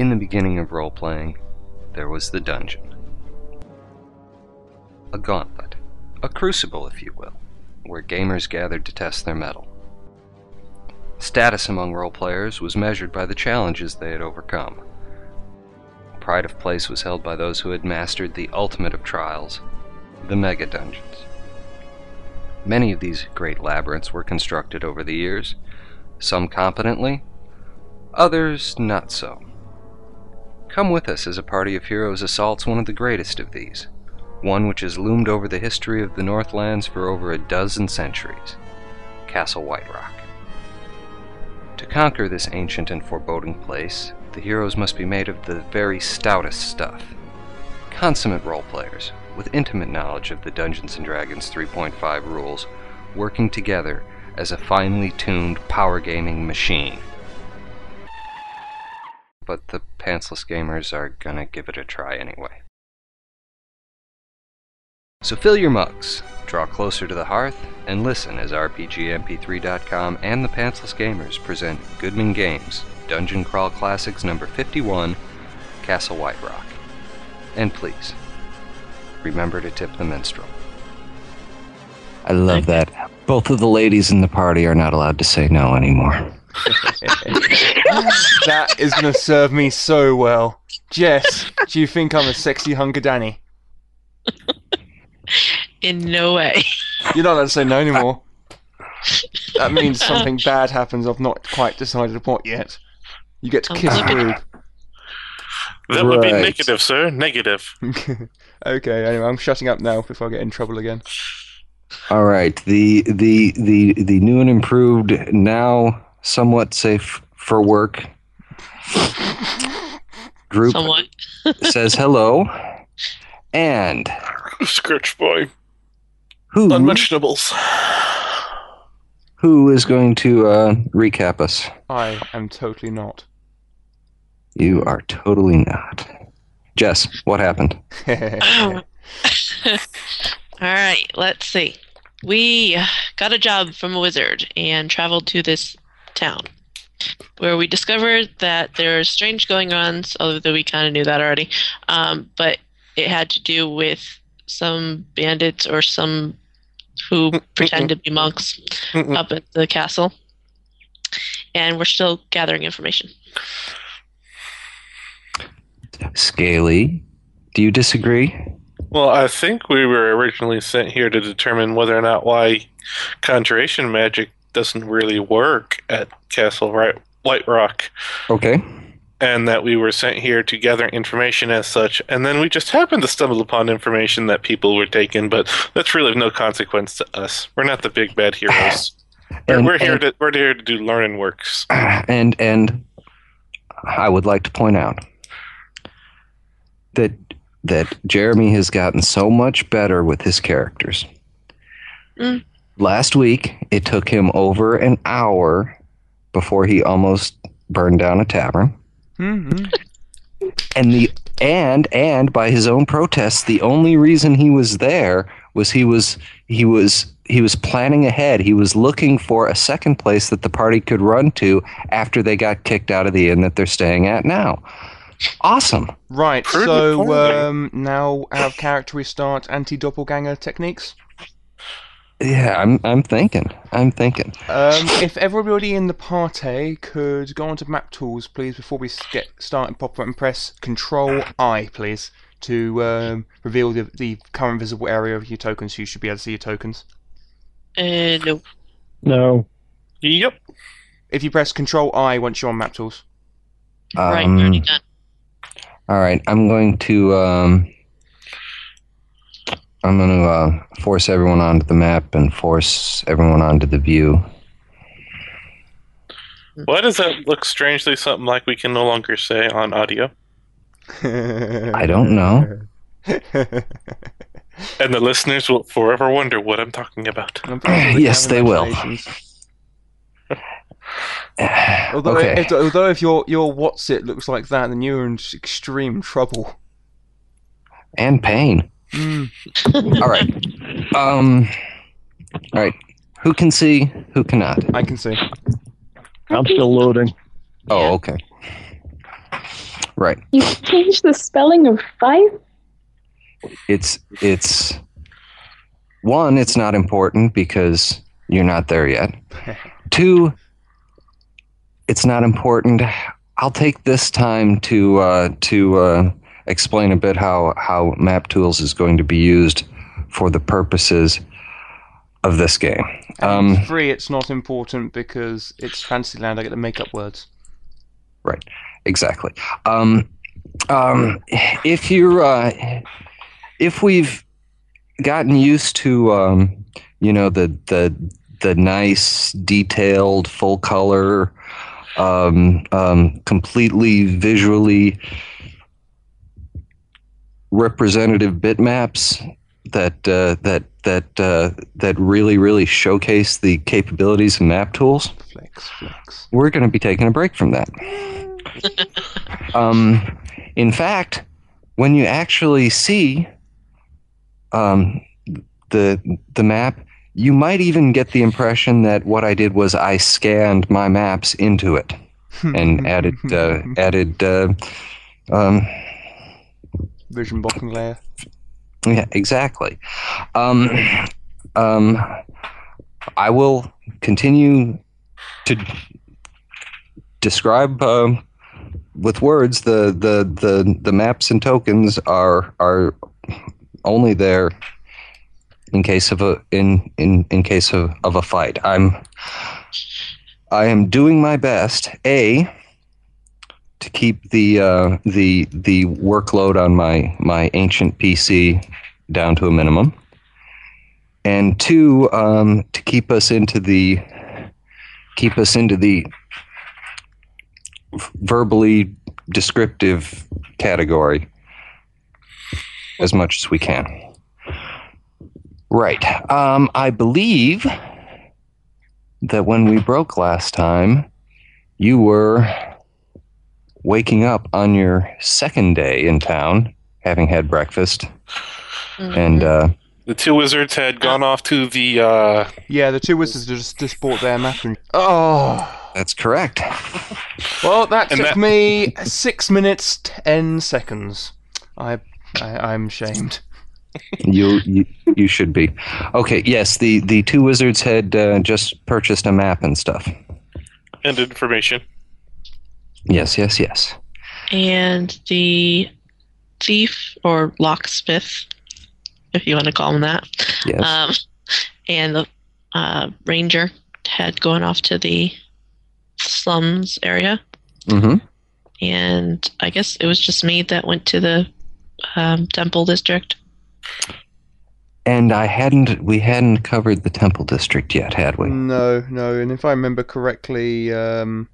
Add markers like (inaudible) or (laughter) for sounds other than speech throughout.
In the beginning of role playing, there was the dungeon. A gauntlet, a crucible, if you will, where gamers gathered to test their mettle. Status among role players was measured by the challenges they had overcome. Pride of place was held by those who had mastered the ultimate of trials, the mega dungeons. Many of these great labyrinths were constructed over the years, some competently, others not so. Come with us as a party of heroes assaults one of the greatest of these, one which has loomed over the history of the Northlands for over a dozen centuries Castle Whiterock. To conquer this ancient and foreboding place, the heroes must be made of the very stoutest stuff. Consummate role players, with intimate knowledge of the Dungeons and Dragons 3.5 rules, working together as a finely tuned power gaming machine. But the pantsless gamers are gonna give it a try anyway. So fill your mugs, draw closer to the hearth, and listen as RPGMP3.com and the Pantsless Gamers present Goodman Games Dungeon Crawl Classics number 51, Castle Whiterock. And please, remember to tip the minstrel. I love that. Both of the ladies in the party are not allowed to say no anymore. (laughs) that is going to serve me so well. Jess, do you think I'm a sexy hunker Danny? In no way. You're not allowed to say no anymore. That means something bad happens. I've not quite decided what yet. You get to kiss Okay. Rube. That would be Right. negative, sir. Negative. (laughs) okay, anyway, I'm shutting up now before I get in trouble again. All right, the the the the new and improved, now somewhat safe for work group Somewhat. (laughs) says hello, and Scourge boy. who Unmentionables. who is going to uh, recap us? I am totally not. You are totally not. Jess, what happened? (laughs) (laughs) All right, let's see. We got a job from a wizard and traveled to this town where we discovered that there there's strange going ons, although we kind of knew that already. Um, but it had to do with some bandits or some who pretend to be monks up at the castle. And we're still gathering information. Scaly, do you disagree? Well, I think we were originally sent here to determine whether or not why conjuration magic doesn't really work at Castle right, Whiterock, Okay. and that we were sent here to gather information as such. And then we just happened to stumble upon information that people were taken, but that's really of no consequence to us. We're not the big bad heroes. (laughs) We're, And- we're here and- to we're here to do learning works. (clears throat) and and I would like to point out that that Jeremy has gotten so much better with his characters. Mm. Last week, it took him over an hour before he almost burned down a tavern, hmm and the and and by his own protests, the only reason he was there was he was he was he was planning ahead. He was looking for a second place that the party could run to after they got kicked out of the inn that they're staying at now. Awesome. Right, Pretty so um, now out of character we start anti doppelganger techniques. Yeah, I'm I'm thinking. I'm thinking. Um, if everybody in the party could go onto map tools, please, before we s- get started proper and press Control I, please, to um, reveal the, the current visible area of your tokens. You should be able to see your tokens. Uh, no. No. Yep. If you press Control I once you're on map tools. right, Um, already done. All right, I'm going to um, I'm going to uh, force everyone onto the map and force everyone onto the view. Why does that look strangely something like we can no longer say on audio? I don't know. (laughs) And the listeners will forever wonder what I'm talking about. I'm pretty sure they Yes, they will. (sighs) Although, okay. if, although if your your what's it looks like that, then you're in extreme trouble. and pain. Mm. All right. Um. All right. Who can see? Who cannot? I can see. I'm still loading. Oh, okay. Right. You changed the spelling of five? It's it's one. It's not important because you're not there yet. (laughs) Two. It's not important. I'll take this time to uh, to uh, explain a bit how how Map Tools is going to be used for the purposes of this game. Um, three, it's not important because it's Fantasyland. I get to make up words. Right. Exactly. Um, um, if you're, uh, if we've gotten used to, um, you know, the the the nice, detailed, full color, um, um, completely visually representative bitmaps that uh, that that uh, that really really showcase the capabilities of map tools Flex, flex. we're going to be taking a break from that. (laughs) um, in fact, when you actually see um, the the map, you might even get the impression that what I did was I scanned my maps into it and added uh, (laughs) added. Uh, um, Vision blocking layer. yeah, exactly. Um, um, I will continue to describe um with words the, the the the maps and tokens are are only there in case of a in in in case of, of a fight. I'm I am doing my best. A to keep the uh, the the workload on my my ancient PC down to a minimum, and two um, to keep us into the keep us into the verbally descriptive category as much as we can. Right. Um, I believe that when we broke last time, you were waking up on your second day in town, having had breakfast, and uh, The two wizards had gone off to the. Uh, Yeah, the two wizards just, just bought their map and. Oh! that's correct. Well, that And took that- me six minutes, ten seconds. I, I I'm ashamed. You, you you should be. Okay. Yes. The the two wizards had uh, just purchased a map and stuff. and information. Yes. Yes. Yes. And the thief or locksmith, if you want to call him that, Yes. um, and the uh, ranger had gone off to the slums area. mm-hmm. And I guess it was just me that went to the um, temple district. And I hadn't. We hadn't covered the temple district yet, had we? No, no, and if I remember correctly, um,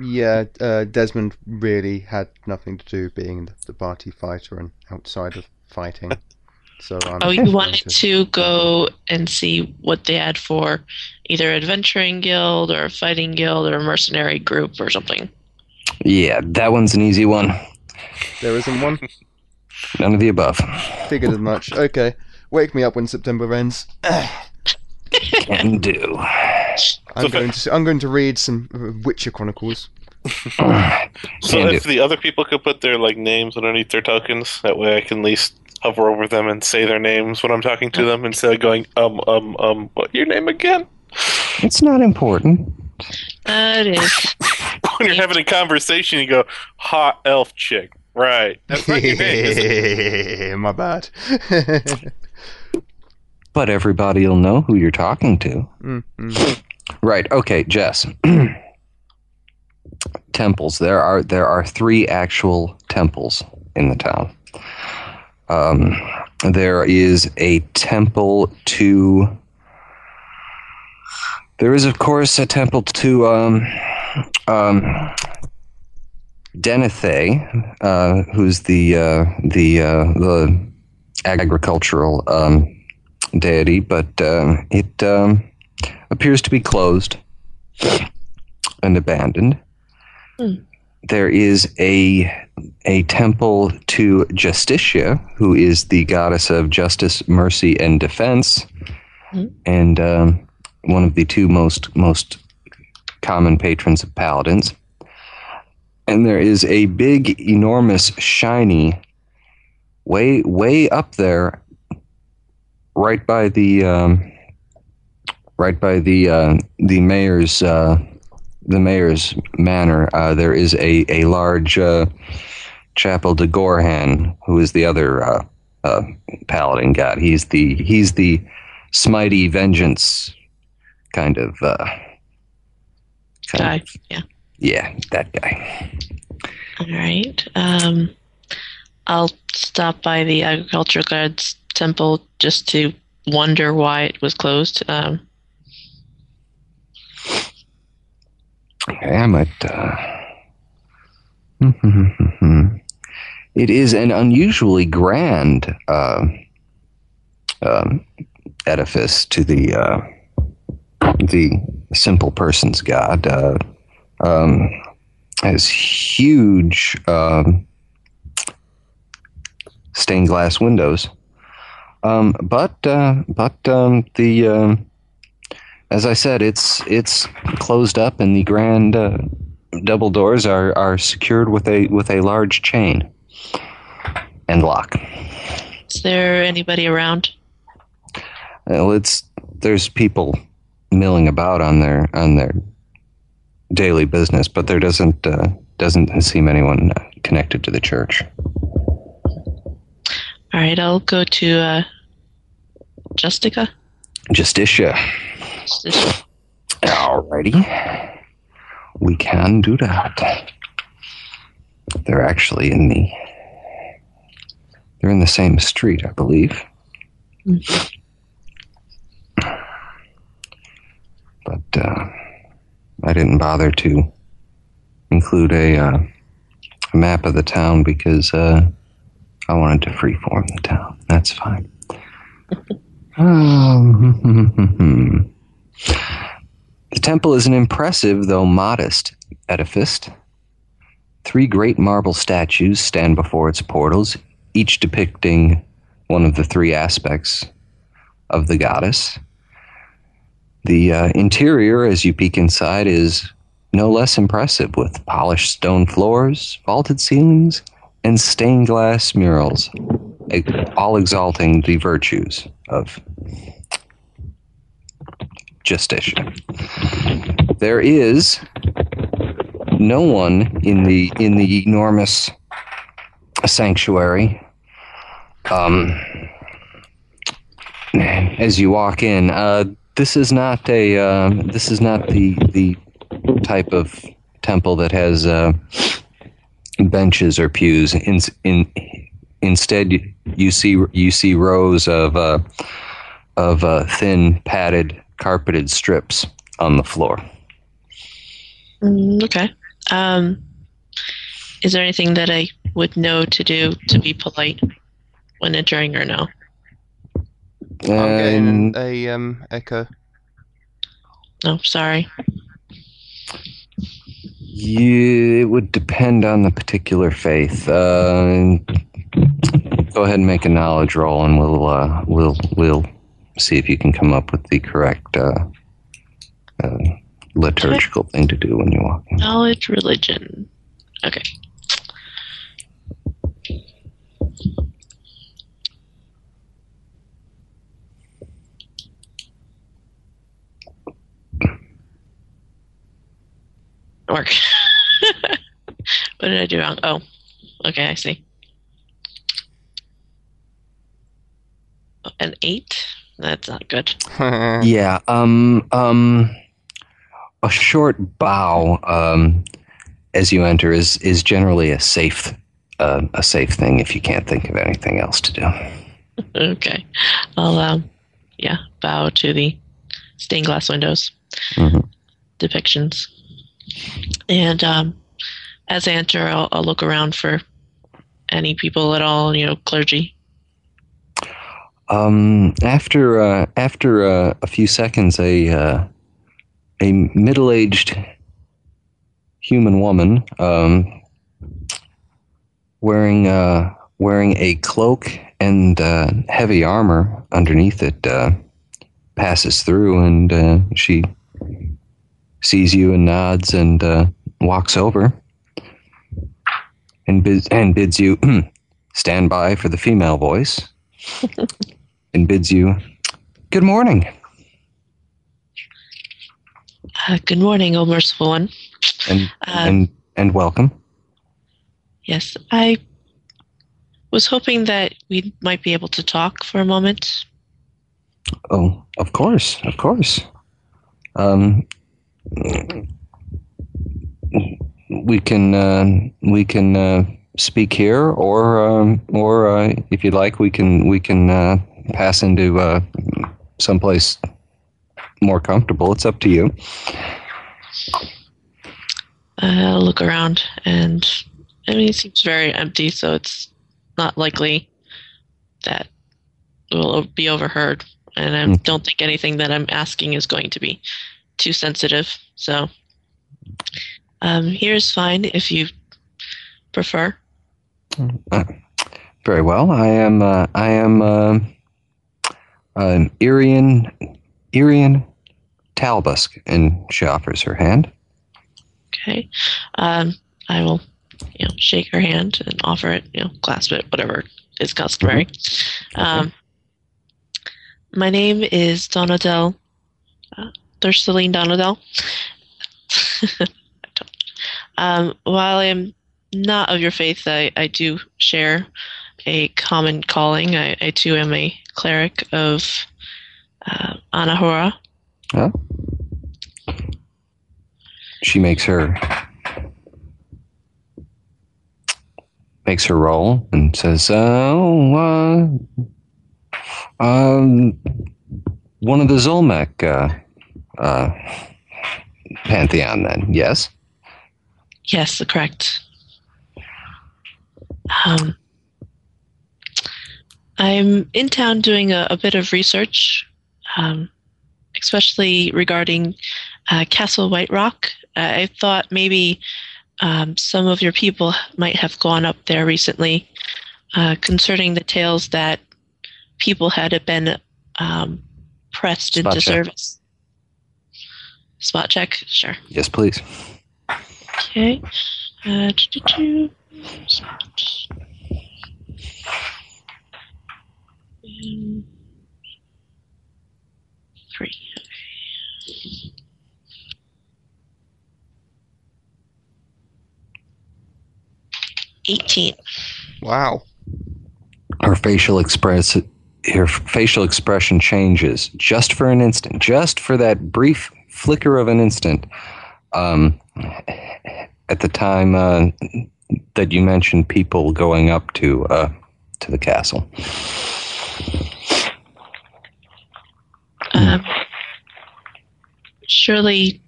yeah, uh, Desmond really had nothing to do being the, the party fighter and outside of fighting. So I'm Oh, going you wanted to go and see what they had for either adventuring guild or a fighting guild or a mercenary group or something. Yeah. That one's an easy one. There isn't one. None of the above. Figured as much. Okay, wake me up when September ends. Can do. I'm going to I'm going to read some uh, Witcher Chronicles. So if the other people could put their like names underneath their tokens, that way I can at least hover over them and say their names when I'm talking to them instead of going um um um what your name again? It's not important. That is. (laughs) When you're having a conversation, you go hot elf chick. Right. That's not your name. is it? (laughs) My bad. (laughs) But everybody'll know who you're talking to. Mm, mm. Right. Okay, Jess. (clears throat) temples. There are there are three actual temples in the town. Um, there is a temple to. There is, of course, a temple to um, um, Denethé, uh, who's the uh, the uh, the agricultural um, deity, but um, it um, appears to be closed and abandoned. Hmm. There is a a temple to Justitia, who is the goddess of justice, mercy, and defense, Hmm. and um, one of the two most most common patrons of paladins. and there is a big, enormous, shiny, way way up there, right by the um, right by the uh, the mayor's uh, the mayor's manor. Uh, there is a a large uh, chapel de Gorhan, who is the other uh, uh, paladin god. He's the he's the smitey vengeance kind of uh, Guy. Yeah. yeah, that guy. All right. Um, I'll stop by the agricultural god's temple just to wonder why it was closed. Um, Okay, I might. Uh... (laughs) it is an unusually grand uh, um, edifice to the uh, the simple person's god. Uh, um, has huge um, stained glass windows, um, but uh, but um, the um, as I said, it's it's closed up, and the grand uh, double doors are, are secured with a with a large chain and lock. is there anybody around? Well, it's there's people milling about on their on their daily business, but there doesn't uh, doesn't seem anyone connected to the church. All right, I'll go to uh, Justica. Justicia. (laughs) Alrighty. We can do that. They're actually in the they're in the same street, I believe. But uh, I didn't bother to include a, uh, a map of the town because uh, I wanted to freeform the town. That's fine. (laughs) Um, (laughs) the temple is an impressive, though modest, edifice. Three great marble statues stand before its portals, each depicting one of the three aspects of the goddess. The uh, interior, as you peek inside, is no less impressive, with polished stone floors, vaulted ceilings, and stained glass murals, all exalting the virtues of Justicia. There is no one in the in the enormous sanctuary. Um, as you walk in, uh, this is not a uh, this is not the the type of temple that has uh, benches or pews. In, in instead, you see you see rows of uh, of uh, thin padded carpeted strips on the floor. Mm, okay. Um, is there anything that I would know to do to be polite when entering or no? I'm getting a um, echo. No, sorry. you, it would depend on the particular faith. Uh, go ahead and make a knowledge roll, and we'll uh, we'll we'll see if you can come up with the correct uh, uh, liturgical thing to do when you walk in. Knowledge, religion. Okay. Work. (laughs) what did I do wrong? Oh, okay, I see. An eight? That's not good. (laughs) Yeah. Um. Um. A short bow um, as you enter is is generally a safe uh, a safe thing if you can't think of anything else to do. Okay. I'll, um, yeah, bow to the stained glass windows Mhm. depictions. And um, as I enter, I'll, I'll look around for any people at all, you know, clergy. Um, after uh, after uh, a few seconds, a uh, a middle aged human woman um, wearing uh, wearing a cloak and uh, heavy armor underneath it uh, passes through, and she sees you and nods and walks over. and bids and bids you (clears throat) stand by for the female voice, (laughs) and bids you good morning. Uh, good morning, O merciful one. and Um, and and welcome. Yes, I was hoping that we might be able to talk for a moment. Oh, of course, of course. Um, we can uh, we can uh, speak here, or um, or uh, if you'd like, we can we can uh, pass into uh, someplace more comfortable. It's up to you. Uh, look around, and I mean, it seems very empty, so it's not likely that will be overheard. And I Okay. don't think anything that I'm asking is going to be too sensitive. So, um, here's fine if you prefer. Very well. I am uh, I am um, Irian Irian Talbusk, and she offers her hand. Okay. Um, I will, you know, shake her hand and offer it, you know, clasp it, whatever is customary. Um, my name is Donadel, uh, Thursteline Donadel. (laughs) I um, while I am not of your faith, I, I do share a common calling. I, I too am a cleric of uh, Anahora. She makes her makes her roll and says, "Oh, uh, um, one of the Zolmec uh, uh, pantheon. Then, yes." Yes, correct. Um, I'm in town doing a, a bit of research, um, especially regarding uh, Castle Whiterock. I I thought maybe um, some of your people might have gone up there recently uh, concerning the tales that people had been um, pressed Spot into check. service. Spot check, sure. Yes, please. Okay. Uh, Three. Okay. Eighteen. Wow. Her facial express her facial expression changes just for an instant, just for that brief flicker of an instant. Um, at the time uh, that you mentioned people going up to uh, to the castle. Um, surely,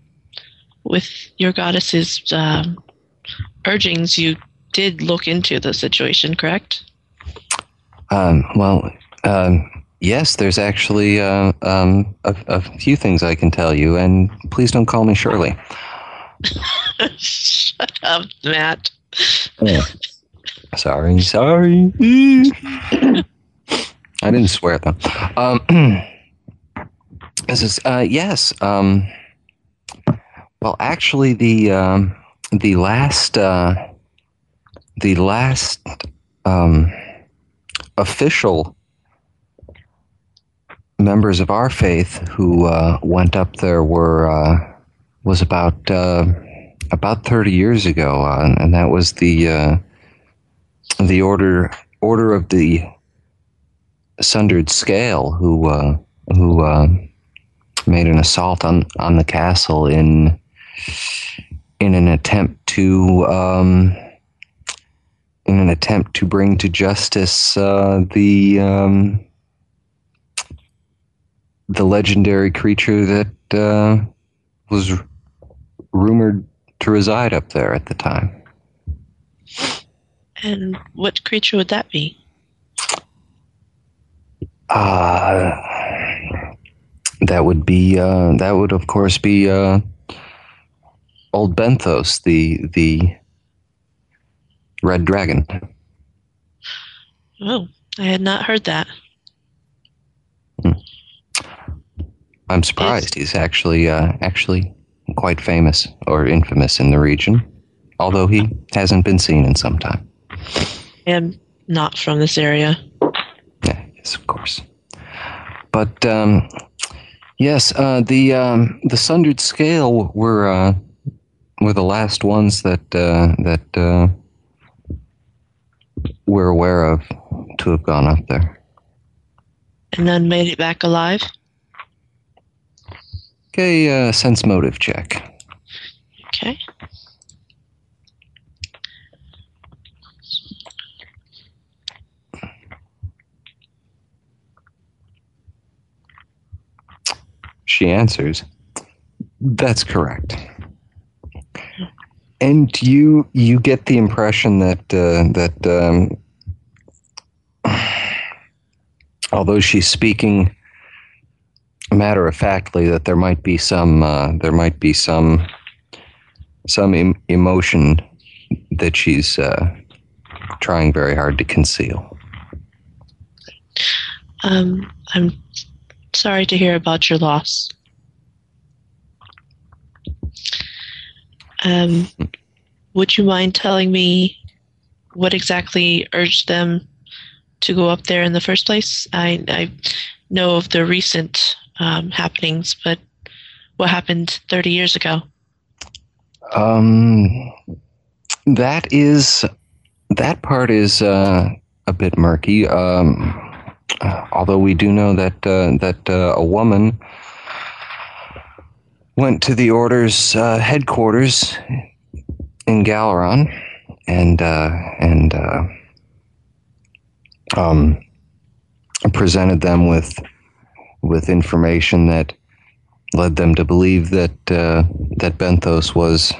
with your goddess's um, urgings, you did look into the situation, correct? Um, well, um, yes, there's actually uh, um, a, a few things I can tell you, and please don't call me Shirley. (laughs) Shut up, Matt. Sorry, sorry. (laughs) I didn't swear though. (clears throat) Um, uh, yes. Um, well, actually, the um, the last uh, the last um, official members of our faith who uh, went up there were uh, was about uh, about thirty years ago, uh, and that was the uh, the order order of the sundered scale who uh, who uh, made an assault on on the castle in in an attempt to um, in an attempt to bring to justice uh, the um, the legendary creature that uh, was rumored to reside up there at the time. And what creature would that be? Uh, that would be uh, that would of course be uh, old Benthos, the the red dragon. Oh, I had not heard that. I'm surprised he's actually uh, actually quite famous or infamous in the region, although he hasn't been seen in some time. I am not from this area. Yeah, yes, of course. But um, yes, uh, the um, the sundered scale were uh, were the last ones that uh, that uh, we're aware of to have gone up there. And then made it back alive? Okay, uh, sense motive check. Okay. She answers, "That's correct." And you you get the impression that uh, that um, (sighs) although she's speaking matter of factly, that there might be some uh, there might be some some em- emotion that she's uh, trying very hard to conceal. Um, I'm sorry to hear about your loss. Um, would you mind telling me what exactly urged them to go up there in the first place? I, I know of the recent um, happenings, but what happened 30 years ago? Um, that is that part is uh, a bit murky. Um, although we do know that uh, that uh, a woman went to the Order's uh, headquarters in Galeron and and um, presented them with with information that led them to believe that uh, that Benthos was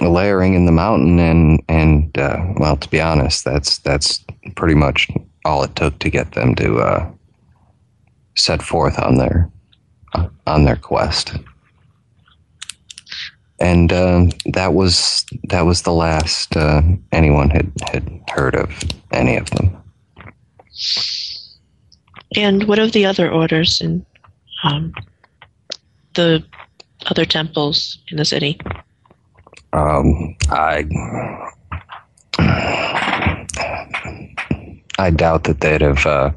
layering in the mountain, and and uh, well, to be honest, that's that's pretty much all it took to get them to uh, set forth on their on their quest. And uh, that was that was the last uh, anyone had, had heard of any of them. And what of the other orders and um, the other temples in the city? Um, I I doubt that they'd have. Uh,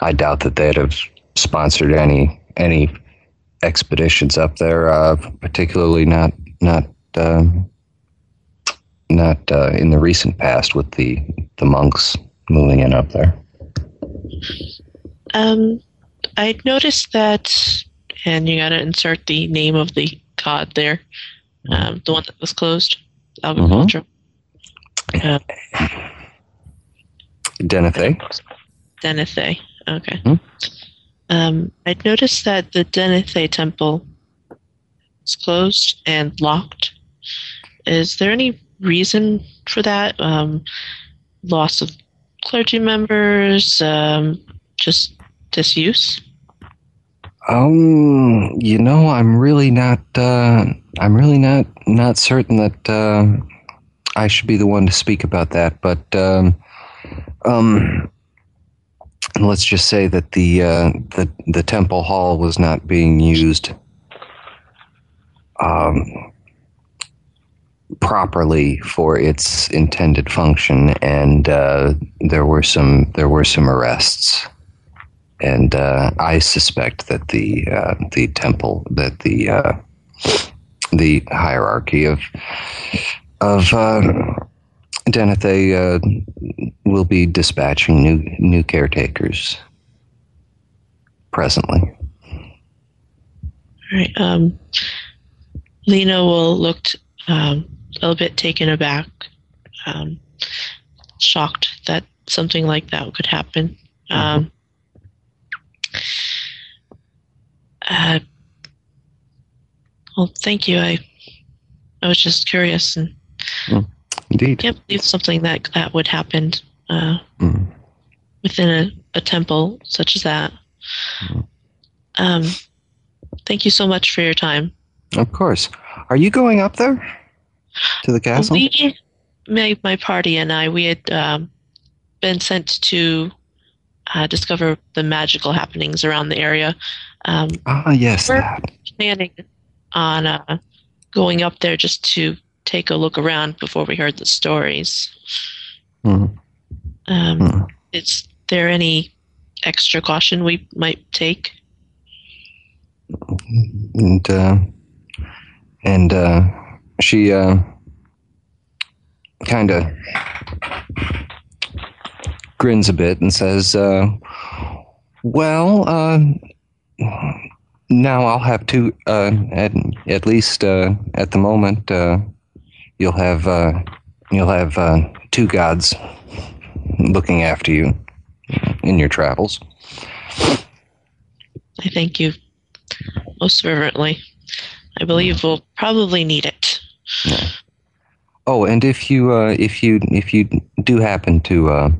I doubt that they'd have sponsored any any expeditions up there, uh, particularly not not um, not uh, in the recent past with the the monks moving in up there. Um, I noticed that, and you gotta insert the name of the god there, um, the one that was closed, Agriculture. Uh, Denethe. Denethe. Okay. Hmm. Um, I'd noticed that the Denethe temple is closed and locked. Is there any reason for that? Um, loss of clergy members, um, just disuse? Um, you know, I'm really not. Uh, I'm really not not certain that uh, I should be the one to speak about that. But um, um, let's just say that the uh, the the temple hall was not being used um, properly for its intended function, and uh, there were some there were some arrests. And uh, I suspect that the uh, the temple that the uh, the hierarchy of of uh, Denethe uh, will be dispatching new new caretakers presently. All right. Um, Lena will look um, a little bit taken aback, um, shocked that something like that could happen. Um, uh, well, thank you. I I was just curious and Indeed. can't believe something that that would happen uh, Mm. within a, a temple such as that. Um, thank you so much for your time. Of course. Are you going up there to the castle? We, my, my party and I, we had um, been sent to uh, discover the magical happenings around the area. Um, ah, yes, We're- that. planning on uh, going up there just to take a look around before we heard the stories. Mhm. Um, Mhm. Is there any extra caution we might take? and uh, and uh, she uh, kind of grins a bit and says, uh, "Well, uh, now I'll have two. Uh, at at least uh, at the moment, uh, you'll have uh, you'll have uh, two gods looking after you in your travels." I thank you most fervently. I believe we'll probably need it. Oh, and if you uh, if you if you do happen to uh,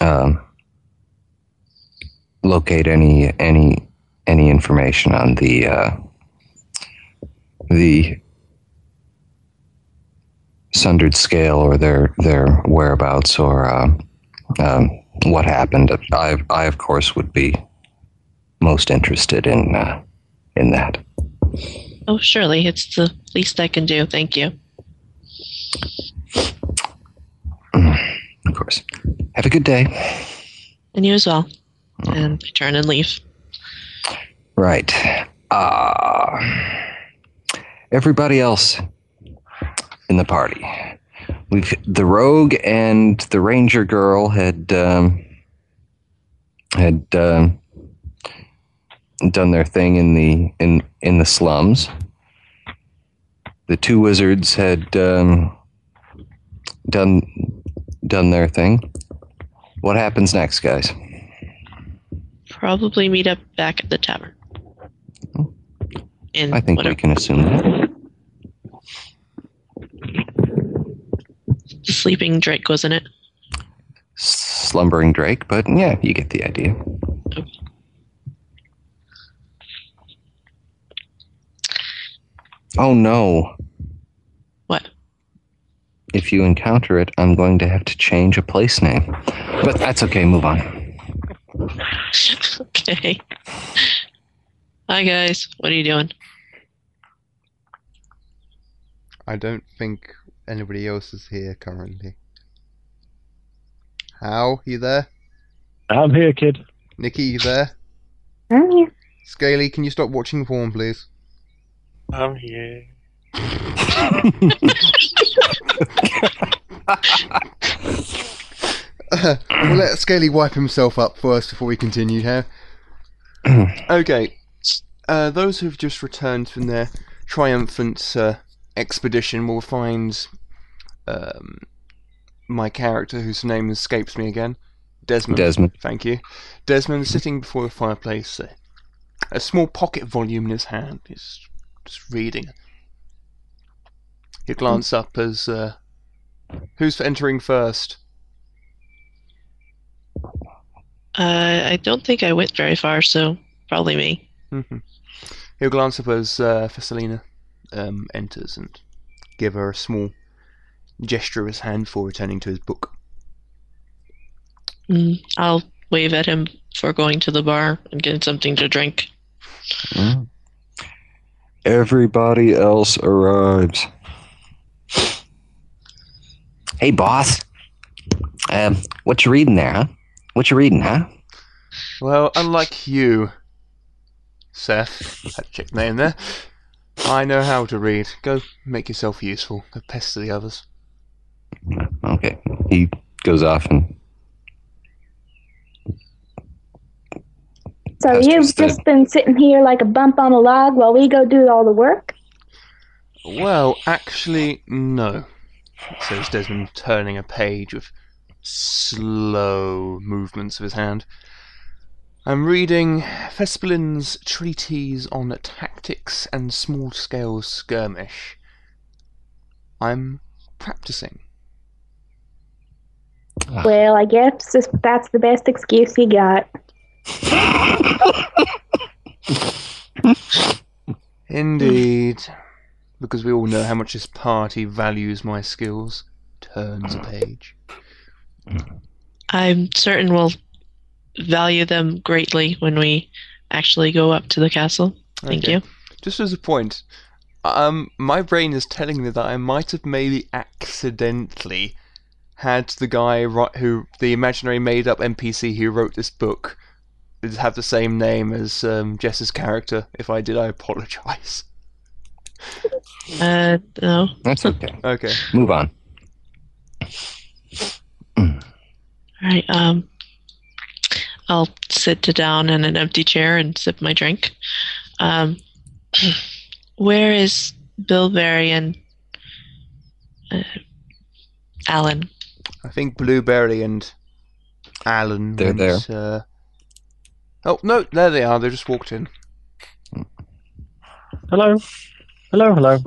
um, locate any any any information on the uh, the sundered scale or their their whereabouts or uh, um, what happened, I I of course would be most interested in uh, in that. Oh, surely it's the least I can do. Thank you. Of course. Have a good day. And you as well. And I turn and leave. Right. Uh, everybody else in the party. We've the rogue and the ranger girl had um, had um, done their thing in the in in the slums. The two wizards had um, done done their thing. What happens next, guys? Probably meet up back at the tavern. In I think whatever, we can assume that. Sleeping Drake, wasn't it? slumbering Drake, but yeah, you get the idea. Oh no. What? If you encounter it, I'm going to have to change a place name. But that's okay, move on. (laughs) okay. Hi guys, what are you doing? I don't think anybody else is here currently. Hal, you there? I'm here, kid. Nikki, you there? I'm here. Scaly, can you stop watching porn, please? I'm here. (laughs) we'll let Scaly wipe himself up first before we continue here. (clears throat) okay. Uh, those who've just returned from their triumphant uh, expedition will find um, my character, whose name escapes me again, Desmond. Desmond. Thank you. Desmond sitting before the fireplace, uh, a small pocket volume in his hand. He's just reading. He'll glance up as uh, who's for entering first. Uh, I don't think I went very far, so probably me. hmm He'll glance up as uh, Fessalina um, enters and give her a small gesture of his hand for returning to his book. Mm, I'll wave at him for going to the bar and getting something to drink. Mm. Everybody else arrives. Hey, boss. Um, what you reading there, huh? What you reading, huh? Well, unlike you, Seth, had to check name there, I know how to read. Go make yourself useful. Go pester the others. Okay. He goes off and So That's you've just the- just been sitting here like a bump on a log while we go do all the work? Well, actually, no, says Desmond, turning a page with slow movements of his hand. I'm reading Vespelin's Treatise on Tactics and Small Scale Skirmish. I'm practicing. Ah. Well, I guess this, that's the best excuse you got. (laughs) Indeed. Because we all know how much this party values my skills. Turns a page. I'm certain we'll value them greatly when we actually go up to the castle. Thank Okay. you. Just as a point, Um, my brain is telling me that I might have maybe accidentally had the guy who the imaginary made-up NPC who wrote this book have the same name as um, Jess's character. If I did, I apologise. Uh, no. That's okay. Okay. Move on. All right. Um, I'll sit down in an empty chair and sip my drink. Um, (clears throat) where is Bilberry and uh, Alan? I think Blueberry and Alan. They're went, Uh... Oh no, there they are. They just walked in. Hello? Hello, hello.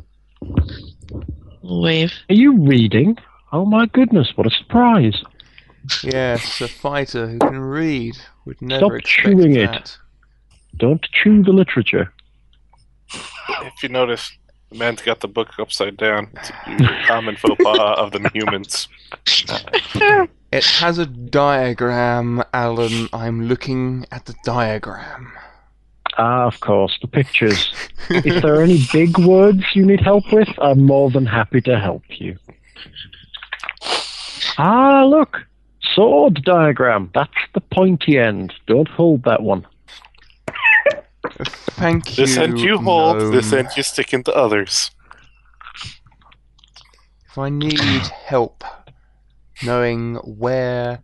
Wave. Are you reading? Oh my goodness, what a surprise. Yes, a fighter who can read would never Stop expect chewing it. Don't chew the literature. If you notice, the man's got the book upside down. It's a common faux pas of the humans. (laughs) It has a diagram, Alan. I'm looking at the diagram. Ah, of course, the pictures. if there are any big words you need help with, I'm more than happy to help you. Ah, look! Sword diagram. That's the pointy end. Don't hold that one. Thank you. This end you hold, this gnome. end you stick into others. If I need help knowing where,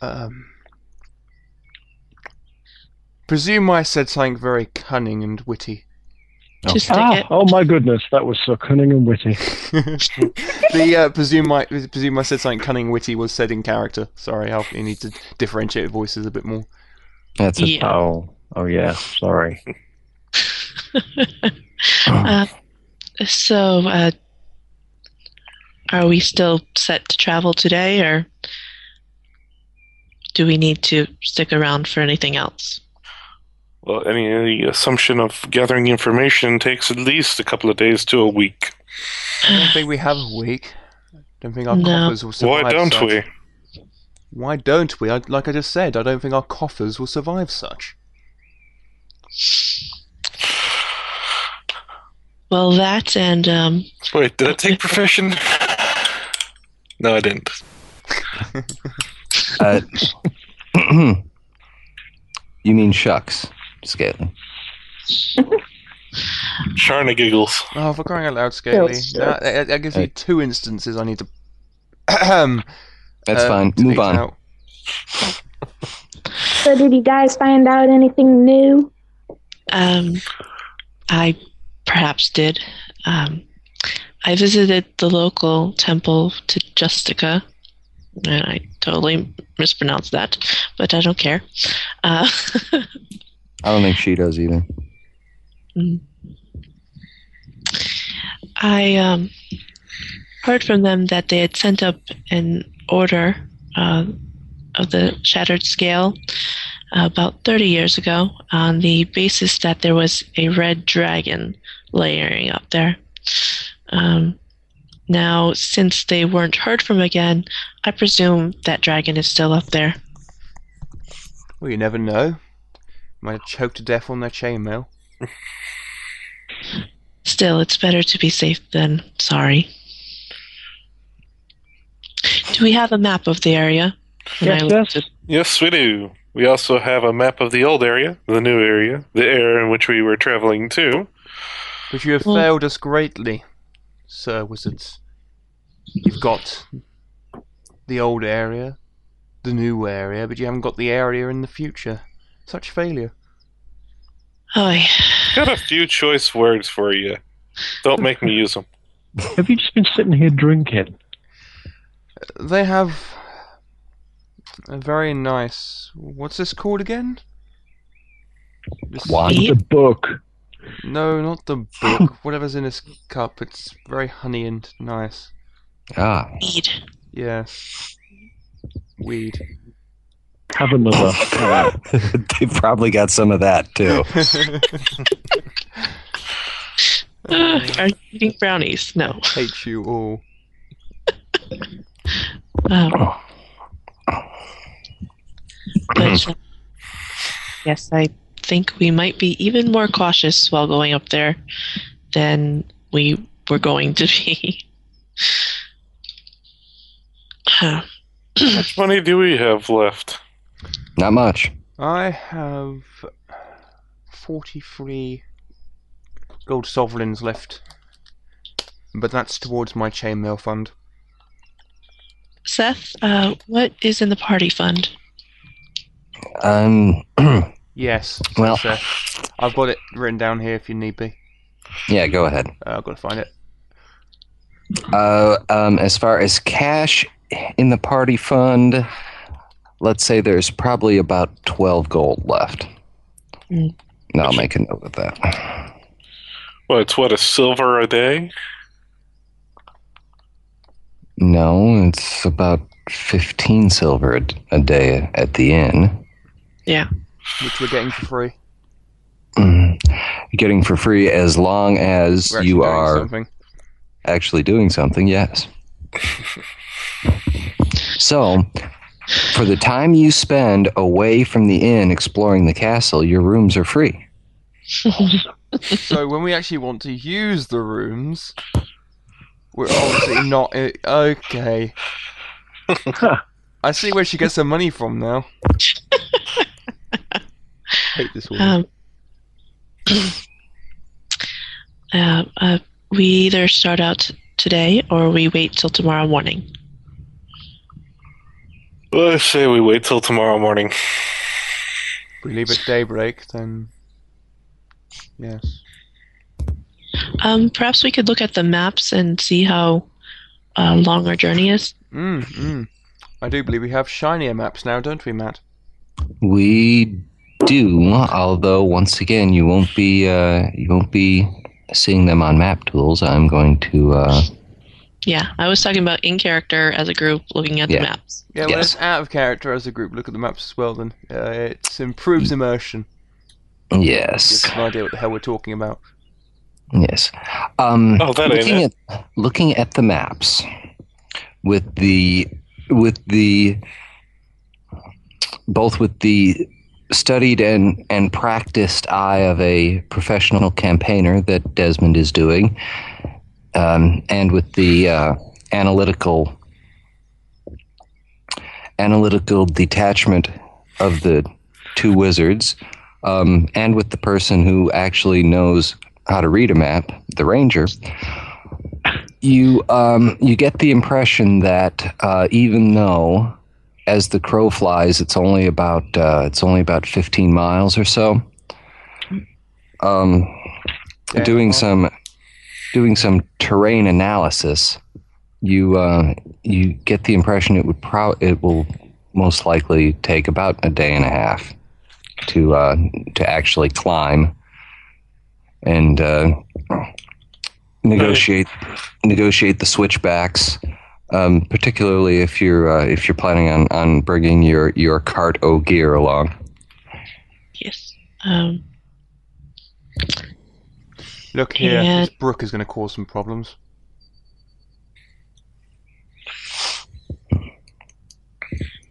um, presume I said something very cunning and witty. Just stick Ah, it. oh my goodness, that was so cunning and witty. (laughs) the uh, presume I presume I said something cunning and witty was said in character. Sorry, I you need to differentiate voices a bit more. That's a, Yeah. Oh, oh yeah, sorry. (laughs) Uh, so, uh, are we still set to travel today, or do we need to stick around for anything else? Well, any, any assumption of gathering information takes at least a couple of days to a week. I (sighs) don't think we have a week. I don't think our No. coffers will survive. Why don't such. we? Why don't we? I, like I just said, I don't think our coffers will survive such. Well, that and um, Wait, did I take profession? No, I didn't. (laughs) uh, (clears throat) you mean shucks, Scaly? Sharna giggles. Oh, for crying out loud, Scaly. That, that, that gives me Right. two instances I need to. That's uh, fine. Move on. So, did you guys find out anything new? Um, I perhaps did. Um, I visited the local temple to Justica, and I totally mispronounced that, but I don't care. Uh, (laughs) I don't think she does either. I um, heard from them that they had sent up an order uh, of the Shattered Scale about 30 years ago on the basis that there was a red dragon layering up there. Um, now, since they weren't heard from again, I presume that dragon is still up there. Well, you never know. Might have choked to death on their chainmail. Still, it's better to be safe than sorry. Do we have a map of the area? Yes, yes. looked Yes, we do. We also have a map of the old area, the new area, the area in which we were traveling to. But you have Well- failed us greatly, Sir Wizards. You've got the old area, the new area, but you haven't got the area in the future. Such failure. Oy. Got a few choice words for you. Don't make me use them. Have you just been sitting here drinking? They have a very nice. What's this called again? This- Wine. The book. No, not the book. (laughs) Whatever's in this cup. It's very honey and nice. Ah, Weed. Yeah. Weed. Have another. (laughs) They probably got some of that too. Uh, (laughs) are you eating brownies? No. Hate you all. Um, but, uh, yes, I think we might be even more cautious while going up there than we were going to be. How much money do we have left? Not much. I have 43 gold sovereigns left. But that's towards my chainmail fund. Seth, uh, what is in the party fund? Um, (clears throat) Yes. Well- uh, I've got it written down here if you need be. yeah, go ahead. Uh, I've got to find it. Uh, um, as far as cash in the party fund, let's say there's probably about 12 gold left. Mm. And I'll make a note of that. Well, it's what a silver a day. No, it's about 15 silver a, a day at the inn. Yeah. Which we're getting for free. Mm. Getting for free as long as We're you are something. actually doing something, yes. so, for the time you spend away from the inn exploring the castle, your rooms are free. So when we actually want to use the rooms, we're obviously not. i- Okay. (laughs) I see where she gets her money from now. (laughs) Hate this woman. Um, (clears throat) uh, uh, we either start out today or we wait till tomorrow morning. Well, I say we wait till tomorrow morning. if we leave at daybreak, then yes. Um, perhaps we could look at the maps and see how uh, long our journey is. Mm, mm. I do believe we have shinier maps now, don't we, Matt? We do, although once again you won't be uh, you won't be seeing them on map tools. I'm going to uh, Yeah, I was talking about in character as a group looking at Yeah. the maps. Yeah, well, Yes. it's out of character as a group. Look at the maps as well. Then uh, it improves immersion. Gives yes, us an idea what the hell we're talking about. yes. Um, Oh, that looking at looking at the maps with the with the both with the studied and and practiced eye of a professional campaigner that Desmond is doing, um, and with the uh, analytical analytical detachment of the two wizards, um, and with the person who actually knows how to read a map, the ranger, you um, you get the impression that uh, even though, as the crow flies, it's only about uh, it's only about fifteen miles or so. Um, Yeah, doing some doing some terrain analysis, you uh, you get the impression it would pro it will most likely take about a day and a half to uh, to actually climb and uh, negotiate negotiate the switchbacks. Um, particularly if you're uh, if you're planning on, on bringing your, your cart o gear along. Yes. Um, Look here, Yeah. this brook is going to cause some problems.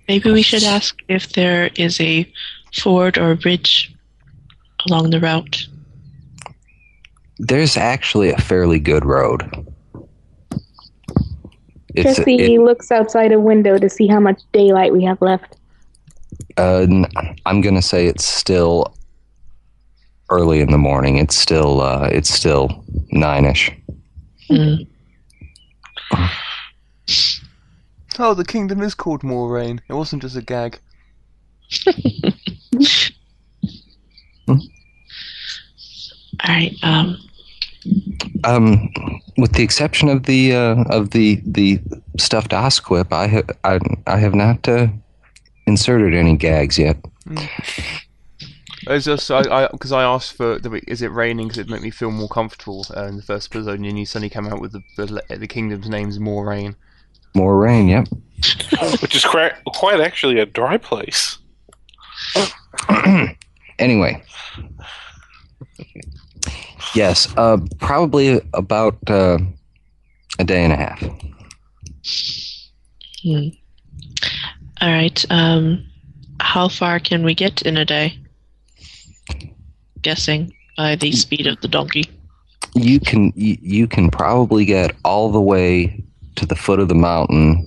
maybe we should ask if there is a ford or a bridge along the route. There's actually a fairly good road. It's Jesse it- looks outside a window to see how much daylight we have left. Uh, n- I'm gonna say it's still early in the morning. It's still uh, it's still nine-ish. Mm. Oh, the kingdom is called Moraine. It wasn't just a gag. (laughs) All right. Um, Um, with the exception of the uh, of the the stuffed osquip, I have I, I have not uh, inserted any gags yet. It's just I because I, asked for the, is it raining because it'd make me feel more comfortable uh, in the first episode, and then you suddenly come out with the the, the kingdom's name's Moraine. More rain, yep. (laughs) Which is quite, quite actually a dry place. (clears throat) anyway, yes, uh, probably about uh, a day and a half. hmm. All right. Um, how far can we get in a day? Guessing by the speed of the donkey. you can you, you can probably get all the way to the foot of the mountain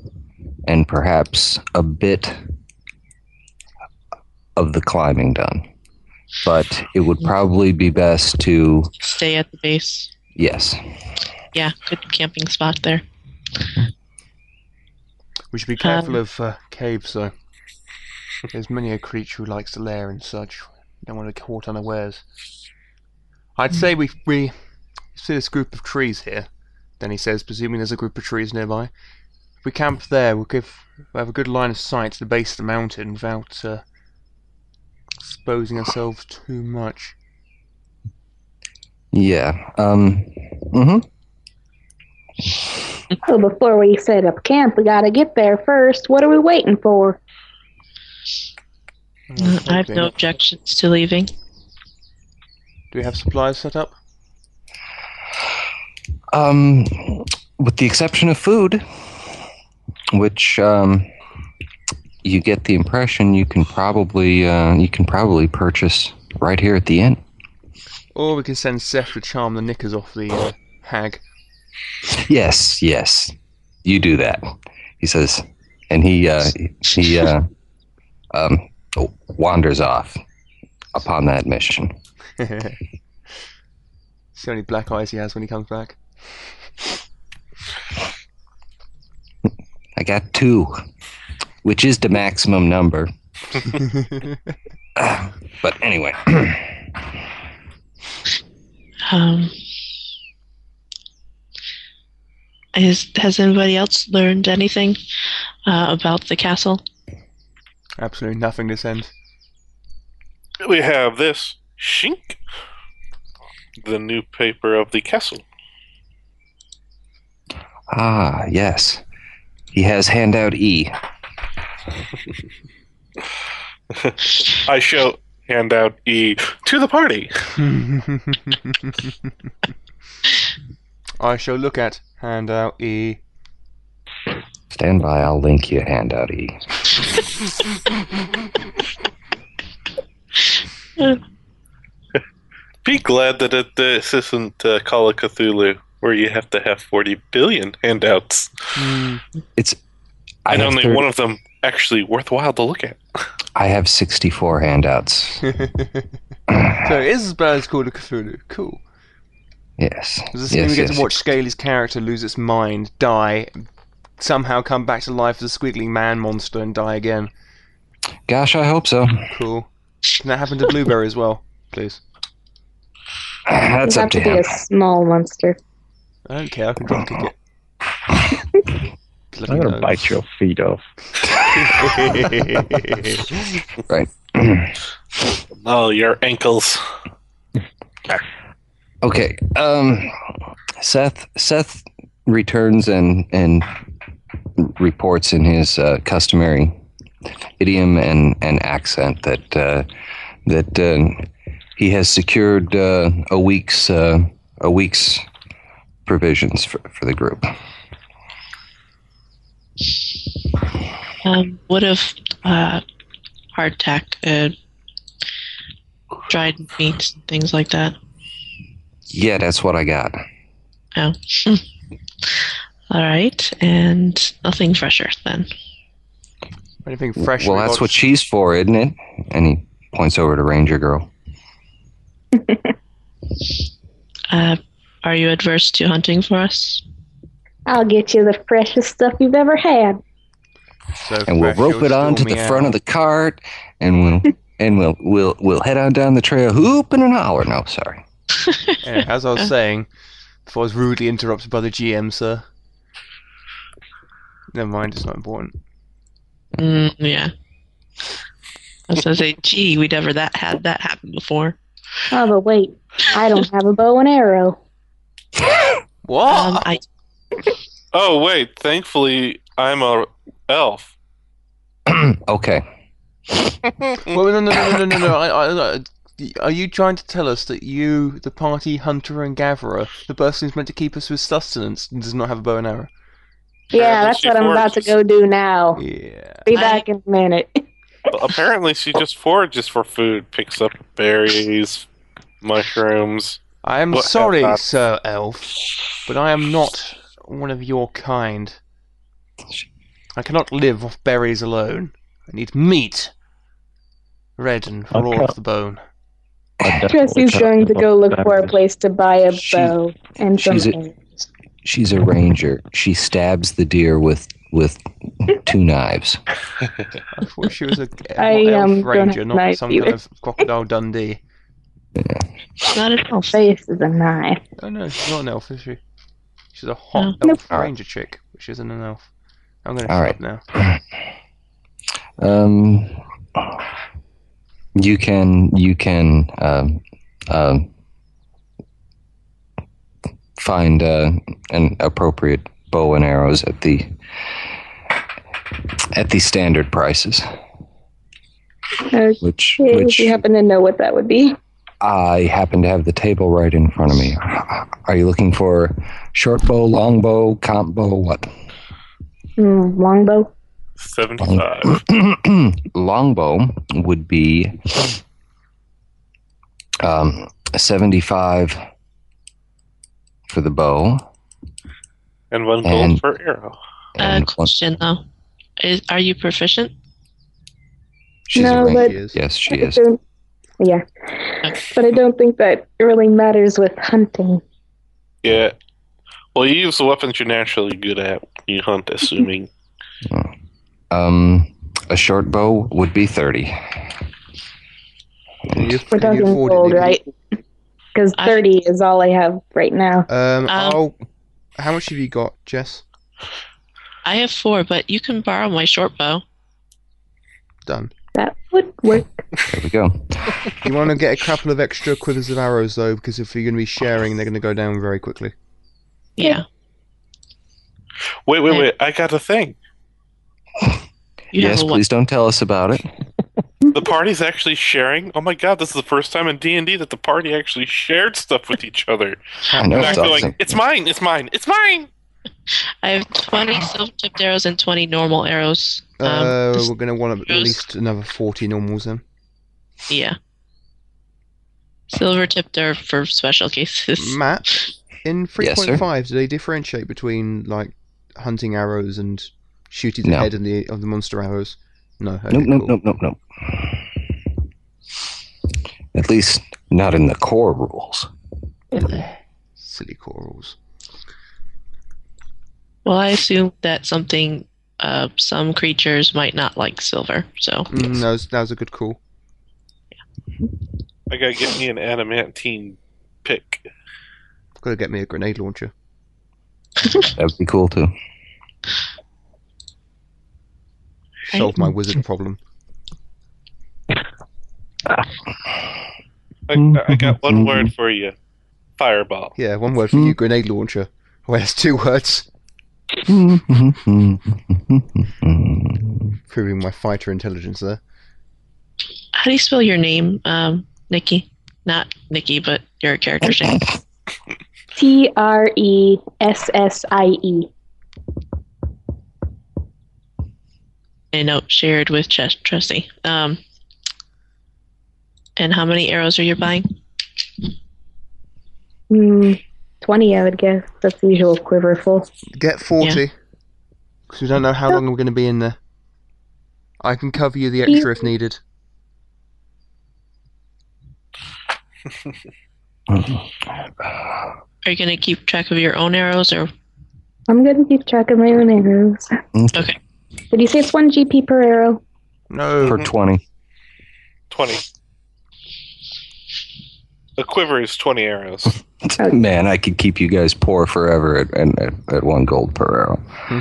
and perhaps a bit of the climbing done. But it would probably be best to Stay at the base. yes. Yeah, good camping spot there. We should be careful Um, of uh, caves, though. There's many a creature who likes to lair and such. Don't want to get caught unawares. I'd say we we see this group of trees here. Then he says, presuming there's a group of trees nearby. If we camp there, we'll give we'll have a good line of sight to the base of the mountain without uh, exposing ourselves too much. Yeah. Um mhm. So before we set up camp, we gotta get there first. What are we waiting for? Uh, I have no objections to leaving. Do we have supplies set up? Um with the exception of food which um you get the impression you can probably uh, you can probably purchase right here at the inn. Or we can send Seth to charm the knickers off the uh, hag. Yes, yes. You do that. He says and he uh he uh (laughs) um wanders off upon that mission. (laughs) See how many black eyes he has when he comes back. I got two, which is the maximum number. (laughs) but anyway, Um, is, has anybody else learned anything uh, about the castle? Absolutely nothing to send. We have this Shink, the new paper of the castle. ah, yes, he has handout E. I shall hand out E to the party. I shall look at handout E. Stand by, I'll link you handout E. (laughs) Be glad that it, this isn't uh, Call of Cthulhu, where you have to have 40 billion handouts, It's I and have, only thir- one of them actually worthwhile to look at. I have sixty-four handouts. (laughs) So it is as bad as Call of Cthulhu. Cool. Yes, Does this yes, mean we get yes. to watch Scaly's character lose its mind, die, somehow come back to life as a squiggly man monster and die again? Gosh, I hope so. Cool. Can that happen to Blueberry as well, please? That's you up have to to be a small monster. I don't care. I can drop kick it. (laughs) I'm gonna bite your feet off. (laughs) Right. (clears throat) Oh, your ankles. Okay. Um, Seth. Seth returns and and reports in his uh, customary idiom and, and accent that uh, that uh, he has secured uh, a week's uh, a week's provisions for, for the group. Um, would have uh, hardtack, uh, dried meats, and things like that. Yeah, that's what I got. Oh. (laughs) All right, and nothing fresher then. Anything fresh? well, that's what she's for, isn't it? And he points over to Ranger Girl. (laughs) Uh, are you adverse to hunting for us? I'll get you the freshest stuff you've ever had. So and we'll rope it onto steal the me front of the cart, and we'll (laughs) and we'll we'll we'll head on down the trail, hooping and hollering. No, sorry. (laughs) Yeah, as I was saying, before I was rudely interrupted by the GM, sir. Never mind, it's not important. Mm, yeah. I was gonna say, gee, we never that had that happen before. Oh, but wait, I don't (laughs) have a bow and arrow. What? Um, I Oh wait, thankfully I'm a elf. (clears throat) okay. (laughs) well, no, no, no, no, no, no. no. I, I, I, are you trying to tell us that you, the party hunter and gatherer, the person who's meant to keep us with sustenance, does not have a bow and arrow? Yeah, that's she what I'm about to go do now. Yeah. Be I- back in a minute. Well, apparently, she just forages for food, picks up berries, mushrooms. I am What sorry, have Sir Elf, but I am not one of your kind. I cannot live off berries alone. I need meat. Red and raw can't- off the bone. I definitely Jesse's going to go look for a place to buy a She- bow and some she's a- She's a ranger. She stabs the deer with with two knives. (laughs) I thought she was a I, elf um, ranger, not knives some either. kind of crocodile Dundee. Not an elf. Face is a knife. Oh no, she's not an elf, is she? She's a hot No. elf Nope. ranger chick, which isn't an elf. I'm going to All shut right. up now. (clears throat) Um, you can you can um, um, find uh, an appropriate bow and arrows at the at the standard prices, Okay, which if which you happen to know what that would be. I happen to have the table right in front of me. Are you looking for short bow, long bow, comp bow, what? Mm, longbow. 75. (clears throat) Long bow would be um, 75 for the bow And one gold And- per arrow. Uh, and one, question though, is are you proficient? she's No, a ranger. but- yes she is don't- Yeah. But I don't think that really matters with hunting. Yeah. Well, you use the weapons you're naturally good at when you hunt, (laughs) assuming. um, a short bow would be 30 Can you, We're can you talking afford gold, right? Because I- 30 is all I have right now. Um, Um, How much have you got, Jess? I have four, but you can borrow my short bow. Done. That would work. there we go You want to get a couple of extra quivers of arrows though, because if you're going to be sharing, they're going to go down very quickly. Yeah. Wait, wait, wait. I got a thing. You yes have one. please don't tell us about it The party's actually sharing. Oh my god, this is the first time in D&D that the party actually shared stuff with each other. I know Not it's going, awesome. it's mine, it's mine, it's mine! I have 20 silver tipped arrows and 20 normal arrows. Um, uh, we're going to want at arrows- least another 40 normals then. yeah. Silver tipped are for special cases. (laughs) Matt, in Yes, 3.5, do they differentiate between like hunting arrows and shooting the No. head of the of the monster arrows? No. Okay, nope nope cool. nope nope nope at least not in the core rules Silly corals. Well, I assume that something, uh, some creatures might not like silver. So Mm, that, was, that was a good call. I gotta get me an adamantine pick. Got to get me a grenade launcher. (laughs) that'd be cool too Solve my wizard problem. I, I got one word for you. Fireball. Yeah, one word for you, grenade launcher. Well, that's two words. (laughs) Proving my fighter intelligence there. how do you spell your name, um, Nikki? Not Nikki, but your character's name. (laughs) T R E S S I E. A note shared with Ches- Trusty. Um, and how many arrows are you buying? Hmm, 20, I would guess. That's the usual quiver full. Get 40. Because we don't know how long we're going to be in there. I can cover you the extra if needed. Are you going to keep track of your own arrows, or I'm going to keep track of my own arrows. okay? Did you say it's 1 GP per arrow? No. for 20 20. A quiver is 20 arrows. (laughs) Man, I could keep you guys poor forever at, at, at, at one gold per arrow. (laughs)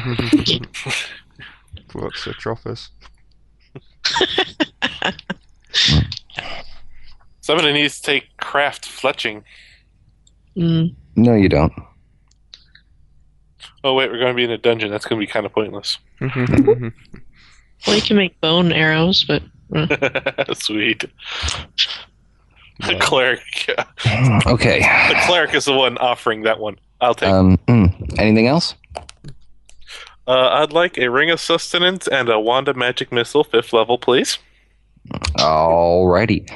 Works for Trophus. (laughs) Somebody needs to take craft fletching. Mm, No, you don't. Oh, wait, we're going to be in a dungeon. That's going to be kind of pointless. well, you can make bone arrows, but Sweet. (laughs) The cleric. Okay. The cleric is the one offering that one. I'll take. Um, mm, anything else? uh, I'd like a ring of sustenance and a Wanda magic missile, fifth level, please. Alrighty.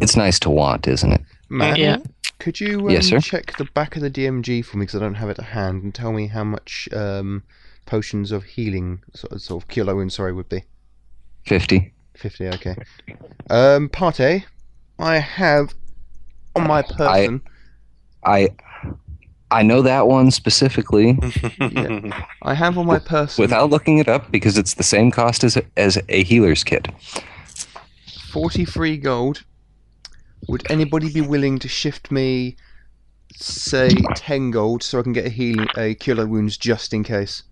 It's nice to want, isn't it? Matt, yeah. Could you um, Yes, sir. check the back of the DMG for me because I don't have it at hand and tell me how much um, potions of healing, sort of, sort of cure light wounds, sorry, would be? 50. 50, okay. Um, part A, I have on my person. I I know that one specifically (laughs) I, have on my person without looking it up because it's the same cost as a, as a healer's kit. 43 gold. Would anybody be willing to shift me, say, 10 gold so I can get a healing, a cure wounds just in case?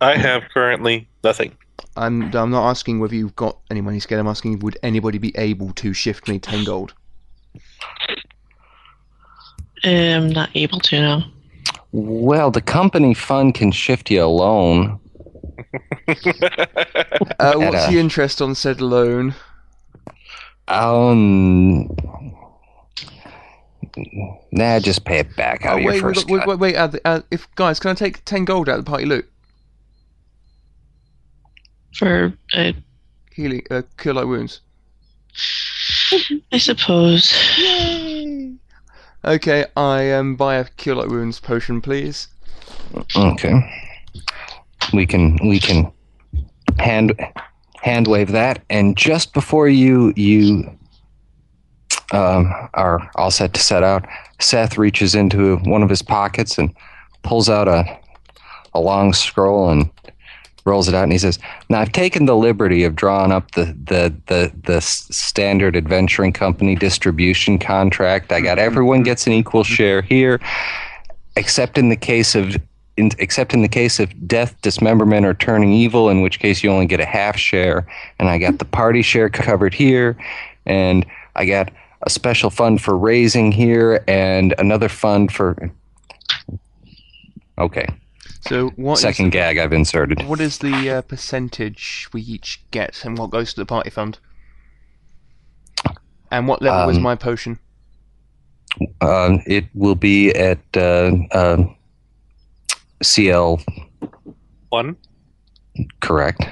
I have currently nothing. I'm, I'm not asking whether you've got any money scared. I'm asking would anybody be able to shift me 10 gold? I'm not able to now. Well, the company fund can shift you alone. (laughs) Uh, what's the interest on said loan? Um, nah, just pay it back out Oh, of your wait, first wait, cut. wait, wait, if guys, can I take 10 gold out of the party loot? For uh, Healing, uh, cure light wounds. (laughs) I suppose. Yay! Okay, I um buy a cure light wounds potion, please. Okay. We can we can hand hand wave that, and just before you you um, are all set to set out, Seth reaches into one of his pockets and pulls out a a long scroll and rolls it out, and he says, "Now I've taken the liberty of drawing up the the the the standard adventuring company distribution contract. I got mm-hmm. everyone mm-hmm. gets an equal mm-hmm. share here, except in the case of." In, except in the case of death, dismemberment, or turning evil, in which case you only get a half share. And I got the party share covered here, and I got a special fund for raising here, and another fund for. Okay, So what second gag I've inserted. what is the uh, percentage we each get, and what goes to the party fund? And what level is Um, my potion? Uh, it will be at uh, uh, CL, One. correct?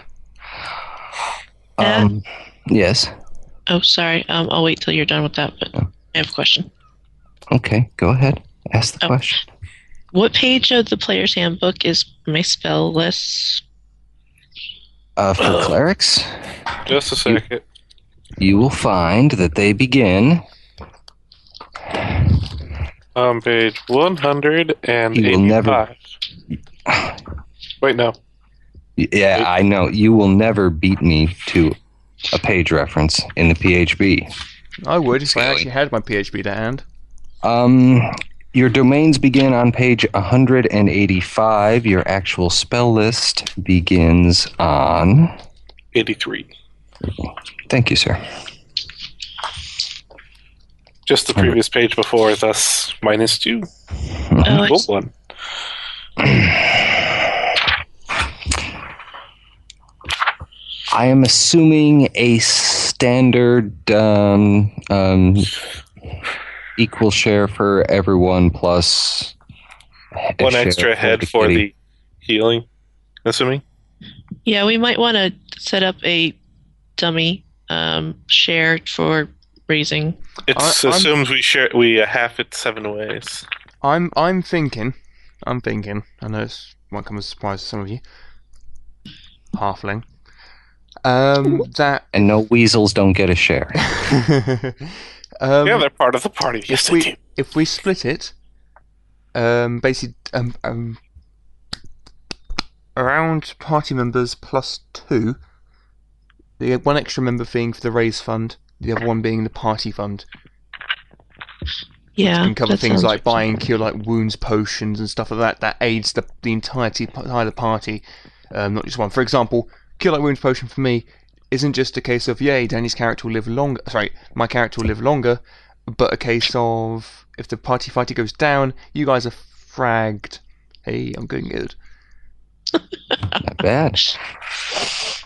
Uh, Um, yes. Oh, sorry. Um, I'll wait till you're done with that. But I have a question. Okay, go ahead. Ask the Oh. question. What page of the player's handbook is my spell list? Uh, for (clears throat) clerics, Just a second. you will find that they begin. On page 185. You will never- Wait, no. Yeah, I know. You will never beat me to a page reference in the PHB. I would if I actually had my PHB to hand. Um, your domains begin on page 185. Your actual spell list begins on. 83. Thank you, sir. Just the previous page before, thus minus two. Oh, I Well, one. I am assuming a standard um, um, equal share for everyone One extra head for kitty. the healing, assuming. Yeah, we might want to set up a dummy um, share for raising. It I- I'm- assumes we share we uh, half it seven ways. I'm I'm thinking, I'm thinking. I know it's won't come as a surprise to some of you. Halfling. Um, (laughs) that. and no weasels don't get a share. (laughs) um, yeah, they're part of the party. Yes, if they we do. if we split it, um, basically um, um, around party members plus two, the one extra member being for the raise fund, the other one being the party fund, Yeah, can cover things like buying cure light wounds potions and stuff like that. That aids the the entirety entire party, um, not just one. For example, cure light wounds potion for me isn't just a case of yay, Danny's character will live longer. Sorry, my character will live longer, but a case of if the party fighter goes down, you guys are fragged. Hey, I'm going good. Not bad.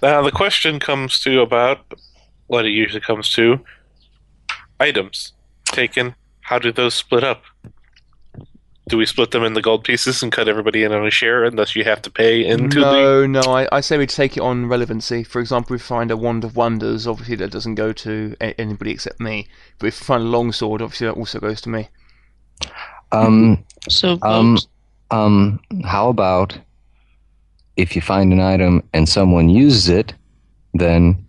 Now the question comes to about what it usually comes to: items taken. How do those split up? Do we split them in the gold pieces and cut everybody in on a share, and thus you have to pay into the? no, no. I, I say we take it on relevancy. For example, if we find a wand of wonders, obviously that doesn't go to a- anybody except me. But if we find a longsword, obviously that also goes to me. Um, So Um, um, how about if you find an item and someone uses it, then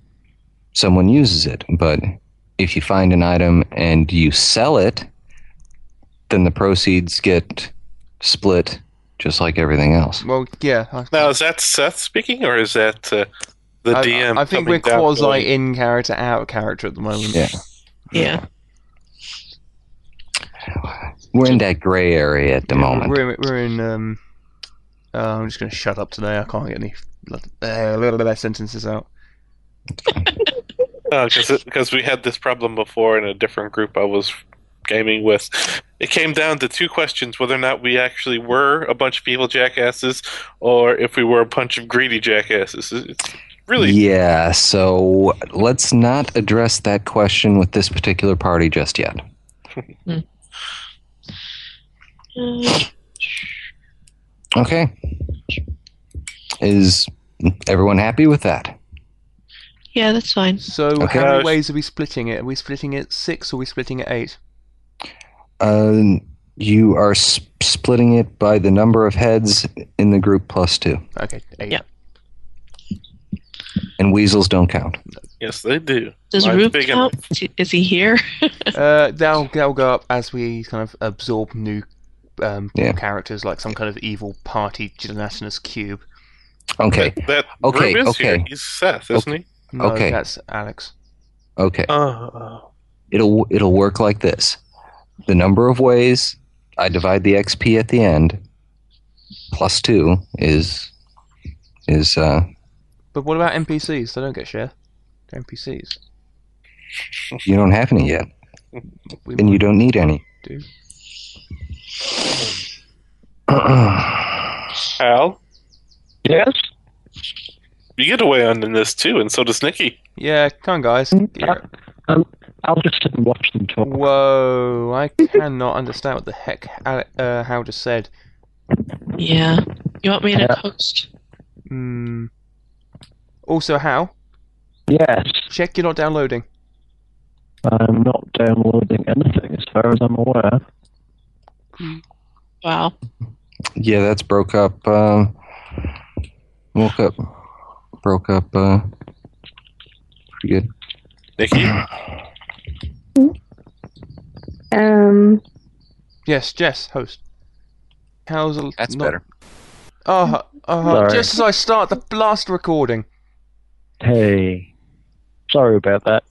someone uses it. But if you find an item and you sell it, then the proceeds get split just like everything else. Well, yeah. I, Now is that Seth speaking, or is that uh, the I, DM? I think we're quasi going- in character, out character at the moment. Yeah. yeah. We're in that gray area at the Yeah, moment. We're, we're in. Um, uh, I'm just going to shut up today. I can't get any uh, little bit of sentences out. (laughs) because we had this problem before in a different group I was gaming with. It came down to two questions: whether or not we actually were a bunch of evil jackasses, or if we were a bunch of greedy jackasses. It's really Yeah, so let's not address that question with this particular party just yet. (laughs) Okay. Is everyone happy with that? yeah, that's fine. So, Okay. how many ways are we splitting it? Are we splitting it six or are we splitting it eight? Uh, you are s- splitting it by the number of heads in the group plus two, Okay, eight. Yeah. and weasels don't count. yes, they do. Does Mine's Rube big count? Is he- Is he here? (laughs) Uh, they'll they'll go up as we kind of absorb new um, Yeah. characters, like some kind of evil party gelatinous cube. Okay, That, that Okay, Rube is here. He's Seth, isn't he? No, Okay. that's Alex. okay. Oh, It'll it'll work like this: the number of ways I divide the XP at the end plus two is is uh But what about NPCs? They don't get share. They're NPCs. you don't have any yet, We and you don't need any. do. (clears throat) Al, Yes? you get away on in this too, and so does Nikki. Yeah, come on, guys. Get Um, I'll just sit and watch them talk. Whoa! I cannot understand what the heck Ale- uh, Hal just said. yeah. You want me to Yeah. host? Hmm. Also, Hal, Yes, check you're not downloading. I'm not downloading anything as far as I'm aware. Wow. yeah, that's broke up. Um, woke up, broke up. Uh, pretty good. Nikki, (clears throat) Um, Yes, Jess, host. How's a, That's not- better. Oh, uh, Sorry. just as I start the blast recording. Hey, sorry about that.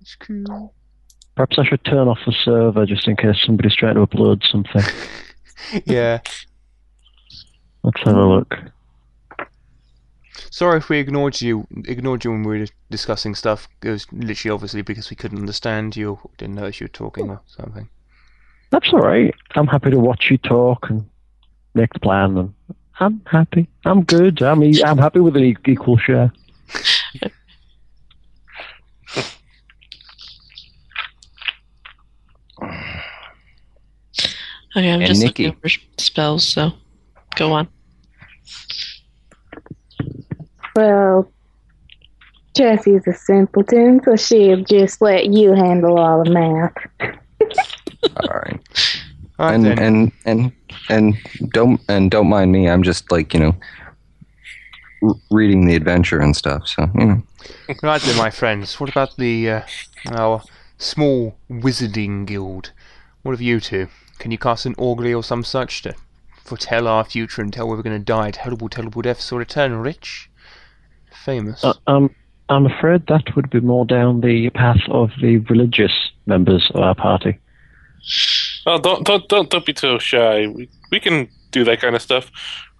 It's cool. Perhaps I should turn off the server just in case somebody's trying to upload something. (laughs) Yeah. Let's have a look. Sorry if we ignored you. Ignored you when we were discussing stuff. It was literally, obviously, because we couldn't understand you. or Didn't notice you were talking or something. That's all right. I'm happy to watch you talk and make the plan. And I'm happy. I'm good. I'm e- I'm happy with an e- equal share. Okay, I'm And just Nikki. looking over spells, so go on. Well, Jessie's a simpleton, so she'll just let you handle all the math. All right. Alright and then. and and and don't and don't mind me. I'm just like you know r- reading the adventure and stuff. So you know. Right then, my friends. What about the uh, our small wizarding guild? What of you two? Can you cast an augury or some such to foretell our future and tell where we're going to die? Terrible, terrible deaths or return rich, famous. Uh, um, I'm afraid that would be more down the path of the religious members of our party. oh, don't don't don't don't be too shy. We we can do that kind of stuff.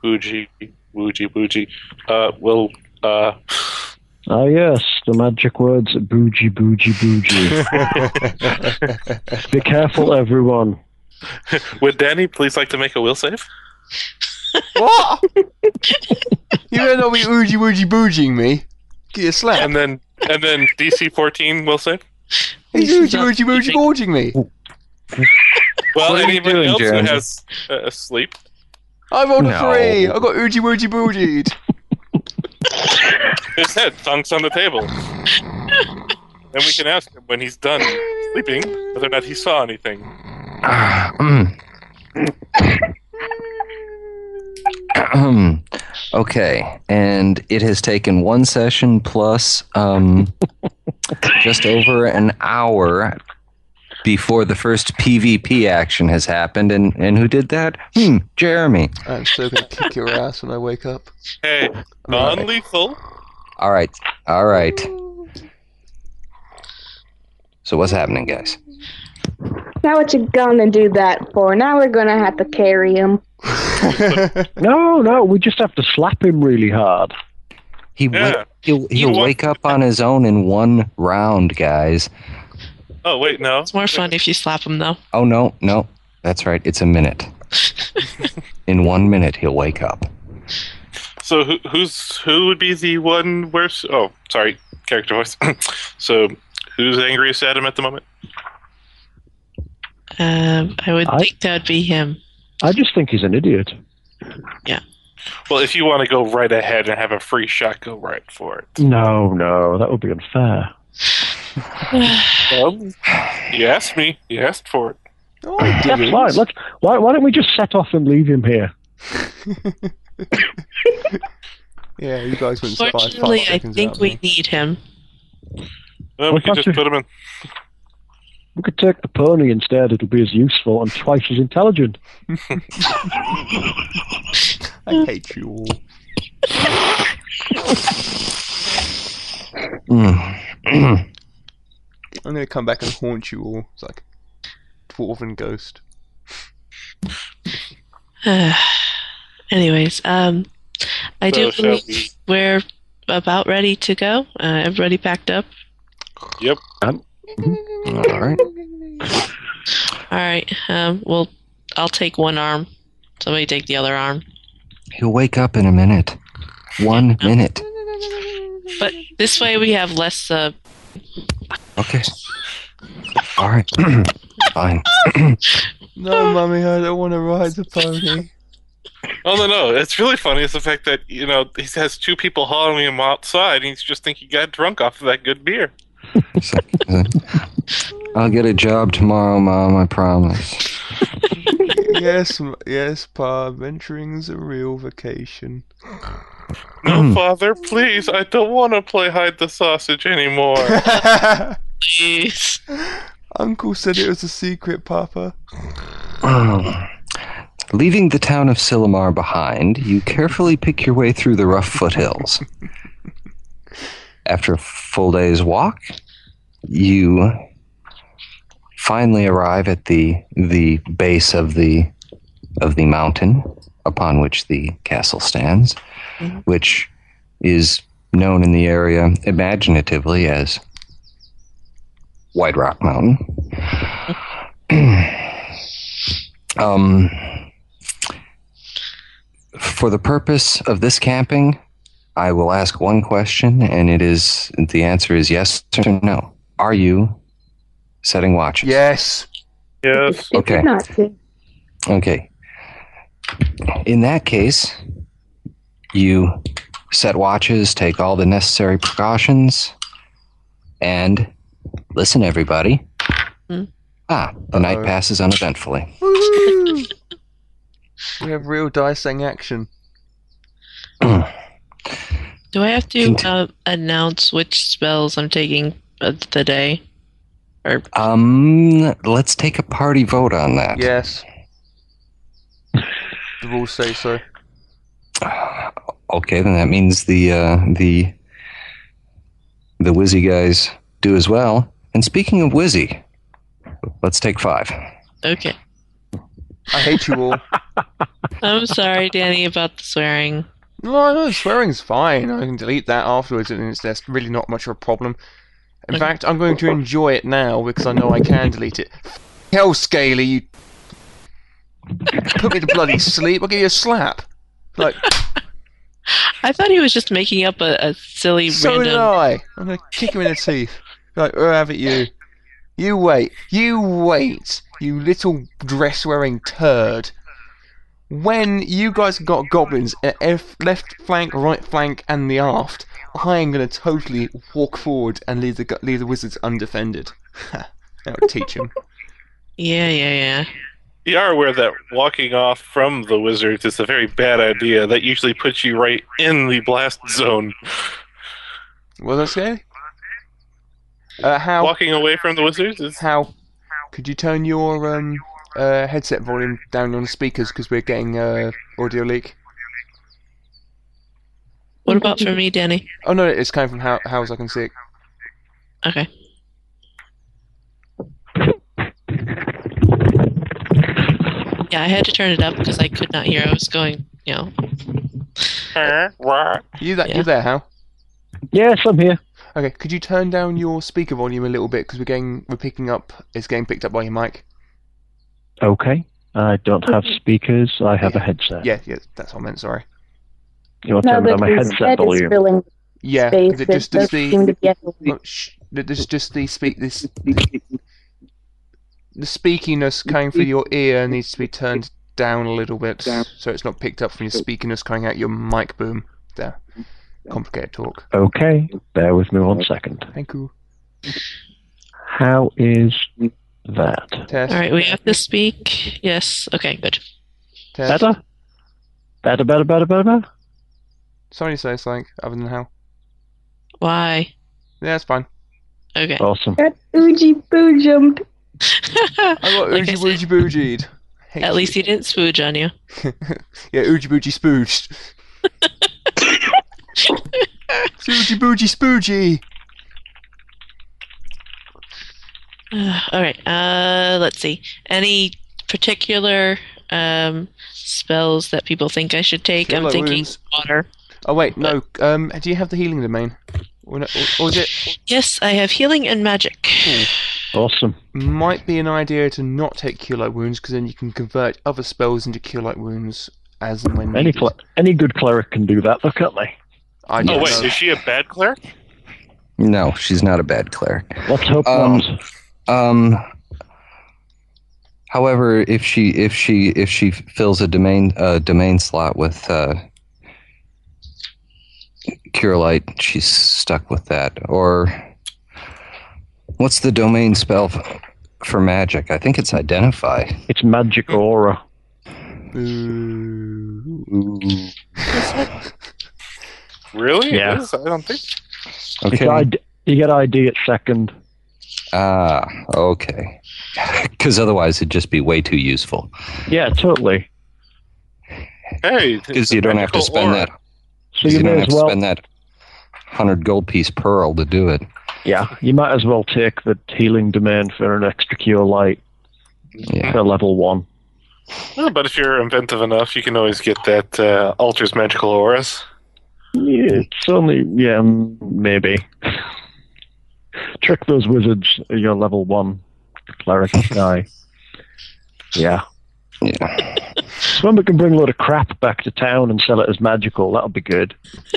Wooji, wooji, wooji. Uh, well, uh, (laughs) Ah, yes, the magic words bougie, bougie, bougie. (laughs) be careful, everyone. (laughs) would Danny please like to make a will save? What? (laughs) you better not be oogie woogie booging me. Get a slap. And then and then DC fourteen will save. He's oogie woogie woogie booging me. Well, What are you anybody doing, else Jeremy? who has uh, sleep? I rolled a No. three. I got oogie woogie boogied. His head thunks on the table. and we can ask him when he's done sleeping whether or not he saw anything. Ah, mm. Ahem. (clears throat) okay, and it has taken one session plus um, (laughs) just over an hour before the first PvP action has happened. And, and who did that? Hmm, Jeremy. I'm so gonna kick your ass when I wake up. Hey, non lethal. All right, all right. So what's happening, guys? Now what you gonna do that for? Now we're gonna have to carry him. (laughs) No, no, we just have to slap him really hard. He Yeah. wa- he'll he'll want- wake up on his own in one round, guys. Oh, wait, no. It's more fun if you slap him, though. Oh no, no, that's right. It's a minute. (laughs) in one minute, he'll wake up. So who, who's who would be the one worse? Oh, sorry, character voice. (clears throat) so who's angriest at him at the moment? Um, I would I- think that would be him. I just think he's an idiot. Yeah. Well, if you want to go right ahead and have a free shot, go right for it. No, no, that would be unfair. Well, you asked me. You asked for it. Oh, I That's didn't. fine. Let's, why, why don't we just set off and leave him here? (laughs) Yeah, you guys wouldn't survive Fortunately, I think we need him. Well, we Well, could just that's put him in. We could take the pony instead. It'll be as useful and twice as intelligent. (laughs) I hate you all. (clears throat) I'm gonna come back and haunt you all. It's like dwarven ghost. (sighs) Anyways, um, I do So shall believe we- we're about ready to go. Uh, everybody packed up. Yep. All right. All right. Um, well, I'll take one arm. Somebody take the other arm. He'll wake up in a minute. One minute. But this way we have less. Uh, Okay. All right. (clears throat) Fine. (clears throat) No, mommy, I don't want to ride the pony. Oh no, no! It's really funny is the fact that you know he has two people hauling him outside, and he's just think he got drunk off of that good beer. I'll get a job tomorrow, Mom. I promise. yes, m- yes, Pa. Venturing's a real vacation. No, father, please! I don't want to play hide the sausage anymore. please. Uncle said it was a secret, Papa. (clears throat) Leaving the town of Cillamar behind, you carefully pick your way through the rough foothills. After a full day's walk, you finally arrive at the the base of the of the mountain upon which the castle stands, Mhm. which is known in the area imaginatively as Whiterock Mountain. (clears throat) um, for the purpose of this camping, I will ask one question, and it is the answer is yes or no. Are you setting watches? Yes. yes. Okay. Okay. In that case, you set watches, take all the necessary precautions, and listen, everybody. Hmm. Ah, the night Uh-oh. passes uneventfully. (laughs) We have real dicing action. Do I have to Cont- uh, announce which spells I'm taking of the day? Or Um, let's take a party vote on that. Yes. The rules say so. (sighs) Okay, then that means the uh, the the Wizzy guys do as well. And speaking of Wizzy, let's take five. okay. I hate you all. (laughs) I'm sorry, Danny, about the swearing. No, no, swearing's fine. I can delete that afterwards, and it's that's really not much of a problem. In fact, I'm going to enjoy it now because I know I can delete it. Hell, Scaly, you put me to bloody sleep. I'll give you a slap. Like, I thought he was just making up a, a silly so did. I. I'm gonna kick him in the teeth. Like, oh, have it, you. You wait. You wait. you little dress wearing turd. When you guys got goblins at F- left flank, right flank, and the aft, I am going to totally walk forward and leave the leave the wizards undefended. that would teach him. (laughs) Yeah, yeah, yeah. You are aware that walking off from the wizards is a very bad idea. That usually puts you right in the blast zone. What did I say? Uh, how? Walking away from the wizards is How? Could you turn your um, uh, headset volume down on the speakers because we're getting uh, audio leak? What about for me, Danny? Oh no, it's coming from how How's I can see it. Okay. Yeah, I had to turn it up because I could not hear. I was going, you know. You that Yeah. you there, Hal? Yes, I'm here. Okay, could you turn down your speaker volume a little bit because we're getting we're picking up it's getting picked up by your mic. Okay. I don't have speakers. I have a headset. Yeah, yeah, that's what I meant. Sorry. You want to No, turn down but my his headset head is volume? filling Yeah, space. it It just does does the seem to be echoing. no, shh, there's just the speak this the speakiness coming through your ear needs to be turned down a little bit so it's not picked up from your speakiness coming out your mic boom. There, complicated talk. Okay. Bear with me one second. Thank you. How is that? Test. All right, we have to speak. Yes. Okay, good. Test. Better? Better, better, better, better, better? Somebody say something other than hell. Why? Yeah, it's fine. Okay. Awesome. Got Oogie Boo jump. (laughs) I got Like I Oogie said, Boogie Boogied. At least he didn't spooge on you. (laughs) yeah, Oogie Boogie Spooged. (laughs) Oogie Boogie Spoogie. (sighs) All right. Uh, let's see. Any particular um, spells that people think I should take? Feel I'm like thinking wounds. water. Oh wait, no. Um, do you have the healing domain? Or, or, or is it Yes, I have healing and magic. Awesome. might be an idea to not take cure light wounds because then you can convert other spells into cure light wounds as and when Any cl- any good cleric can do that, though, can't they? I Oh wait, know. is she a bad cleric? No, she's not a bad cleric. Let's hope Um, not. Um. However, if she if she if she fills a domain uh, domain slot with uh, cure she's stuck with that. Or what's the domain spell for magic? I think it's identify. It's magic aura. Ooh. Ooh. Really? Yeah. is? I don't think. Okay. ID- you get ID at second. Ah. Okay. (laughs) Because otherwise, it'd just be way too useful. Yeah, totally. Hey, Because you don't have to spend aura. that. So 'cause you you don't may have as to well. spend that hundred gold piece pearl to do it. Yeah, you might as well take the healing domain for an extra cure light Yeah. for level one. But if you're inventive enough, you can always get that uh, alters magical auras. Yeah, it's only yeah, maybe. (laughs) Trick those wizards. You're level one cleric guy. (laughs) Yeah. Yeah. So (laughs) when we can bring a load of crap back to town and sell it as magical, that'll be good.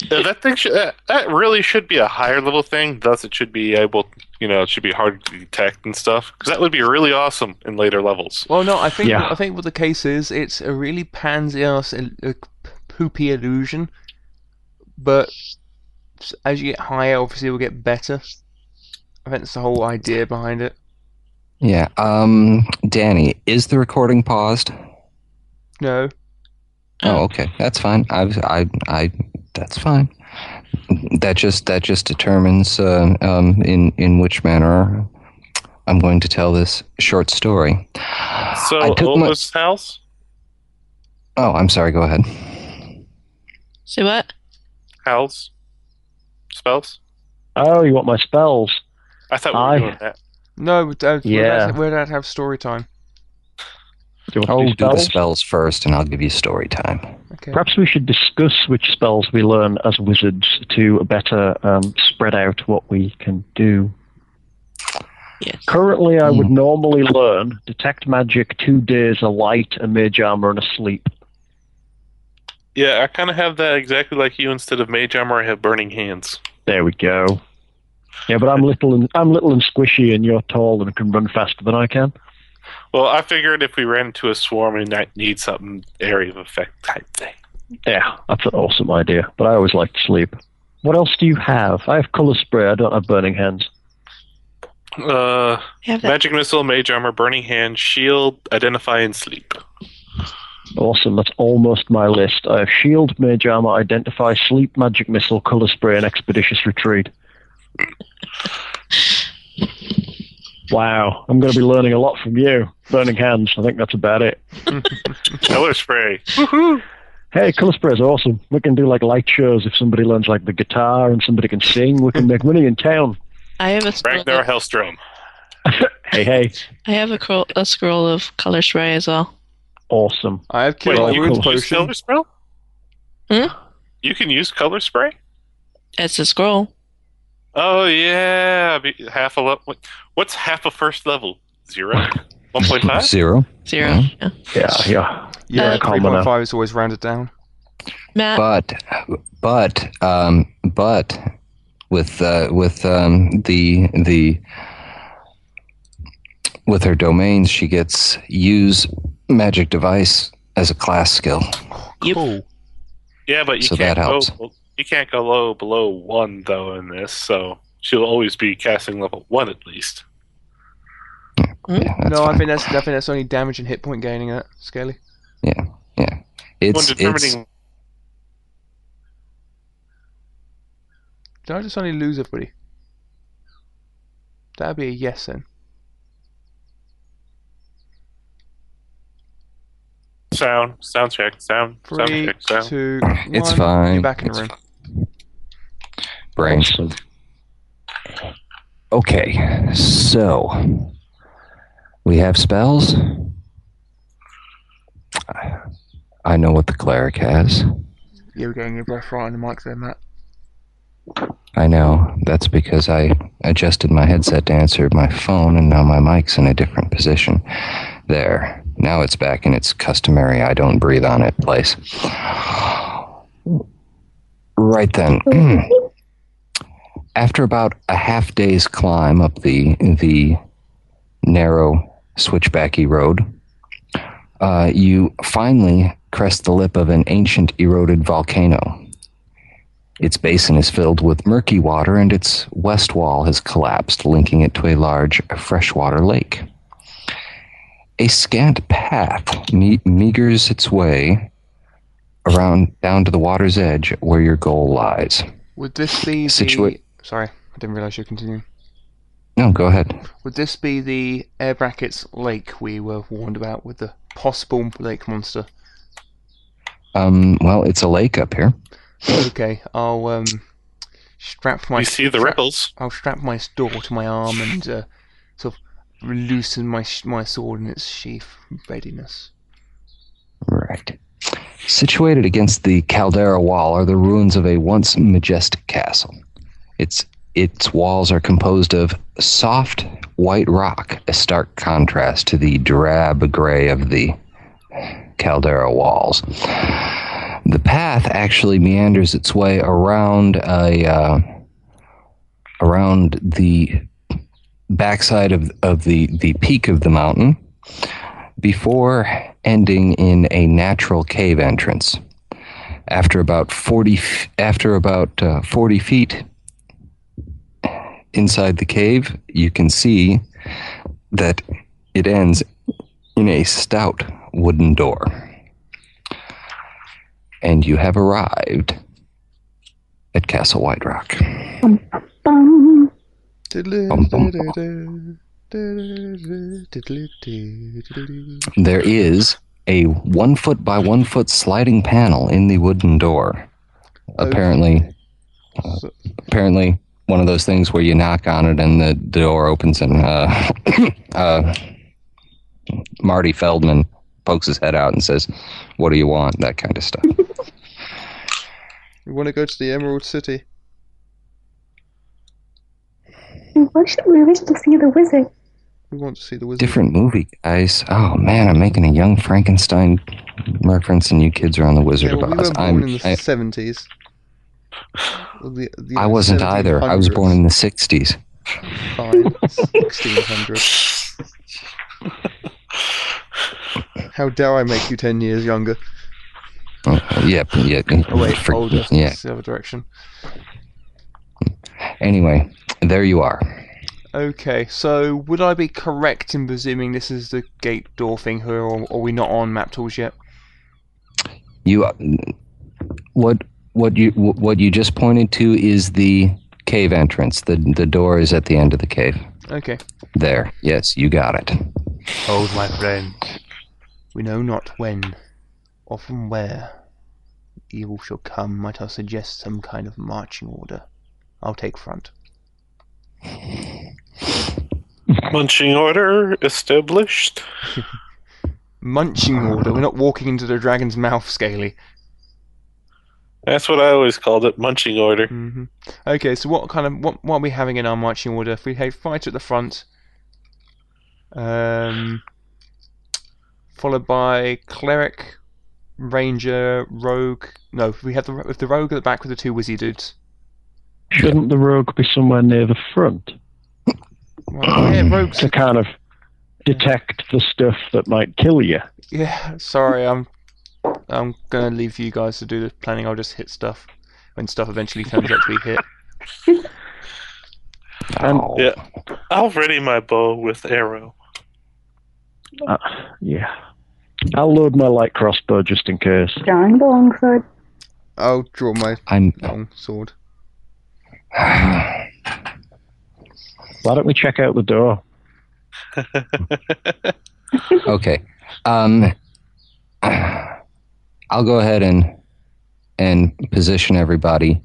Yeah, that thing should, that, that really should be a higher level thing. Thus, it should be able, you know, it should be hard to detect and stuff. Because that would be really awesome in later levels. Well, no, I think Yeah. I think what the case is, it's a really pansy ass, uh, poopy illusion. But as you get higher, obviously, it will get better. I think that's the whole idea behind it. Yeah. Um, Danny, is the recording paused? No, Oh, okay. That's fine. I, I, I. That's fine. That just that just determines uh, um, in in which manner I'm going to tell this short story. So, I took my- was Hal's? Oh, I'm sorry. Go ahead. Say what? Hal's spells? Oh, you want my spells? I thought we were I- doing that. No, we're allowed- we're Yeah. allowed- we're allowed to have story time. Do you want I'll to do do the spells? spells first, and I'll give you story time. Okay. Perhaps we should discuss which spells we learn as wizards to better um, spread out what we can do. Yes. Currently, I would Hmm. normally learn Detect Magic, Two Days, a Light, a Mage Armor, and a Sleep. Yeah, I kind of have that exactly like you. Instead of mage armor, I have burning hands. There we go. Yeah, but I'm little and I'm little and squishy, and you're tall and can run faster than I can. Well, I figured if we ran into a swarm, we might need something area of effect type thing. Yeah, that's an awesome idea. But I always like to sleep. What else do you have? I have color spray. I don't have burning hands. Uh, I have that. magic missile, mage armor, burning hand, shield, identify, and sleep. Awesome. That's almost my list. I have shield, mage armor, identify, sleep, magic missile, color spray, and expeditious retreat. Wow, I'm going to be learning a lot from you. Burning hands. I think that's about it. (laughs) Color spray. Hey, color spray is awesome. We can do like light shows if somebody learns like the guitar and somebody can sing. We can make money in town. I have a scroll. Ragnar Of, Hellstrom. (laughs) Hey, hey, I have a, cro- a scroll of color spray as well. awesome. I have Wait, killed Well, my you can use color spray? Hmm? You can use color spray? It's a scroll. Oh yeah, half a level. What's half a first level? Zero. (laughs) One point five. Zero. Zero. Mhm. Yeah. Yeah, yeah. Yeah, Uh, three Commoner. point five is always rounded down. Matt, But, but, um, but, with uh, with um, the the with her domains, she gets use magic device as a class skill. Cool. Yeah, but you So can't that go. helps. You can't go low below one though in this, so she'll always be casting level one at least. Hmm? Yeah, that's no, I fine. think that's I think that's only damage and hit point gaining that Scaly. it's When it's determining Did I just only lose everybody? That'd be a yes then. sound, sound check, sound, sound check, sound. two, It's fine. You're back in the room. brain. Awesome. Okay, so we have spells. I know what the cleric has. You're getting your breath right on the mic there, Matt. I know. That's because I adjusted my headset to answer my phone, and now my mic's in a different position. There. Now it's back in its customary I don't breathe on it place. Right then. (clears throat) After about a half day's climb up the the narrow switchbacky road, uh, you finally crest the lip of an ancient eroded volcano. Its basin is filled with murky water, and its west wall has collapsed, linking it to a large freshwater lake. A scant path me- meagers its way around down to the water's edge where your goal lies. Would this be the? Situa- Sorry, I didn't realise you were continuing. No, go ahead. Would this be the air brackets lake we were warned about with the possible lake monster? Um, well, it's a lake up here. Okay, I'll um strap my You see the strap- ripples. I'll strap my sword to my arm and uh, sort of loosen my sh- my sword in its sheath readiness. Right. Situated against the caldera wall are the ruins of a once majestic castle. Its its walls are composed of soft white rock, a stark contrast to the drab gray of the caldera walls. The path actually meanders its way around a uh, around the backside of, of the, the peak of the mountain before ending in a natural cave entrance. After about 40 after about uh, 40 feet inside the cave, you can see that it ends in a stout wooden door. And you have arrived at Castle Whiterock. Bum. Bum, bum, There is a one foot by one foot sliding panel in the wooden door. Apparently, uh, apparently one of those things where you knock on it and the, the door opens and uh, (coughs) uh, Marty Feldman pokes his head out and says, "What do you want?" That kind of stuff. We want to go to the Emerald City. Why should we wish to see the wizard? We want to see the wizard. Different movie, guys. Oh man, I'm making a young Frankenstein reference, and you kids are on the Wizard Yeah, of well, we Oz. weren't born I'm. in the I, seventies. The, the I wasn't either. I was born in the '60s. fine sixteen hundred. How dare I make you ten years younger? Uh, yeah, yeah. Oh wait, for- older. Yeah. The other direction. Anyway, there you are. Okay, so would I be correct in presuming this is the gate door thing here, or are we not on map tools yet? You, are. what, what you, what you just pointed to is the cave entrance. The the door is at the end of the cave. Okay. There. Yes, you got it. Hold my friend. We know not when, or from where. Evil shall come. Might I suggest some kind of marching order? I'll take front. Munching order established. (laughs) Munching order. (laughs) We're not walking into the dragon's mouth, Scaly. That's what I always called it, munching order. hmm Okay, so what kind of what what are we having in our marching order? If we have fighter at the front, um, followed by cleric, ranger, rogue. No, if we have the if the rogue at the back with the two wizzy dudes. Shouldn't the rogue be somewhere near the front Well, yeah, rogues. to kind of detect the stuff that might kill you? Yeah, sorry, I'm I'm gonna leave you guys to do the planning. I'll just hit stuff when stuff eventually turns out to be hit. And (laughs) Oh. Yeah. I'll ready my bow with arrow. uh, yeah, I'll load my light crossbow just in case. Drawing the long sword. I'll draw my I'm. long sword. (sighs) Why don't we check out the door? (laughs) (laughs) Okay. Um, I'll go ahead and and position everybody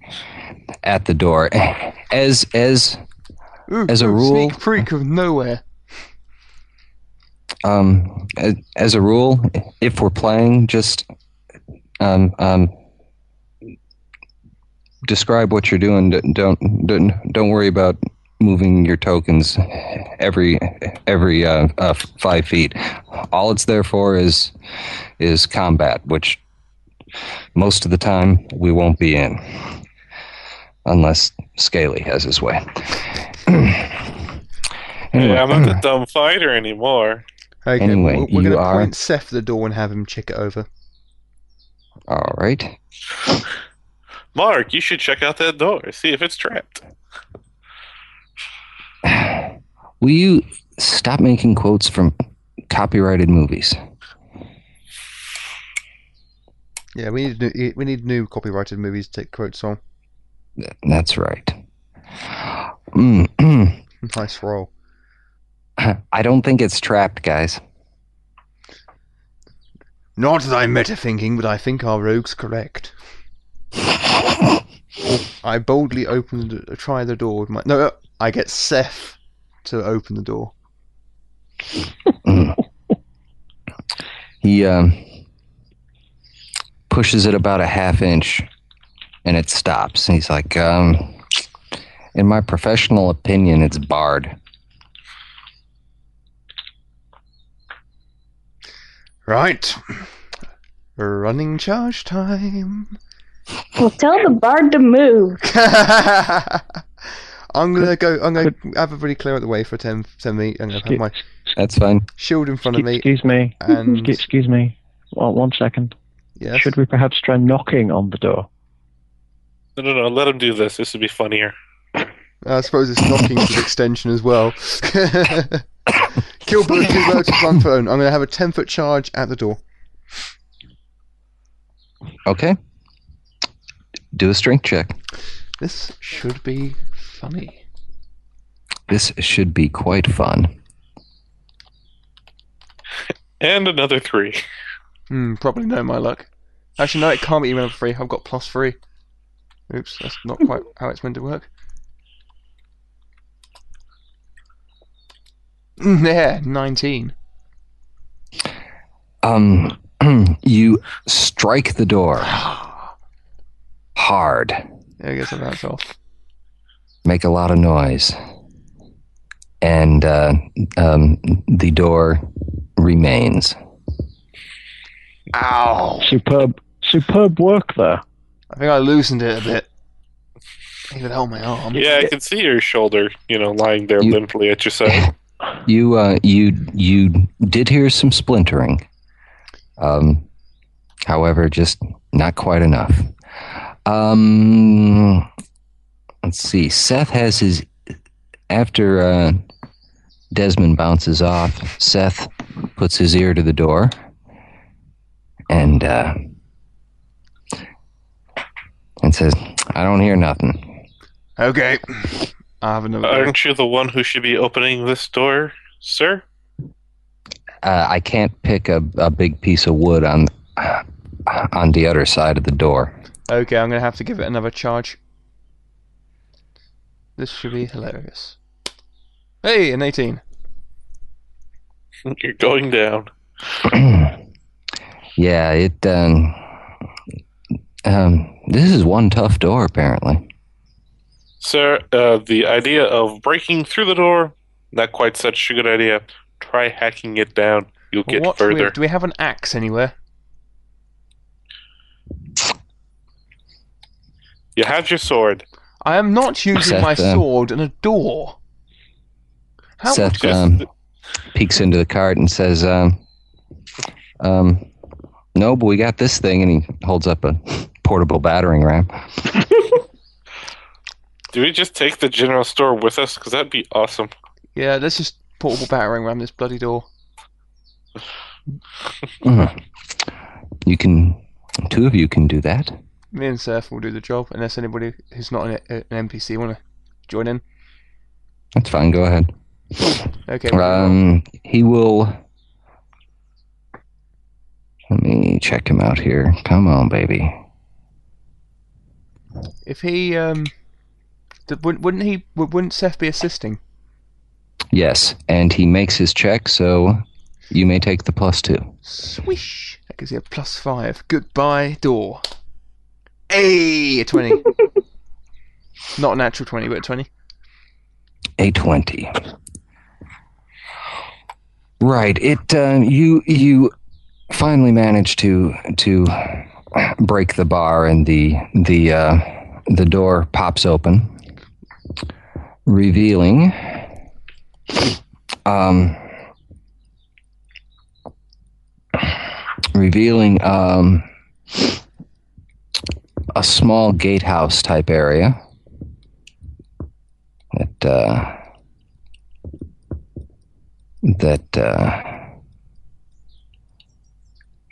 at the door. As as Ooh, As a rule- sneak freak of nowhere. um as, as a rule, if we're playing, just um um describe what you're doing. Don't don't don't worry about moving your tokens every every uh, uh, five feet. All it's there for is is combat, which most of the time we won't be in, unless Scaly has his way. (clears throat) Anyway, Hey, I'm not a dumb fighter anymore. Okay, Anyway, we're, we're gonna are- point Seth to the door and have him check it over. all right. Mark, you should check out that door. See if it's trapped. Will you stop making quotes from copyrighted movies? Yeah, we need new, we need new copyrighted movies to take quotes on. That's right. Mm, Nice roll. I don't think it's trapped, guys. Not that I'm meta thinking, but I think our rogue's correct. (laughs) I boldly open the, try the door with my no. uh, I get Seth to open the door. Mm. he um, pushes it about a half inch, and it stops. And he's like, um, "In my professional opinion, it's barred." Right. Running charge time. Well, tell the bard to move. (laughs) I'm gonna go. I'm gonna have everybody clear out the way for 10, 10 feet. I'm gonna have my That's fine. shield in front of me. Excuse me. And Excuse- Excuse me. One one second. Yes, Should we perhaps try knocking on the door? No, no, no. Let him do this. This would be funnier. Uh, I suppose it's knocking to the extension as well. Kill bird, two birds with one phone. I'm gonna have a ten foot charge at the door. Okay. Do a strength check. This should be funny. This should be quite fun. (laughs) And another three. Hmm, probably no my luck. Actually, no, it can't be even three. I've got plus three. Oops, that's not quite how it's meant to work. (laughs) Yeah, 19. Um, (clears throat) you strike the door (sighs) hard, Yeah, I guess that's off. make a lot of noise, and uh, um, the door remains. Ow! Superb, superb work there. I think I loosened it a bit. Even held my arm. Yeah, I can see your shoulder, you know, lying there You- limply at your side. (laughs) You uh, you you did hear some splintering, Um, however, just not quite enough. Um, let's see. Seth has his after uh, Desmond bounces off. Seth puts his ear to the door and uh, and says, "I don't hear nothing." Okay. I have another. Aren't you the one who should be opening this door, sir? Uh, I can't pick a, a big piece of wood on on the other side of the door. Okay, I'm gonna have to give it another charge. This should be hilarious. Hey, an 18. You're going down. (clears throat) yeah, it. Um, um, this is one tough door, apparently. Sir, uh, the idea of breaking through the door, not quite such a good idea. Try hacking it down. You'll get what do we- further. do we have an axe anywhere? You have your sword. I am not using Seth, my um, sword in a door. How Seth um, peeks into the cart and says, um, um, "No, but we got this thing," and he holds up a portable battering ram. (laughs) Do we just take the general store with us? Because that'd be awesome. Yeah, let's just portable battering ram this bloody door. Mhm. (laughs) You can, two of you can do that. Me and Seth will do the job, unless anybody who's not an, an NPC want to join in. That's fine. Go ahead. (laughs) Okay. Um, he will. Let me check him out here. Come on, baby. if he um, wouldn't wouldn't he wouldn't Seth be assisting? Yes, and he makes his check, so you may take the plus two. Swish. That gives you a plus five. Goodbye, door. Hey, a twenty. (laughs) not a natural twenty, but a twenty. A twenty. Right. It. Uh, you. You finally managed to to break the bar, and the the uh, the door pops open, revealing. Um, revealing um, a small gatehouse type area that uh, that uh,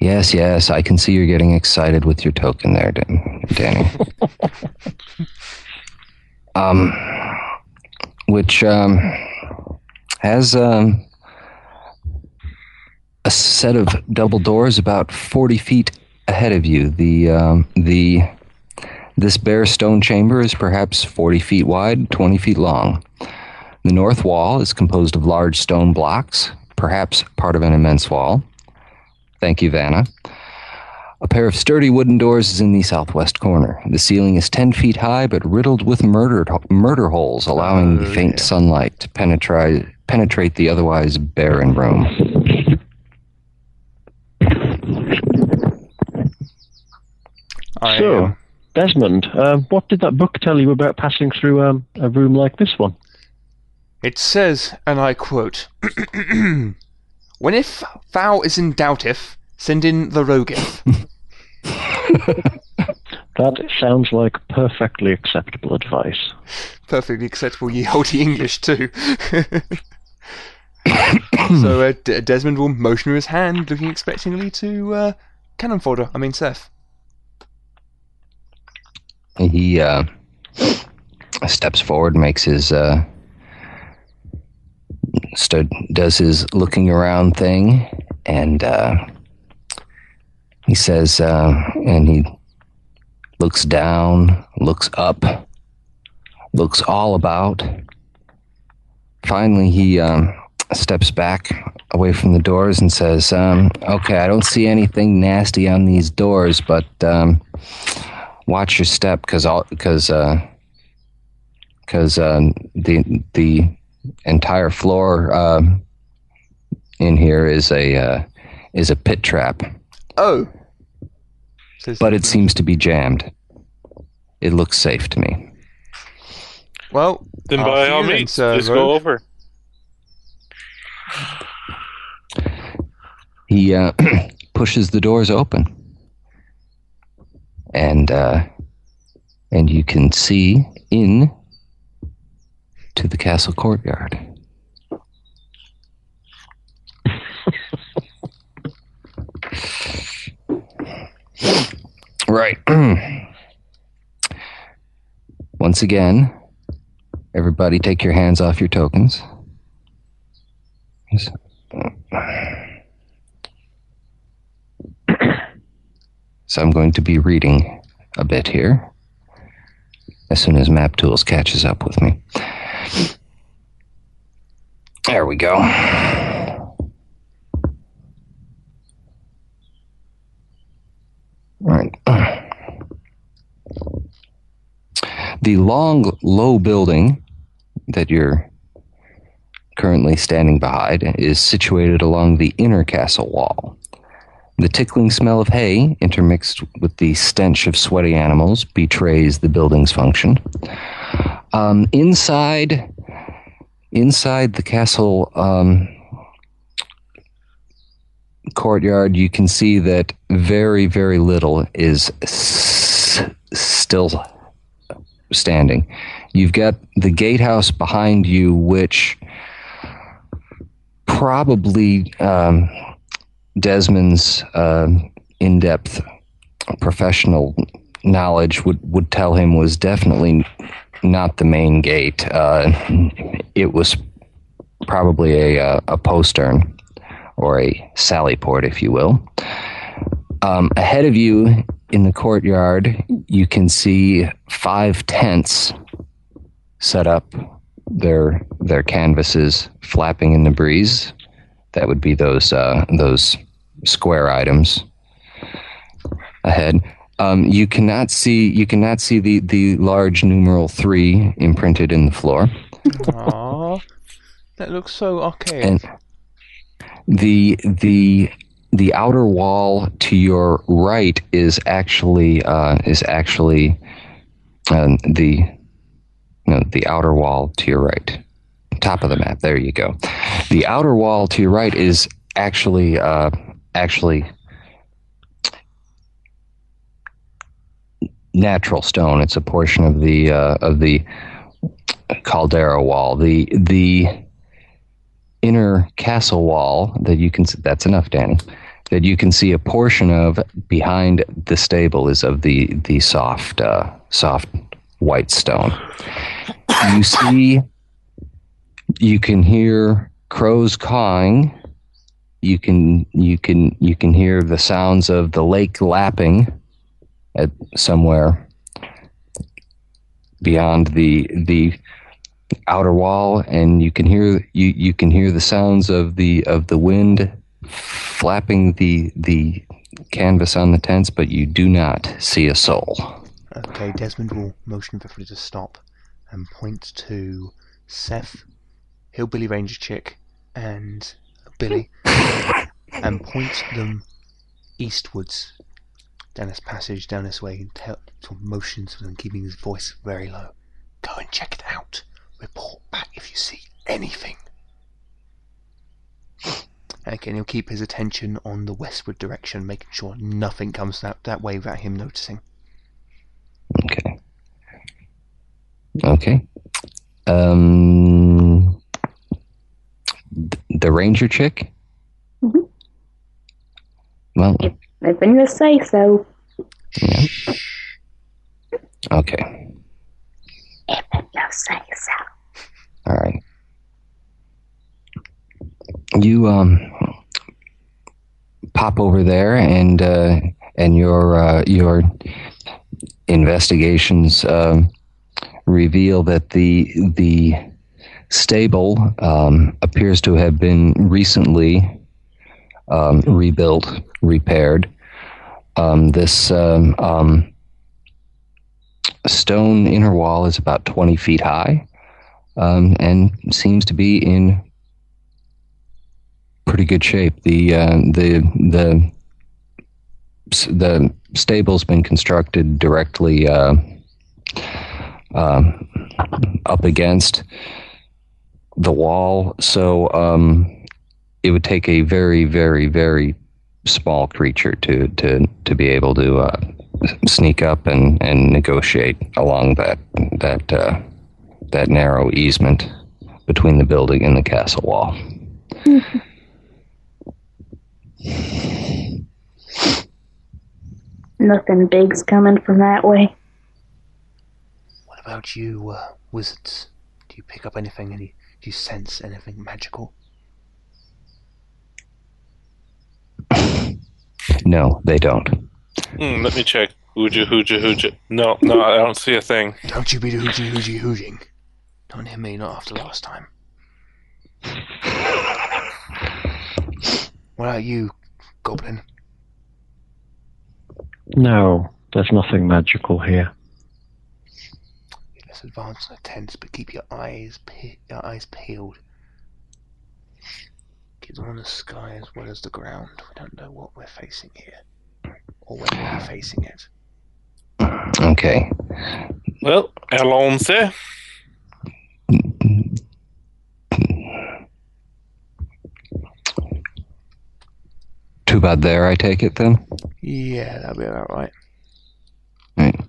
yes yes I can see you're getting excited with your token there Dan- Danny (laughs) um which um has um a set of double doors about 40 feet ahead of you the um the this bare stone chamber is perhaps 40 feet wide, 20 feet long. The north wall is composed of large stone blocks, perhaps part of an immense wall. Thank you, Vanna. A pair of sturdy wooden doors is in the southwest corner. The ceiling is 10 feet high, but riddled with murdered, murder holes, allowing Oh, faint yeah. sunlight to penetrate, penetrate the otherwise barren room. I, So, Desmond, um, what did that book tell you about passing through um, a room like this one? It says, and I quote, (clears throat) When if thou is in doubt if, send in the rogueth. (laughs) That sounds like perfectly acceptable advice. Perfectly acceptable ye olde English too. (coughs) so uh, D- Desmond will motion with his hand, looking expectingly to uh, cannon fodder. I mean Seth. He uh, steps forward, makes his uh, does his looking around thing, and uh, he says, uh, and he looks down, looks up, looks all about. Finally, he um, steps back away from the doors and says, um, "Okay, I don't see anything nasty on these doors, but." Um, watch your step because because because uh, the the entire floor uh, in here is a uh, is a pit trap, Oh. But it seems to be jammed. It looks safe to me. Well, Then by all means, sir, let's go over. He uh, (clears throat) pushes the doors open, and uh, and you can see in to the castle courtyard. (laughs) right. (clears throat) Once again, everybody take your hands off your tokens. Yes. (clears throat) So I'm going to be reading a bit here as soon as Map Tools catches up with me. There we go. Right. The long, low building that you're currently standing behind is situated along the inner castle wall. The tickling smell of hay, intermixed with the stench of sweaty animals, betrays the building's function. Um, inside, inside the castle um, courtyard, you can see that very, very little is s- still standing. You've got the gatehouse behind you, which probably um, Desmond's uh, in-depth professional knowledge would, would tell him was definitely not the main gate. Uh, it was probably a, uh, a postern or a sally port, if you will. Um, ahead of you in the courtyard, you can see five tents set up, their their canvases flapping in the breeze. That would be those uh, those square items ahead. Um, you cannot see you cannot see the, the large numeral three imprinted in the floor. Aww. That looks so archaic. And the the the outer wall to your right is actually uh, is actually uh, the no the outer wall to your right, top of the map. There you go. The outer wall to your right is actually uh, actually natural stone. It's a portion of the uh, of the caldera wall. The the inner castle wall that you can see, that's enough danny that you can see a portion of behind the stable is of the the soft uh, soft white stone you see you can hear crows cawing you can you can you can hear the sounds of the lake lapping at somewhere beyond the the outer wall and you can hear you you can hear the sounds of the of the wind flapping the the canvas on the tents but you do not see a soul. Okay, Desmond will motion for Freddy to stop and point to Seth, Hillbilly Ranger Chick, and Billy, (laughs) and point them eastwards down this passage, down this way, and tell, sort of motions for them, keeping his voice very low. Go and check it out. Report back if you see anything. And again, he'll keep his attention on the westward direction, making sure nothing comes that, that way without him noticing. okay okay um th- the ranger chick Mhm. well Open your say so. okay Open your say so. All right. You um pop over there and uh, and your uh, your investigations um reveal that the the stable um, appears to have been recently um, rebuilt, repaired. Um, this um, um, stone inner wall is about twenty feet high um, and seems to be in pretty good shape. The uh, the the the stable's been constructed directly uh, um, up against the wall, so um, it would take a very very very small creature to to to be able to uh, sneak up and and negotiate along that that uh, that narrow easement between the building and the castle wall. (laughs) Nothing big's coming from that way. What about you, uh, wizards? Do you pick up anything? Any? Do you sense anything magical? (laughs) No, they don't. Hmm, let me check. Hooja, hooja, hooja. No, no, I don't see a thing. Don't you be hoogie hoogie hooging. Don't hear me, not after last time. (laughs) What about you, goblin? No, there's nothing magical here. Let's advance in the tents, but keep your eyes pe- your eyes peeled. Keep them on the sky as well as the ground. We don't know what we're facing here, or when we're facing it. Okay. Well, Alonce. Too bad there. I take it then. Yeah, that'll be about right. Right.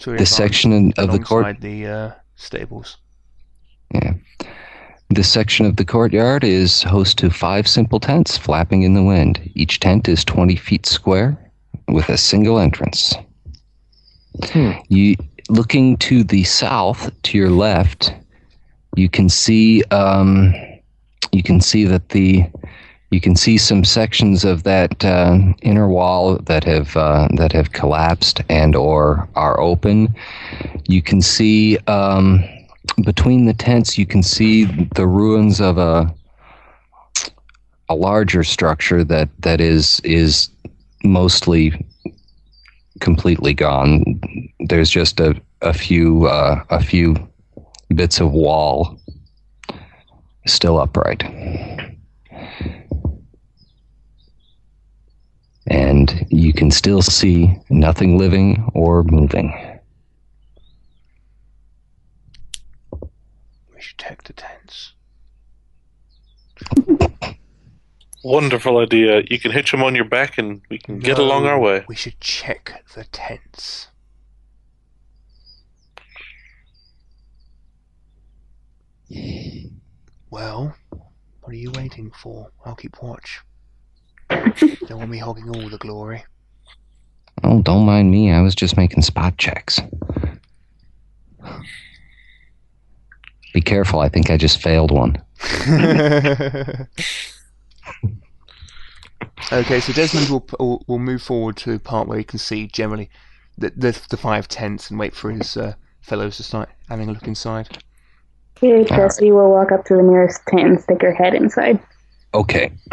So This section of the court. alongside the uh, stables. Yeah. This section of the courtyard is host to five simple tents flapping in the wind. Each tent is 20 feet square with a single entrance. Hmm. You looking to the south, to your left, you can see um, you can see that the you can see some sections of that uh, inner wall that have uh, that have collapsed and or are open. You can see um, between the tents. You can see the ruins of a a larger structure that that is is mostly completely gone. There's just a a few uh, a few bits of wall still upright. And you can still see nothing living or moving. We should check the tents. Wonderful idea. You can hitch them on your back and we can get along our way. We should check the tents. Well, what are you waiting for? I'll keep watch. (laughs) Don't want me hogging all the glory. Oh, don't mind me. I was just making spot checks. Be careful. I think I just failed one. (laughs) okay, so Desmond will, will will move forward to the part where he can see generally the the, the five tents and wait for his uh, fellows to start having a look inside. Here, Jessie will walk up to the nearest tent and stick her head inside. Okay. (clears throat)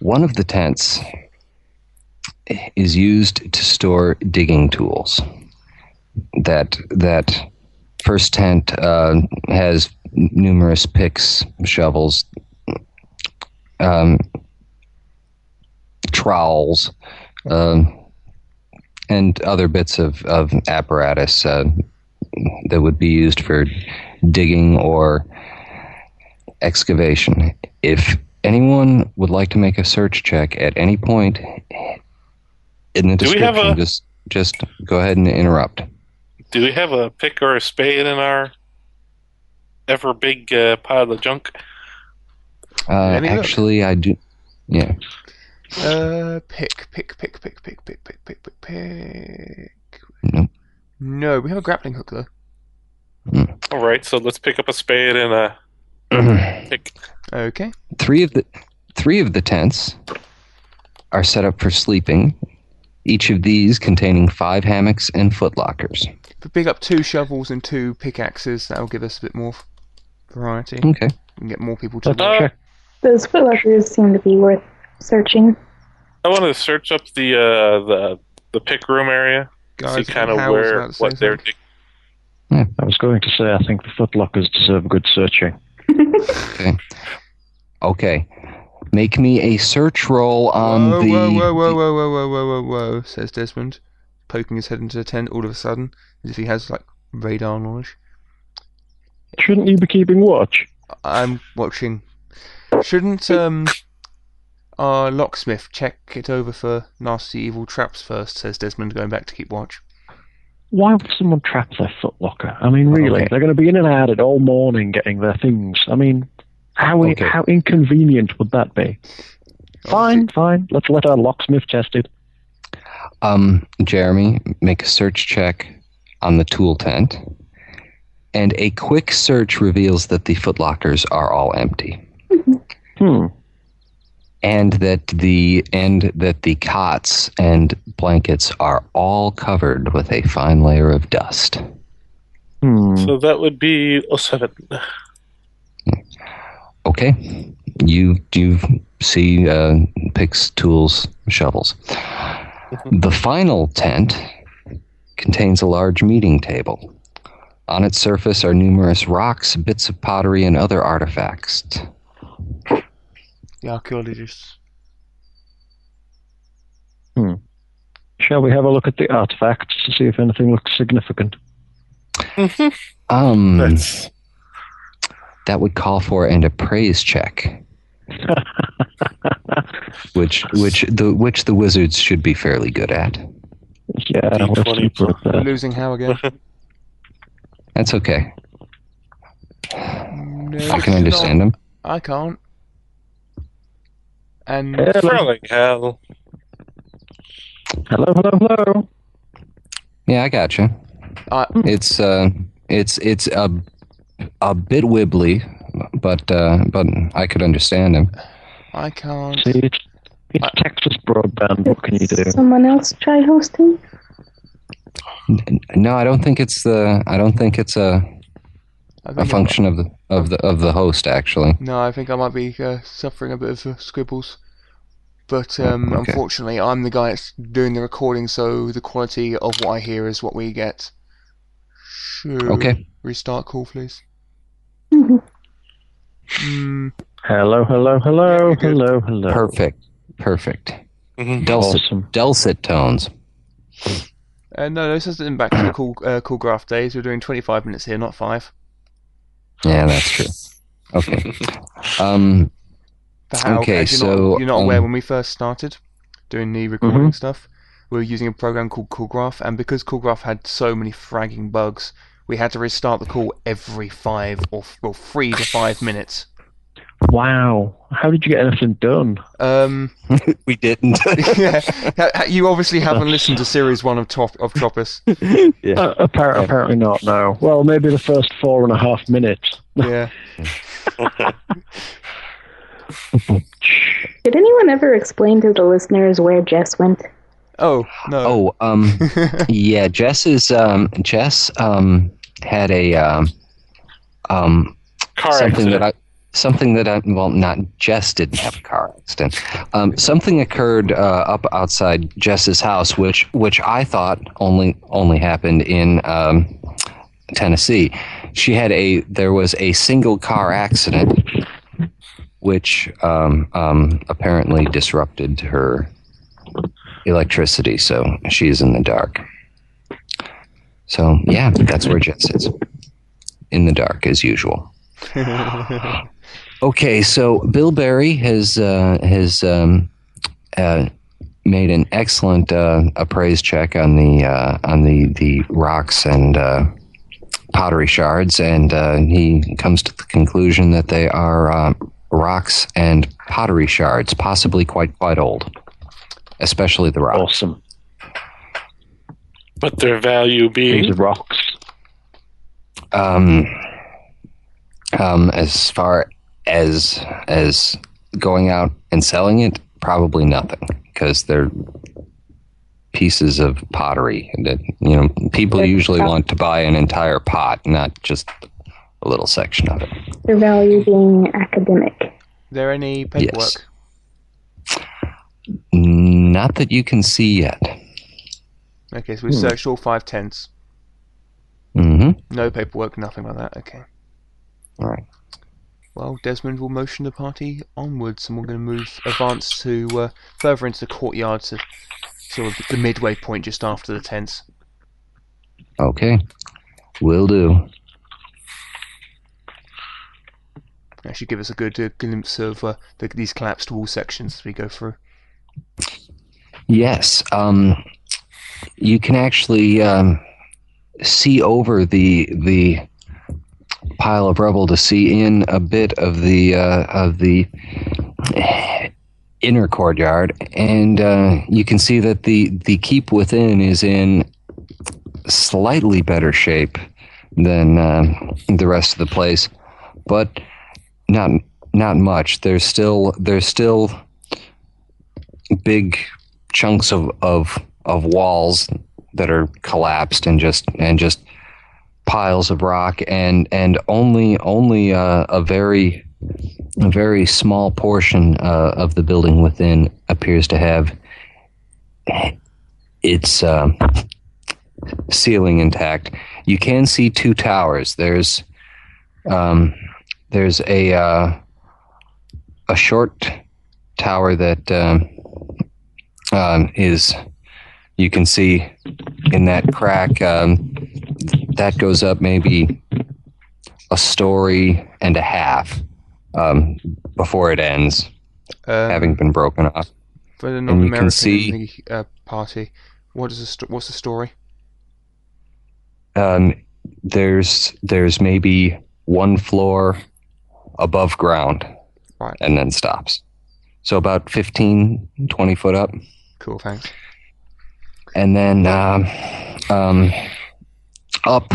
One of the tents is used to store digging tools. That that first tent uh, has numerous picks, shovels, um, trowels, um, and other bits of, of apparatus uh, that would be used for digging or excavation. If anyone would like to make a search check at any point in the Do we have description, a- just just go ahead and interrupt. Do we have a pick or a spade in our ever big uh, pile of junk? Uh, Let me look. actually, I do. Yeah. Uh, pick, pick, pick, pick, pick, pick, pick, pick, pick, pick. Nope. No, we have a grappling hook though. All right, so let's pick up a spade and a (clears throat) pick. Okay. three of the three of the tents are set up for sleeping. Each of these containing five hammocks and footlockers. If we pick up two shovels and two pickaxes, that'll give us a bit more variety. Okay. We can get more people to Let's work. check. Those footlockers seem to be worth searching. I want to search up the uh, the the pick room area, Guys, see kind of where about to say what they're. something. I was going to say I think the footlockers deserve good searching. (laughs) Okay. Okay. Make me a search roll on whoa, the. whoa, whoa, whoa, whoa, whoa, whoa, whoa, whoa, whoa, says Desmond, poking his head into the tent all of a sudden, as if he has like radar knowledge. Shouldn't you be keeping watch? I'm watching. Shouldn't um Uh, locksmith, check it over for nasty evil traps first, says Desmond, going back to keep watch. Why would someone trap their footlocker? I mean, really, Okay. they're going to be in and out it all morning getting their things. I mean, how Okay. how inconvenient would that be? Fine, fine. Let's let our locksmith test it. Um, Jeremy, make a search check on the tool tent, and a quick search reveals that the footlockers are all empty, Hmm. and that the and that the cots and blankets are all covered with a fine layer of dust. Hmm. So that would be 07. Okay, you you see uh, picks, tools, shovels. The final tent contains a large meeting table. On its surface are numerous rocks, bits of pottery, and other artifacts. The archaeologists. Shall we have a look at the artifacts to see if anything looks significant? (laughs) Um, That's that would call for an appraise check, (laughs) which which the which the wizards should be fairly good at. Yeah, let's D20. keep it losing how again? (laughs) That's okay. No, I can understand them. I can't. And Hello, Furling hell. hello, hello, hello. Yeah, I gotcha. I, It's uh, it's it's a a bit wibbly, but uh, but I could understand him. I can't. See, it's, it's Texas broadband. What can you do? Someone else try hosting? No, I don't think it's the. I don't think it's a, I a think function of the of the of the host actually. No, I think I might be uh, suffering a bit of uh, scribbles. But um, Okay. unfortunately, I'm the guy that's doing the recording, so the quality of what I hear is what we get. Sure. Okay. Restart call, please. Mhm. Hmm. Hello, hello, hello, you're hello, hello. Perfect, perfect. Mhm. Dulcet, Awesome. dulcet tones. Uh, no, this isn't back to the cool, uh, cool graph days. We're doing 25 minutes here, not five. Yeah, that's true. Okay. (laughs) Um. How, Okay, as you're so, not, you're not aware um, when we first started doing the recording stuff, we were using a program called CoolGraph, and because CoolGraph had so many fragging bugs, we had to restart the call every five or f- well three to five minutes. Wow. How did you get anything done? Um, (laughs) We didn't. (laughs) yeah, ha- ha- you obviously haven't listened to series one of Top of Tropus. (laughs) yeah. Uh, appar- Apparently not, no. Well, maybe the first four and a half minutes. Yeah, Did anyone ever explain to the listeners where Jess went? Oh no. Oh, um, yeah. Jess is um, Jess um had a um, um Car something accident. that I something that I well not Jess didn't have a car accident. Um, something occurred uh, up outside Jess's house, which which I thought only only happened in um, Tennessee. She had a there was a single car accident, which um, um, apparently disrupted her electricity, so she's in the dark. So yeah, that's where Jess is, in the dark as usual. (laughs) Okay, so Bill Berry has uh, has um, uh, made an excellent uh, appraise check on the uh, on the the rocks and uh, pottery shards, and uh, he comes to the conclusion that they are uh, rocks and pottery shards, possibly quite quite old, especially the rocks. Awesome. But their value These being are rocks. Um, um, as far as as going out and selling it, probably nothing because they're pieces of pottery that you know people They're usually pot- want to buy an entire pot, not just a little section of it. Their value being academic. there any paperwork? Yes. Not that you can see yet. Okay, so we Hmm. searched all five tents. hmm No paperwork, nothing like that. Okay. All right. Well, Desmond will motion the party onwards, and we're going to move, advance to uh, further into the courtyard to sort of the midway point just after the tents. Okay. Will do. Actually, give us a good uh, glimpse of uh, the, these collapsed wall sections as we go through. Yes, um, you can actually um, see over the the pile of rubble to see in a bit of the uh, of the inner courtyard, and uh, you can see that the the keep within is in slightly better shape than uh, the rest of the place, but not not much. There's still there's still big chunks of, of of walls that are collapsed and just and just piles of rock and and only only uh, a very a very small portion uh, of the building within appears to have its uh, ceiling intact. You can see two towers. There's um, there's a uh, a short tower that um, um, is you can see in that crack um, that goes up maybe a story and a half um, before it ends, Um, having been broken off. for the you can non-American see- uh, party, what is the what's the story? Um, there's there's maybe one floor above ground, Right. and then stops. So about 15, 20 foot up. Cool, thanks. and then um, um, up,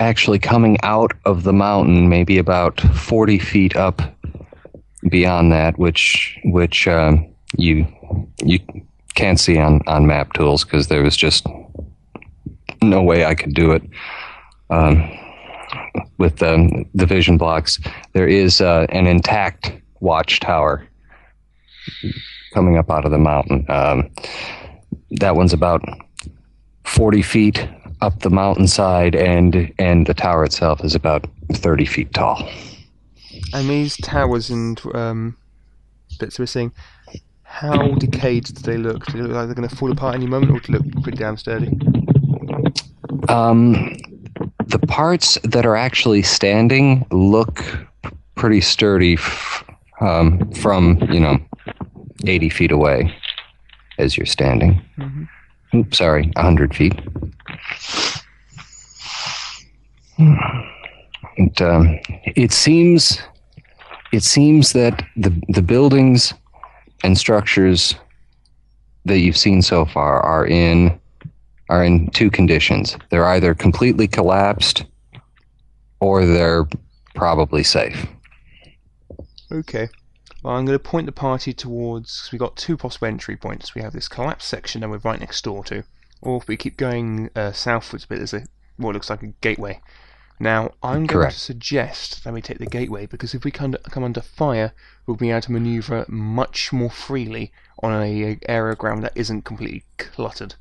actually coming out of the mountain, maybe about forty feet up beyond that, which which um, you you can't see on on map tools because there was just no way I could do it. Um, with um, the vision blocks, there is uh, an intact watchtower coming up out of the mountain. Um, that one's about 40 feet up the mountainside and and the tower itself is about 30 feet tall And these towers and um, bits we're seeing, how decayed do they look? Do they look like they're going to fall apart any moment, or do they look pretty damn sturdy? um, the parts that are actually standing look pretty sturdy f- um, from you know 80 feet away as you're standing Mhm. Oops, sorry 100 feet it, um, it seems it seems that the the buildings and structures that you've seen so far are in are in two conditions. They're either completely collapsed or they're probably safe. Okay. Well, I'm going to point the party towards. We've got two possible entry points. We have this collapsed section that we're right next door to, or if we keep going uh, southwards a bit, there's a what looks like a gateway. Now, I'm going Correct. to suggest that we take the gateway because if we come, come under fire, we'll be able to manoeuvre much more freely on a, a area ground that isn't completely cluttered.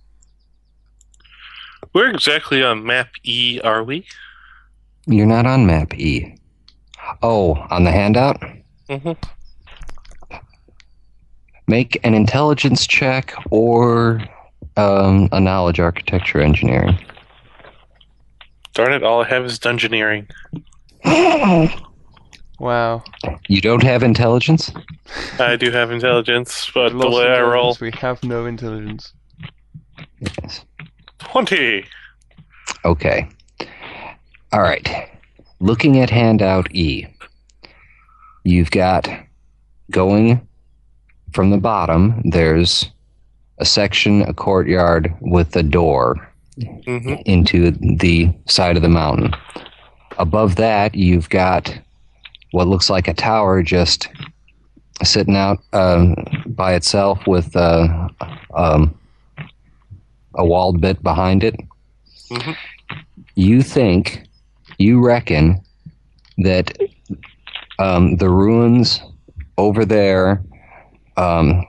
Where exactly on map E are we? You're not on map E. Oh, on the handout? Mm-hmm. Make an intelligence check or um, a knowledge architecture engineering. Darn it, all I have is dungeoneering. (laughs) Wow. You don't have intelligence? I do have intelligence, but the Lost way I roll, We have no intelligence. Yes. 20. Okay. All right. Looking at handout E, you've got going from the bottom, there's a section, a courtyard with a door hmm into the side of the mountain. Above that, you've got what looks like a tower just sitting out um, by itself with uh, um, a walled bit behind it. Mhm. You think, you reckon that um, the ruins over there, um,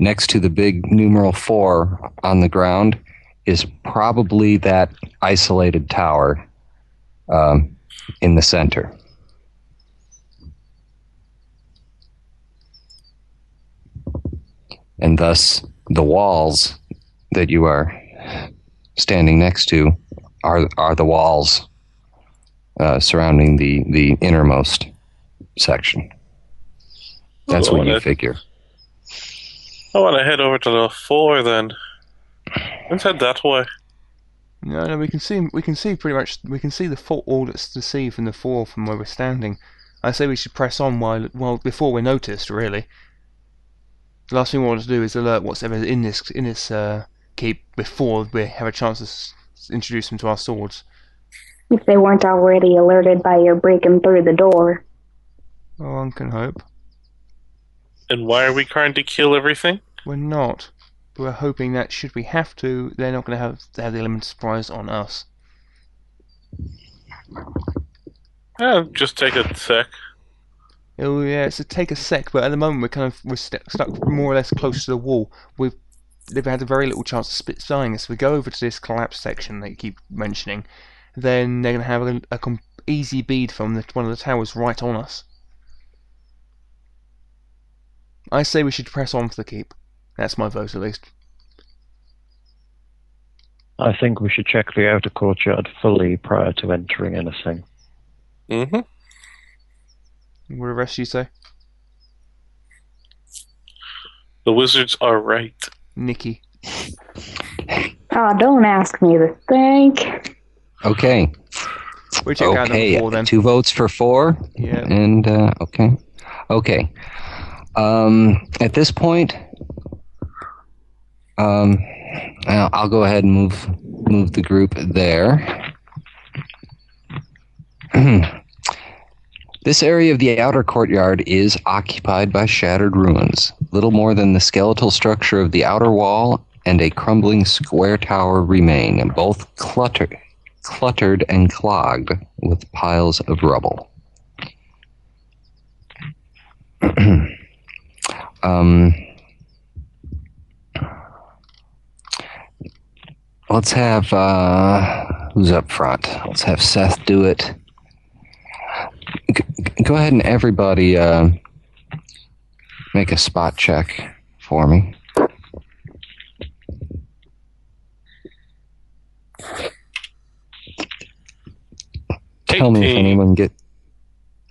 next to the big numeral four on the ground, is probably that isolated tower um, in the center. And thus, the walls that you are standing next to are are the walls uh, surrounding the the innermost section. That's Oh, what you that- figure. I want to head over to the four then. Let's head that way. No, no, we can see we can see pretty much we can see the full all that's to see from the four from where we're standing. I say we should press on while well before we're noticed. Really, the last thing we want to do is alert what's ever in this in this uh, keep before we have a chance to s- introduce them to our swords. If they weren't already alerted by your breaking through the door. Oh, one can hope. And why are we trying to kill everything? We're not. We're hoping that should we have to, they're not going to have to have the element of surprise on us. Yeah, just take a sec. Oh yeah, it's a take a sec, but at the moment we're kind of we're st- stuck more or less close to the wall. We've they've had a very little chance of spit spying us. If we go over to this collapse section that you keep mentioning, then they're going to have a, a com- easy bead from the, one of the towers right on us. I say we should press on for the keep. That's my vote at least. I think we should check the outer courtyard fully prior to entering anything. Mm-hmm. What do the rest you say? The wizards are right. Nikki. Oh, don't ask me to think. Okay. We check out Okay. four then. Two votes for four. Yeah. And uh, okay, okay. Um, at this point, um, I'll, go ahead and move move the group there. (clears throat) this area of the outer courtyard is occupied by shattered ruins. Little more than the skeletal structure of the outer wall and a crumbling square tower remain, both cluttered and clogged with piles of rubble. (clears throat) um, let's have uh, who's up front? Let's have Seth do it. G- go ahead and everybody uh, make a spot check for me. Tell me if anyone get.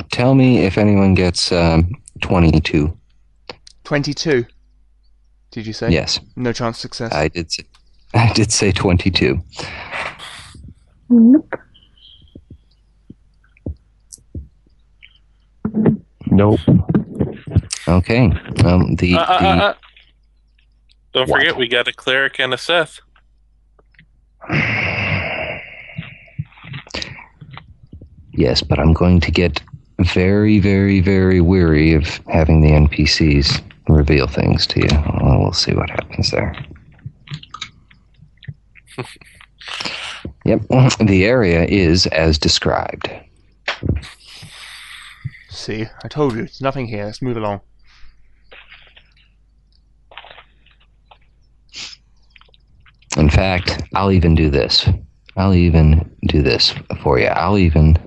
Tell me if anyone gets um, twenty-two. 22. Did you say? Yes, No chance of success. I did. Say, (laughs) I did say twenty-two. Nope. Nope. Okay. Um, the, Uh, uh, the uh, uh. Don't What? forget, we got a cleric and a Seth. yes, but I'm going to get very, very, very weary of having the NPCs reveal things to you. Well, we'll see what happens there. (laughs) yep, the area is as described. See, I told you, it's nothing here. Let's move along. In fact, I'll even do this. I'll even do this for you. I'll even.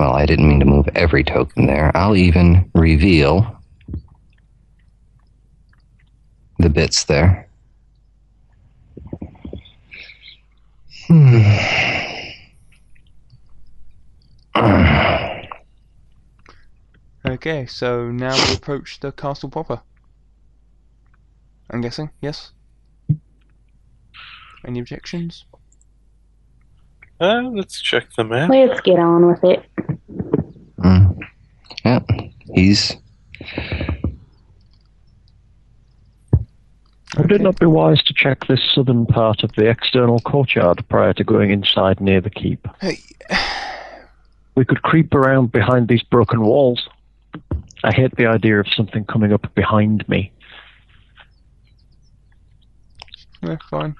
Well, I didn't mean to move every token there. I'll even reveal the bits there. Hmm. (sighs) Okay, so now we approach the castle proper. I'm guessing, yes? Any objections? Uh, let's check the map. Let's get on with it. Mm. Yeah, he's. Would it not be wise to check this southern part of the external courtyard prior to going inside near the keep? Hey, We could creep around behind these broken walls. I hate the idea of something coming up behind me. yeah, fine.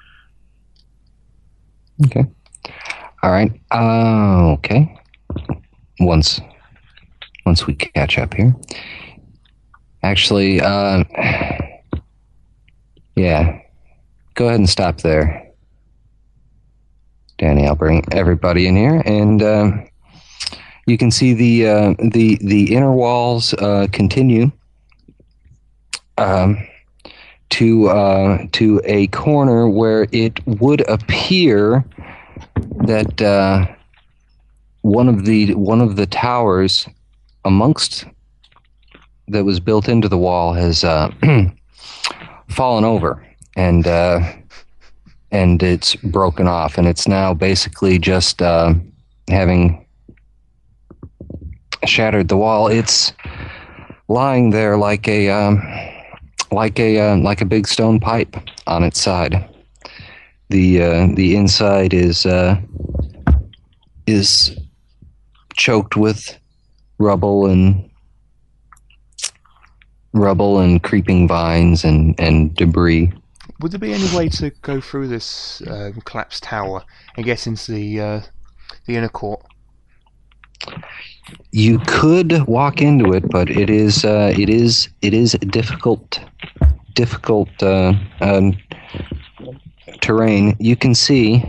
Okay. All right. Uh, okay. Once, once we catch up here. Actually, uh, yeah. Go ahead and stop there, Danny. I'll bring everybody in here, and um, you can see the uh, the the inner walls uh, continue. Um, to uh, to a corner where it would appear that uh, one of the one of the towers amongst that was built into the wall has uh, (clears throat) fallen over and uh, and it's broken off and it's now basically just uh, having shattered the wall. It's lying there like a um, like a uh, like a big stone pipe on its side. The uh, the inside is uh, is choked with rubble and rubble and creeping vines and, and debris. Would there be any way to go through this um, collapsed tower and get into the uh, the inner court? You could walk into it, but it is uh, it is it is difficult difficult uh, um, terrain. You can see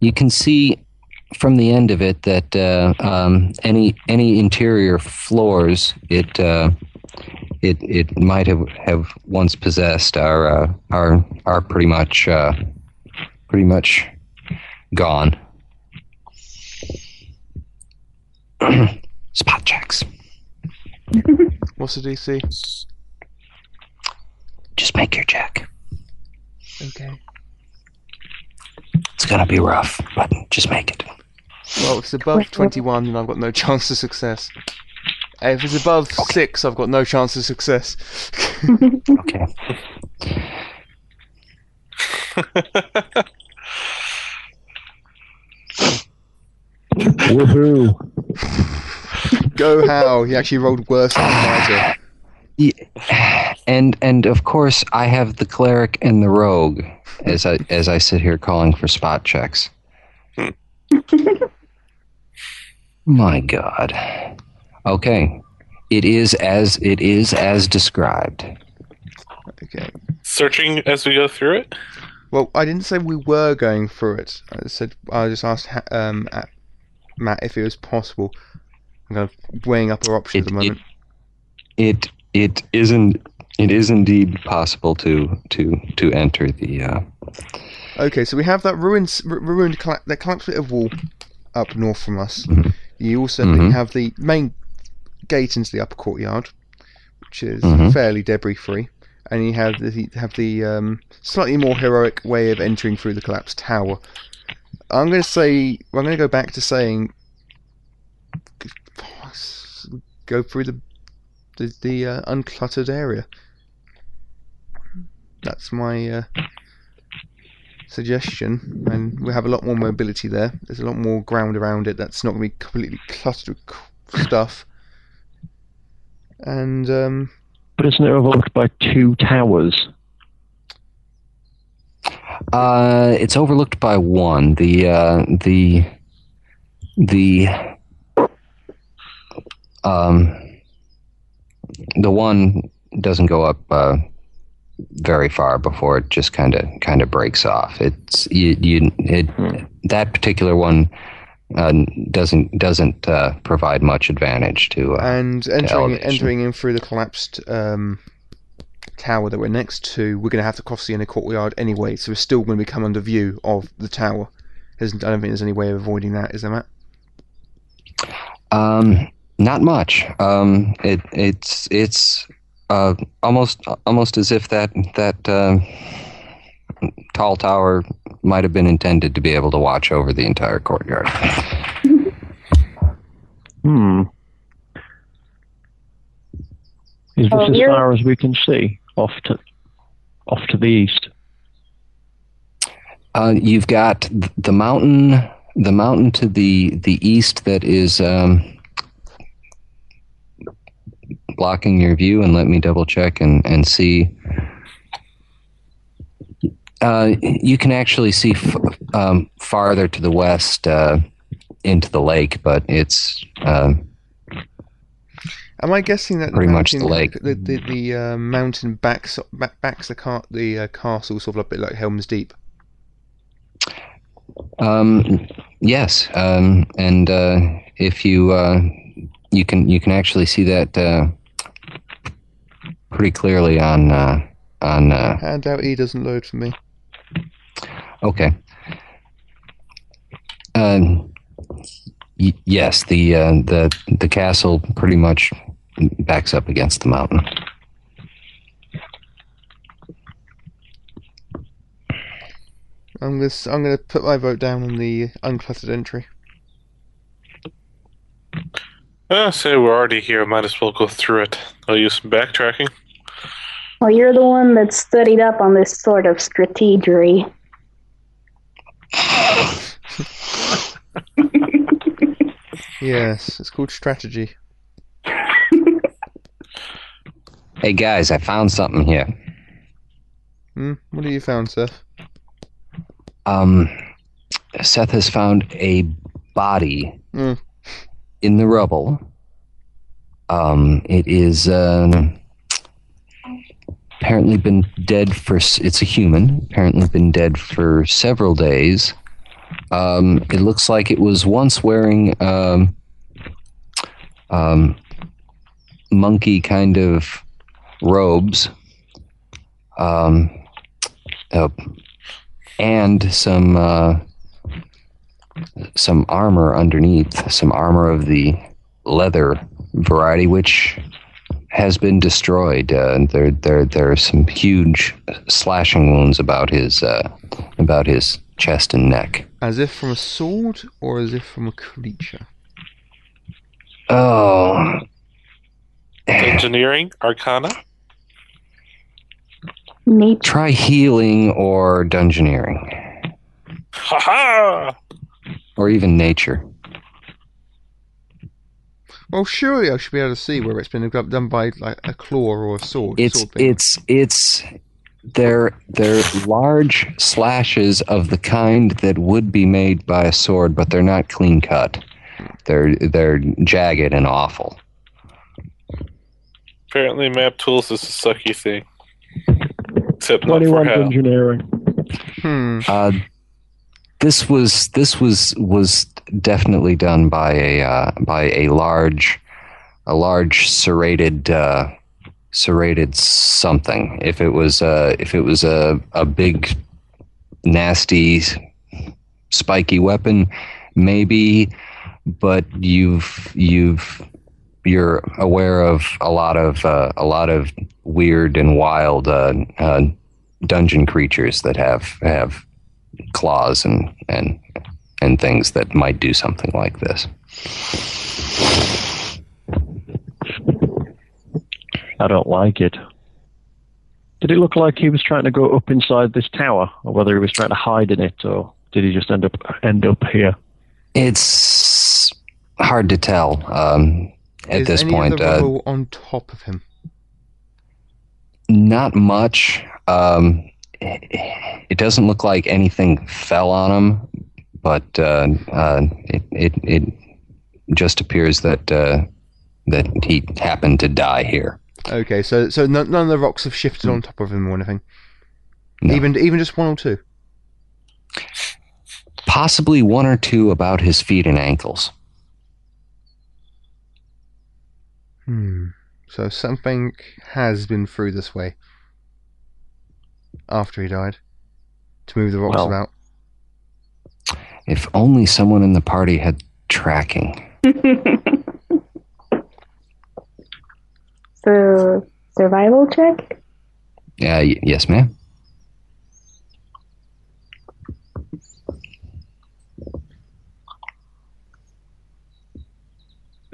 you can see from the end of it that uh, um, any any interior floors it uh, it it might have, have once possessed are uh, are are pretty much uh, pretty much gone. (clears throat) Spot checks. What's the DC? Just make your check. Okay. It's gonna be rough, but just make it. Well, if it's above 21, then I've got no chance of success. Uh, if it's above 6, I've got no chance of success. (laughs) (laughs) Okay. Woohoo! Go how? He actually rolled worse than Kaiser. (laughs) Yeah. And and of course I have the cleric and the rogue as I as I sit here calling for spot checks. My God. Okay. It is as it is as described. Okay. Searching as we go through it. Well, I didn't say we were going through it. I said I just asked um, Matt if it was possible. I'm kind of weighing up our options at the It- it- moment. It it isn't it is indeed possible to to to enter the uh, Okay, so we have that ruined, ruined, colla- that collapsed bit of wall up north from us. Mhm. You also Mhm. have the main gate into the upper courtyard, which is Mhm. fairly debris free, and you have the have the um, slightly more heroic way of entering through the collapsed tower. I'm going to say I'm going to go back to saying go through the the, the uh, uncluttered area. That's my uh, suggestion, and we have a lot more mobility there. There's a lot more ground around it that's not going to be completely cluttered with stuff. And um, But isn't it overlooked by two towers? Uh, it's overlooked by one. The uh, the the um the one doesn't go up uh, very far before it just kind of kind of breaks off. It's you, you it that particular one uh, doesn't doesn't uh, provide much advantage to. Uh, and entering elevation. entering in through the collapsed um, tower that we're next to, we're going to have to cross the inner courtyard anyway. So we're still going to come under view of the tower. There's, I don't think there's any way of avoiding that, is there, Matt? Um, not much. Um, it it's it's uh, almost almost as if that that uh, tall tower might have been intended to be able to watch over the entire courtyard. (laughs) Hmm. Is this Oh, as far as we can see off to off to the east? Uh, you've got the mountain, the mountain to the the east that is um, blocking your view. And let me double check and and see. Uh, you can actually see f- um, farther to the west uh, into the lake, but it's uh, Am I guessing that the Pretty much the lake. the the, the uh, mountain backs back, backs the car the uh, castle sort of a bit like Helm's Deep? Um, yes, um, and uh, if you uh, you can you can actually see that uh, pretty clearly on uh, on. Uh, Handout E doesn't load for me. okay. Um, yes, the uh, the the castle pretty much backs up against the mountain. I'm gonna I'm gonna put my vote down on the uncluttered entry. Uh, say we're already here. Might as well go through it. I'll use some backtracking. Well, you're the one that studied up on this sort of strategery. Yes, it's called strategy. Hey guys, I found something here. Hmm? What have you found, Seth? Um, Seth has found a body Hmm. In the rubble. Um, it is um apparently been dead for. It's a human. Apparently been dead for several days. Um, it looks like it was once wearing um, um, monkey kind of robes. Um, uh, and some uh, some armor underneath, some armor of the leather variety, which has been destroyed. Uh, there, there, there are some huge slashing wounds about his uh, about his chest and neck. As if from a sword or as if from a creature? Oh, Engineering, Arcana. Nature. try healing or dungeoneering Ha ha! Or even nature. Well, surely I should be able to see whether it's been done by like a claw or a sword. It's sword it's it's they're they're large slashes of the kind that would be made by a sword, but they're not clean cut. They're they're jagged and awful. Apparently, map tools is a sucky thing. Except not for Twenty-one engineering. Hmm. Uh, this was this was was definitely done by a uh, by a large a large serrated uh, serrated something. If it was uh, if it was a a big nasty spiky weapon, maybe. But you've you've you're aware of a lot of uh, a lot of weird and wild uh, uh, dungeon creatures that have have claws and and and things that might do something like this. I don't like it. Did it look like he was trying to go up inside this tower, or whether he was trying to hide in it, or did he just end up end up here? It's hard to tell um, at Is this any point. Of the Uh, rubble on top of him. not much. Um, it doesn't look like anything fell on him, but uh, uh, it, it it just appears that uh, that he happened to die here. Okay, so so none, none of the rocks have shifted on top of him or anything. No. Even even just one or two. Possibly one or two about his feet and ankles. Hmm. So something has been through this way after he died to move the rocks Well. about. If only someone in the party had tracking. (laughs) so, survival check? Yeah, y- yes, ma'am.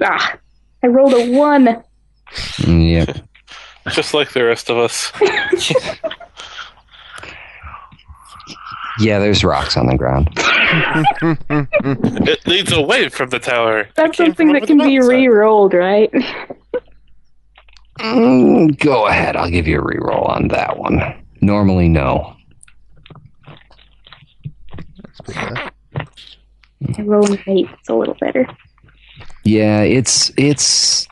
Ah, I rolled a one. Mm, Yep. (laughs) Just like the rest of us. (laughs) Yeah, there's rocks on the ground. It leads away from the tower. That's something that can be mountainside. re-rolled, right? Mm, go ahead. I'll give you a reroll on that one. Normally, no. That's. Rolling eight is a little better. Yeah, it's it's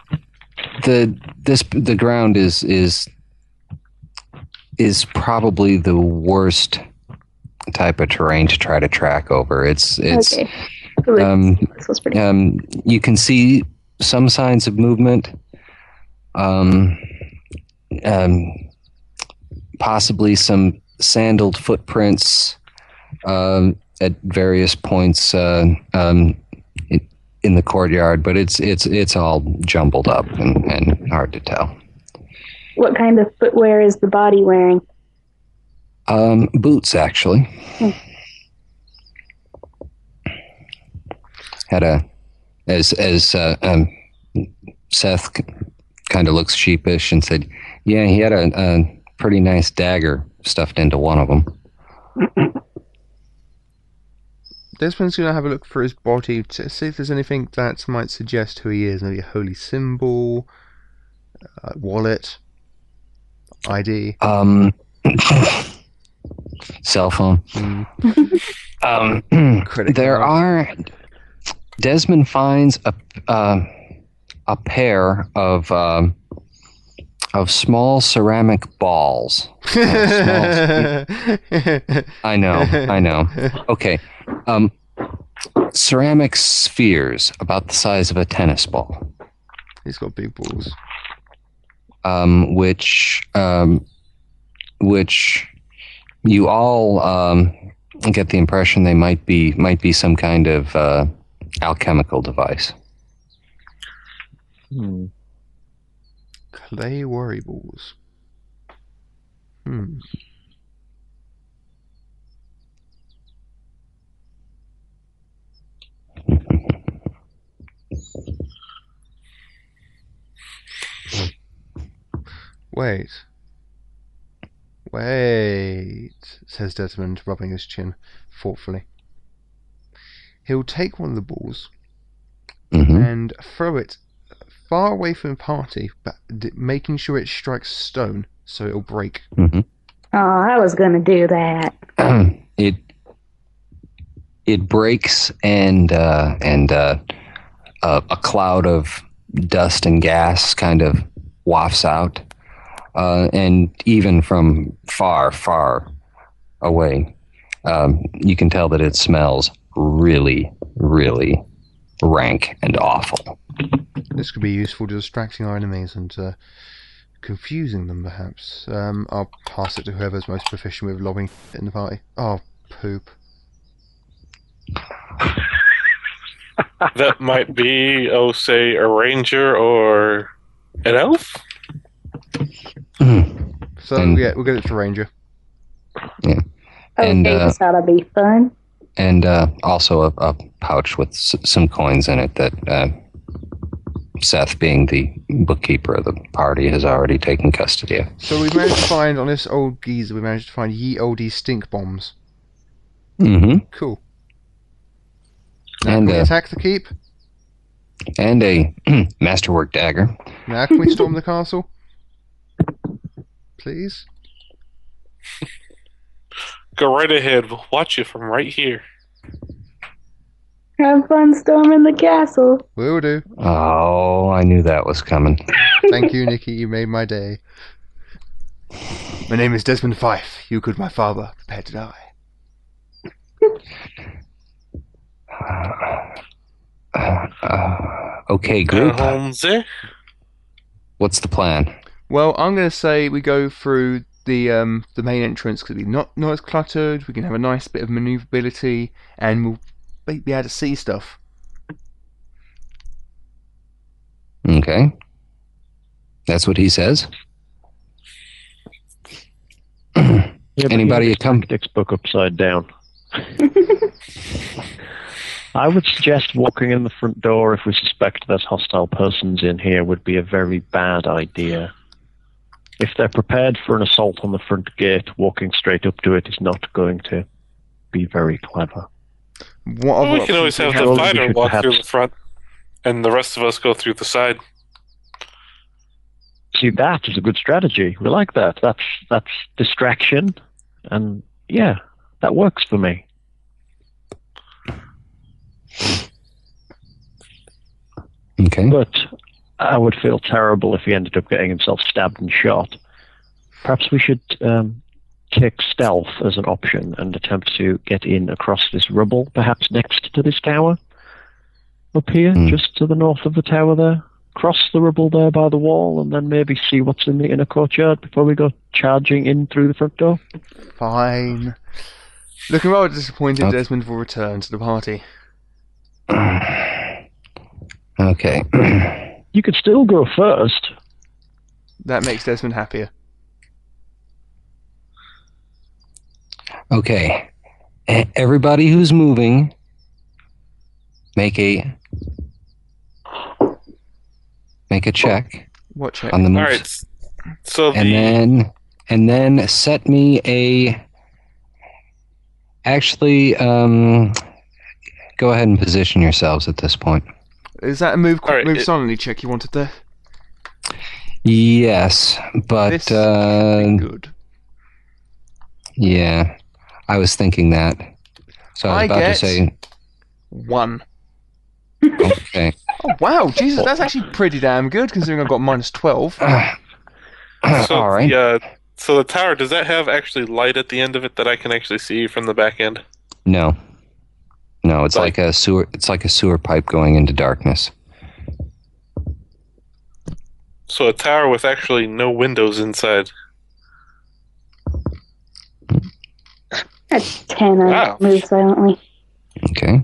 the this the ground is is is probably the worst type of terrain to try to track over. It's it's okay. Um um you can see some signs of movement. Um, um possibly some sandaled footprints um, at various points uh, um, in the courtyard, but it's it's it's all jumbled up and, and hard to tell. What kind of footwear is the body wearing? Um, boots actually. Had a as as uh, um, Seth kind of looks sheepish and said, "Yeah, he had a, a pretty nice dagger stuffed into one of them." Desmond's going to have a look for his body to see if there's anything that might suggest who he is. Maybe a holy symbol, uh, wallet, ID. Um, (laughs) cell phone. Hmm. Um, (clears throat) there are. Desmond finds a uh, a pair of um, of small ceramic balls. (laughs) I know, I know. Okay, um, ceramic spheres about the size of a tennis ball. He's got big balls. um, which um, which you all um, get the impression they might be might be some kind of uh, alchemical device. Hmm. Clay worry balls. Hmm. Wait. Wait, says Desmond, rubbing his chin thoughtfully. He'll take one of the balls hmm and throw it far away from the party, but d- making sure it strikes stone so it'll break. hmm Oh, I was gonna do that. (clears throat) it it breaks and uh, and uh, a, a cloud of dust and gas kind of wafts out, uh, and even from far, far away, um, you can tell that it smells really, really rank and awful. This could be useful to distracting our enemies and uh, confusing them, perhaps. Um, I'll pass it to whoever's most proficient with lobbing in the party. Oh, poop. (laughs) that might be, oh, say, a ranger or an elf. So And- yeah, we'll get it to Ranger. Okay, And, uh, this ought to be fun. and uh, also a, a pouch with s- some coins in it that uh, Seth, being the bookkeeper of the party, has already taken custody of. So we managed to find on this old geezer. We managed to find ye olde stink bombs. Mm-hmm. Cool. Now And can we uh, attack the keep? and a (clears throat) masterwork dagger. Now can we storm the castle? Please. (laughs) Go right ahead. We'll watch you from right here. Have fun storming the castle. Will do. Oh, I knew that was coming. (laughs) Thank you, Nikki. You made my day. My name is Desmond Fife. You could my father. Prepare to die. Uh, (sighs) okay, Uh, group. Holmes, eh? What's the plan? Well, I'm going to say we go through the um, the main entrance because we not not as cluttered. We can have a nice bit of maneuverability, and we'll be be able to see stuff. Okay. That's what he says. Yeah, Anybody he come- Dick's book upside down. (laughs) I would suggest walking in the front door if we suspect there's hostile persons in here would be a very bad idea. If they're prepared for an assault on the front gate, walking straight up to it is not going to be very clever. What Well, we can always have the fighter should walk through the front, and the rest of us go through the side. See, that is a good strategy. We like that. That's that's distraction, and yeah, that works for me. Okay. But I would feel terrible if he ended up getting himself stabbed and shot. Perhaps we should um, take stealth as an option and attempt to get in across this rubble, perhaps next to this tower. Up here, Hmm. just to the north of the tower there. Cross the rubble there by the wall and then maybe see what's in the inner courtyard before we go charging in through the front door. Fine. Looking rather disappointed, Okay. Desmond will return to the party. (clears throat) Okay. (clears throat) You could still go first. That makes Desmond happier. Okay. Everybody who's moving, make a make a check What check? on the All move, right. s- So the and then and then set me a. Actually, um, go ahead and position yourselves at this point. Is that a move All right, move it- silently check you wanted there? Yes, but This uh, Good. yeah, I was thinking that. So I was I about get- to say, One. okay. Oh wow, Jesus, that's actually pretty damn good considering I've got minus twelve. (sighs) so All right. the, uh, so the tower does that have actually light at the end of it that I can actually see from the back end? No. No, it's Like- like a sewer it's like a sewer pipe going into darkness. So a tower with actually no windows inside. That's 10 I Wow. move silently. Okay.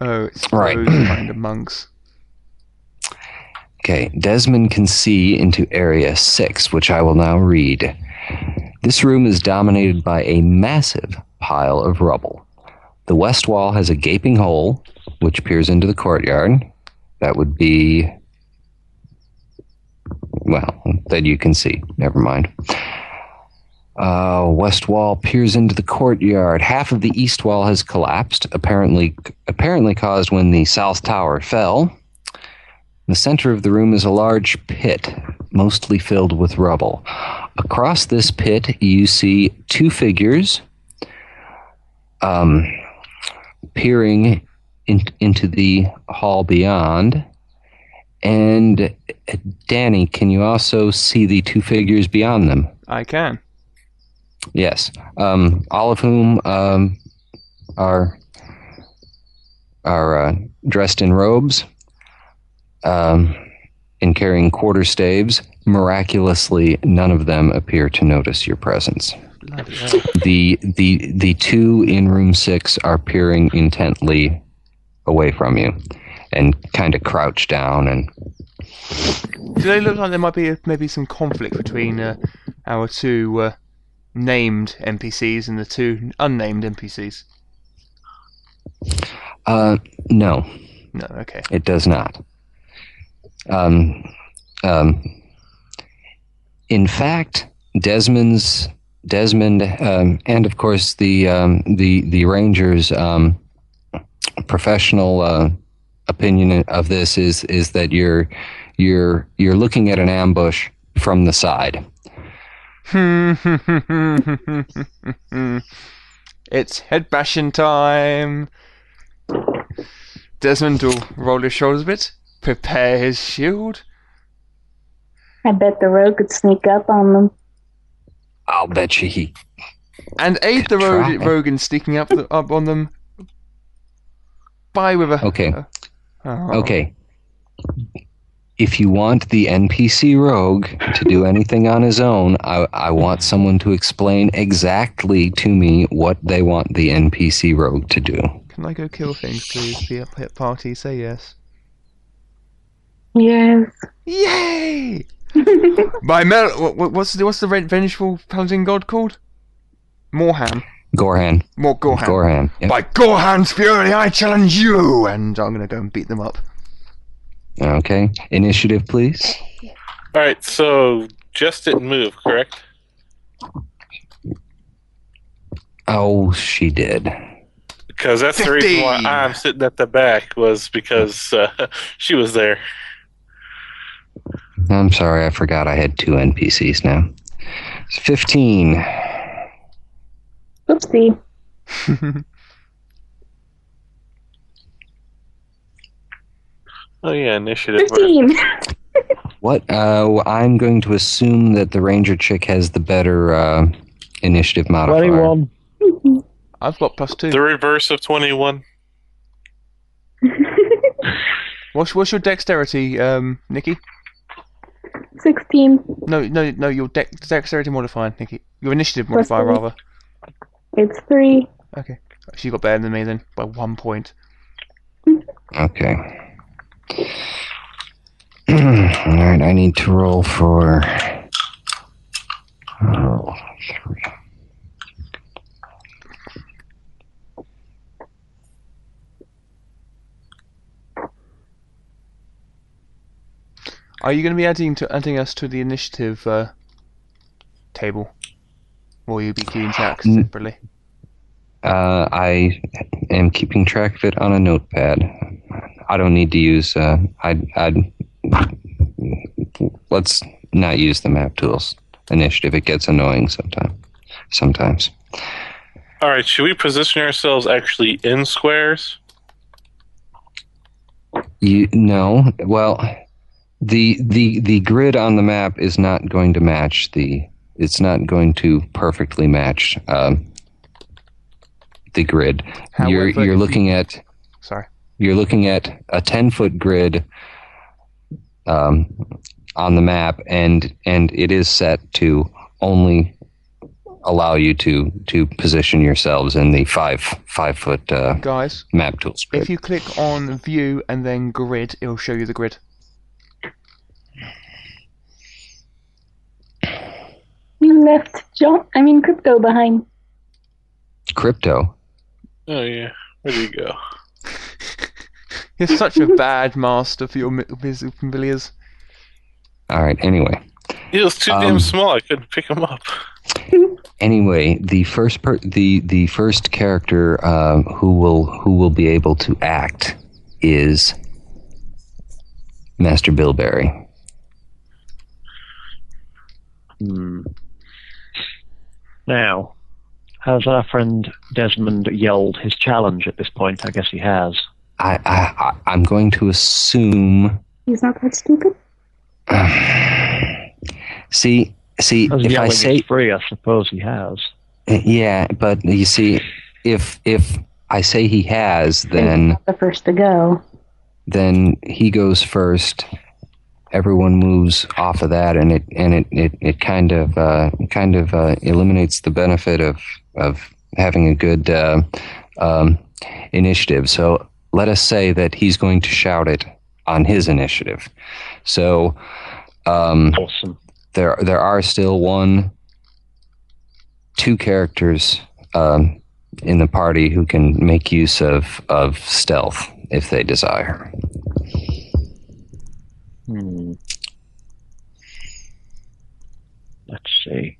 Oh, it's Right. those kind of monks. Okay. Desmond can see into area 6, which I will now read. This room is dominated by a massive pile of rubble. The west wall has a gaping hole which peers into the courtyard. That would be well, that you can see. Never mind. Uh, west wall peers into the courtyard. Half of the east wall has collapsed, apparently apparently caused when the south tower fell. In the center of the room is a large pit, mostly filled with rubble. Across this pit, you see two figures um, peering in, into the hall beyond. And uh, Danny, can you also see the two figures beyond them? I can. Yes, um, all of whom um, are are uh, dressed in robes um, and carrying quarter staves. Miraculously, none of them appear to notice your presence. Bloody hell. the the The two in room six are peering intently away from you, and kind of crouch down and Do they look like there might be a, maybe some conflict between uh, our two uh, named NPCs and the two unnamed NPCs? uh, no, No, okay. It does not. Um, um, in fact, Desmond's Desmond, um, and of course the um, the the Rangers' um, professional uh, opinion of this is is that you're you're you're looking at an ambush from the side. (laughs) it's head bashing time. Desmond will roll his shoulders a bit, prepare his shield. I bet the rogue could sneak up on them. I'll bet you he. and aid the Good rogue, try. rogue in sneaking up the, up on them. Bye with a Okay. Oh. Okay. If you want the NPC rogue to do anything on his own, I, I want someone to explain exactly to me what they want the NPC rogue to do. Can I go kill things, please? Be up at party. Say yes. Yes. Yay! (laughs) By Mel, what, what- what's the what's the red vengeful paladin god called? Morham. Gorhan. More Gorham. Gorhan. Yep. By Gorhan's fury, I challenge you, and I'm gonna go and beat them up. Okay. Initiative, please. All right, so just didn't move, correct? Oh, she did. Because that's the reason why I'm sitting at the back was because uh, (laughs) she was there. I'm sorry, I forgot I had two NPCs now. 15. Oopsie. (laughs) Oh yeah, initiative. 15. (laughs) What? Uh, I'm going to assume that the Ranger chick has the better uh, initiative modifier. 21. (laughs) I've got plus two. The reverse of twenty-one. What's what's your dexterity, um, Nikki? 16. No, no, no. Your dex dexterity modifier, Nikki. Your initiative Plus modifier, three. rather. It's 3. Okay. She got better than me then by one point. Okay. (clears throat) All right, I need to roll for. Uh, roll three. Are you going to be adding to adding us to the initiative uh, table, or will you be keeping track Mm. separately? Uh, I am keeping track of it on a notepad. I don't need to use. Uh, I'd, I'd let's not use the map tools initiative. It gets annoying sometimes. Sometimes. All right, should we position ourselves actually in squares? You no. Well, the the the grid on the map is not going to match the. It's not going to perfectly match um, the grid. you're you're if looking at Sorry. you're looking at a 10 foot grid um, on the map and and it is set to only allow you to to position yourselves in the five five foot uh, Guys, map tools grid. if you click on view and then grid, it'll show you the grid. You left John, I mean crypto behind. crypto Oh yeah, where do you go? (laughs) You're such a bad master for your mi- mis- familiars. all right anyway He was too Um, damn small. I couldn't pick him up. anyway the first per- the the first character um, who will who will be able to act is master bilberry Hmm. Now, has our friend Desmond yelled his challenge at this point? I guess he has. I, I I- i'm going to assume He's not that stupid. (sighs) see see As if i say free, I suppose he has. Uh, yeah, but you see, if if I say he has, He's then not the first to go. then he goes first. Everyone moves off of that, and it and it it, it kind of uh, kind of uh, eliminates the benefit of of having a good uh, um, initiative. So let us say that he's going to shout it on his initiative. So um, Awesome. there there are still one two characters um, in the party who can make use of of stealth if they desire. Hmm. Let's see.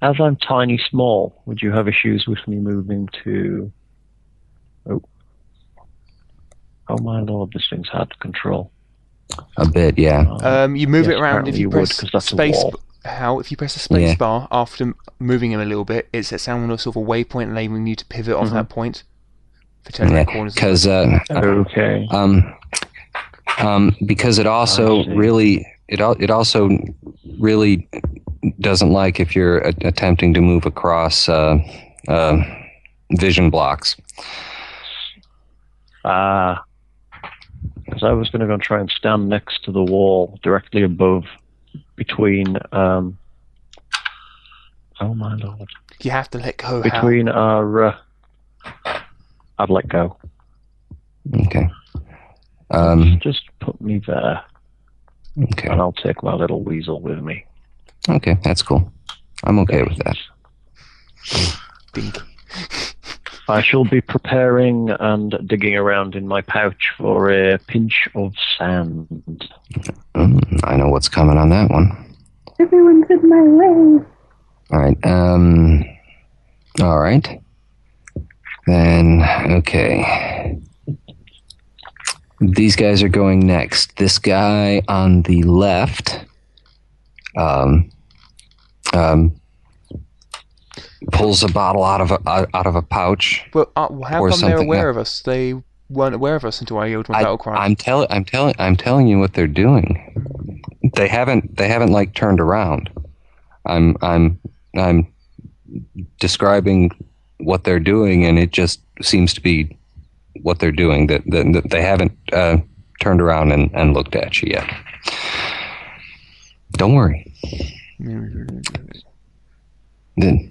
As I'm tiny small, would you have issues with me moving to. Oh. Oh my lord, this thing's hard to control. A bit, yeah. Um, you move Yes, it around if you you would, that's a space. How if you press the space Yeah. bar after moving him a little bit, it sets down a sort of a waypoint enabling you to pivot off Mhm. that point for turning Yeah, corners. because uh, Okay. um, um, because it also really it al- it also really doesn't like if you're a- attempting to move across uh, uh, vision blocks. Ah. Because I was going to go and try and stand next to the wall directly above, between. Um, oh my lord. you have to let go. Hal. Between our. Uh, I'd let go. Okay. Um, Just put me there, okay. and I'll take my little weasel with me. Okay, that's cool. I'm okay with that. Dink. I shall be preparing and digging around in my pouch for a pinch of sand. Mm, I know what's coming on that one. Everyone's in my way. All right. Um. All right. Then okay. These guys are going next. This guy on the left, um, um, pulls a bottle out of a out of a pouch. But uh, well, how come they're aware of us? They weren't aware of us until I yelled my I, battle cry. I'm telling I'm telling I'm telling you what they're doing. They haven't they haven't like turned around. I'm I'm I'm describing what they're doing, and it just seems to be what they're doing. That that, that they haven't uh, turned around and, and looked at you yet. Don't worry. The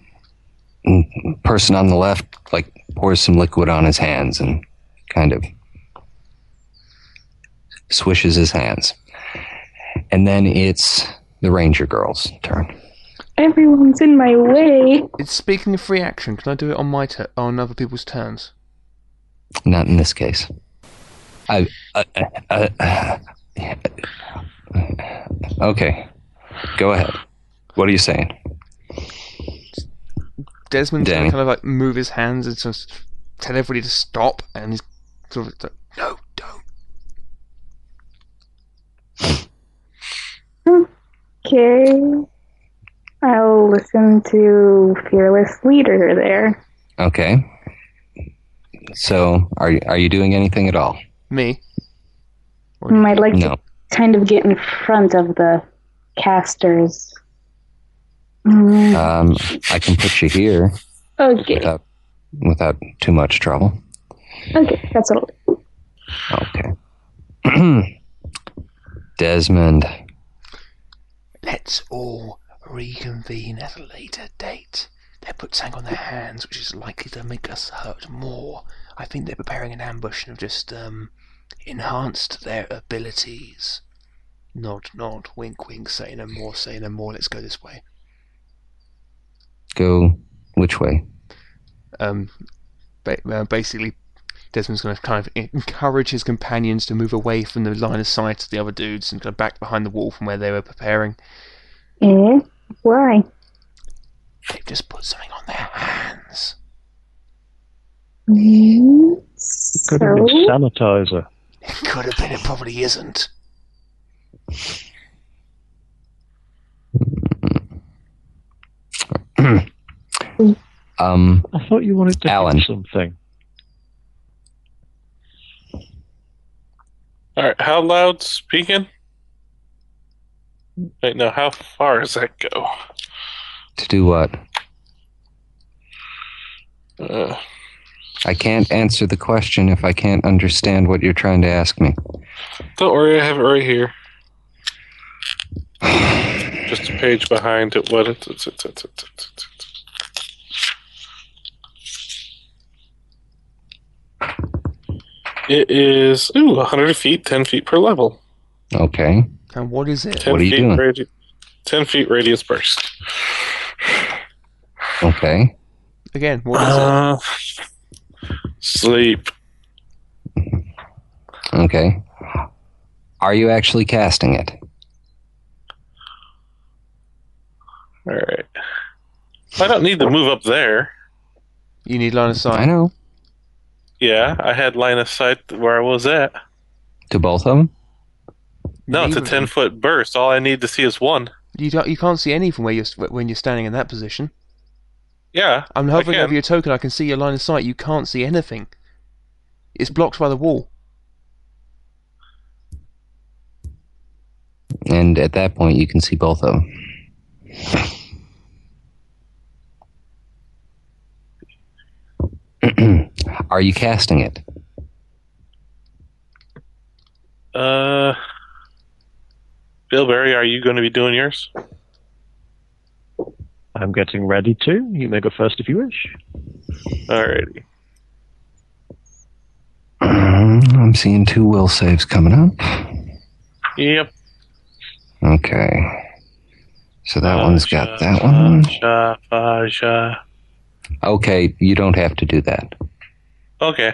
person on the left like pours some liquid on his hands and kind of swishes his hands. And then it's the ranger girl's turn. Everyone's in my way. It's speaking of free action. Can I do it on my tur on other people's turns? Not in this case. I. Uh, uh, uh, okay. Go ahead. What are you saying? Desmond's gonna Danny. kind of like move his hands and just tell everybody to stop, and he's sort of like, no, don't. Okay. I'll listen to Fearless Leader there. Okay. So, are you, are you doing anything at all? Me. Mm, I'd like No. to kind of get in front of the casters. Mm, Um, I can put you here okay. without without too much trouble. Okay, that's all. Okay. (clears throat) Desmond. Let's all reconvene at a later date. They put something on their hands which is likely to make us hurt more. I think they're preparing an ambush and have just um, enhanced their abilities. Nod, nod, wink, wink, say no more, say no more, let's go this way. Go which way? Um, ba- uh, basically, Desmond's going to kind of encourage his companions to move away from the line of sight of the other dudes and go back behind the wall from where they were preparing. Eh? Why? They've just put something on their hands. Mm, Could have been so, sanitizer. It could have been, it probably isn't. (clears throat) Um, I thought you wanted to Alan. something. All right, how loud speaking? Wait, no, how far does that go? to do what? Uh, I can't answer the question if I can't understand what you're trying to ask me. don't worry, I have it right here. Just a page behind it. What it's, it's, it's, it's, it's, it's, it's. It is ooh, 100 feet, 10 feet per level. Okay. And what is it? 10 What are you feet doing? Radi- 10 feet radius burst. Okay. Again, what is it? Uh, sleep. Okay. Are you actually casting it? All right. I don't need to move up there. You need line of sight. I know. Yeah, I had line of sight where I was at. To both of them? No, it's a Neither of them. 10 foot burst. All I need to see is one. You don't, you can't see any from where you're when you're standing in that position. Yeah. I'm I hovering can. over your token. I can see your line of sight. You can't see anything. It's blocked by the wall. And at that point, you can see both of them. (clears throat) Are you casting it? Uh, Bilberry, are you going to be doing yours? I'm getting ready to. You may go first if you wish. Alrighty. (clears throat) I'm seeing two will saves coming up. Yep. Okay. So that one's got that one. Faja, Faja. Okay, you don't have to do that. Okay.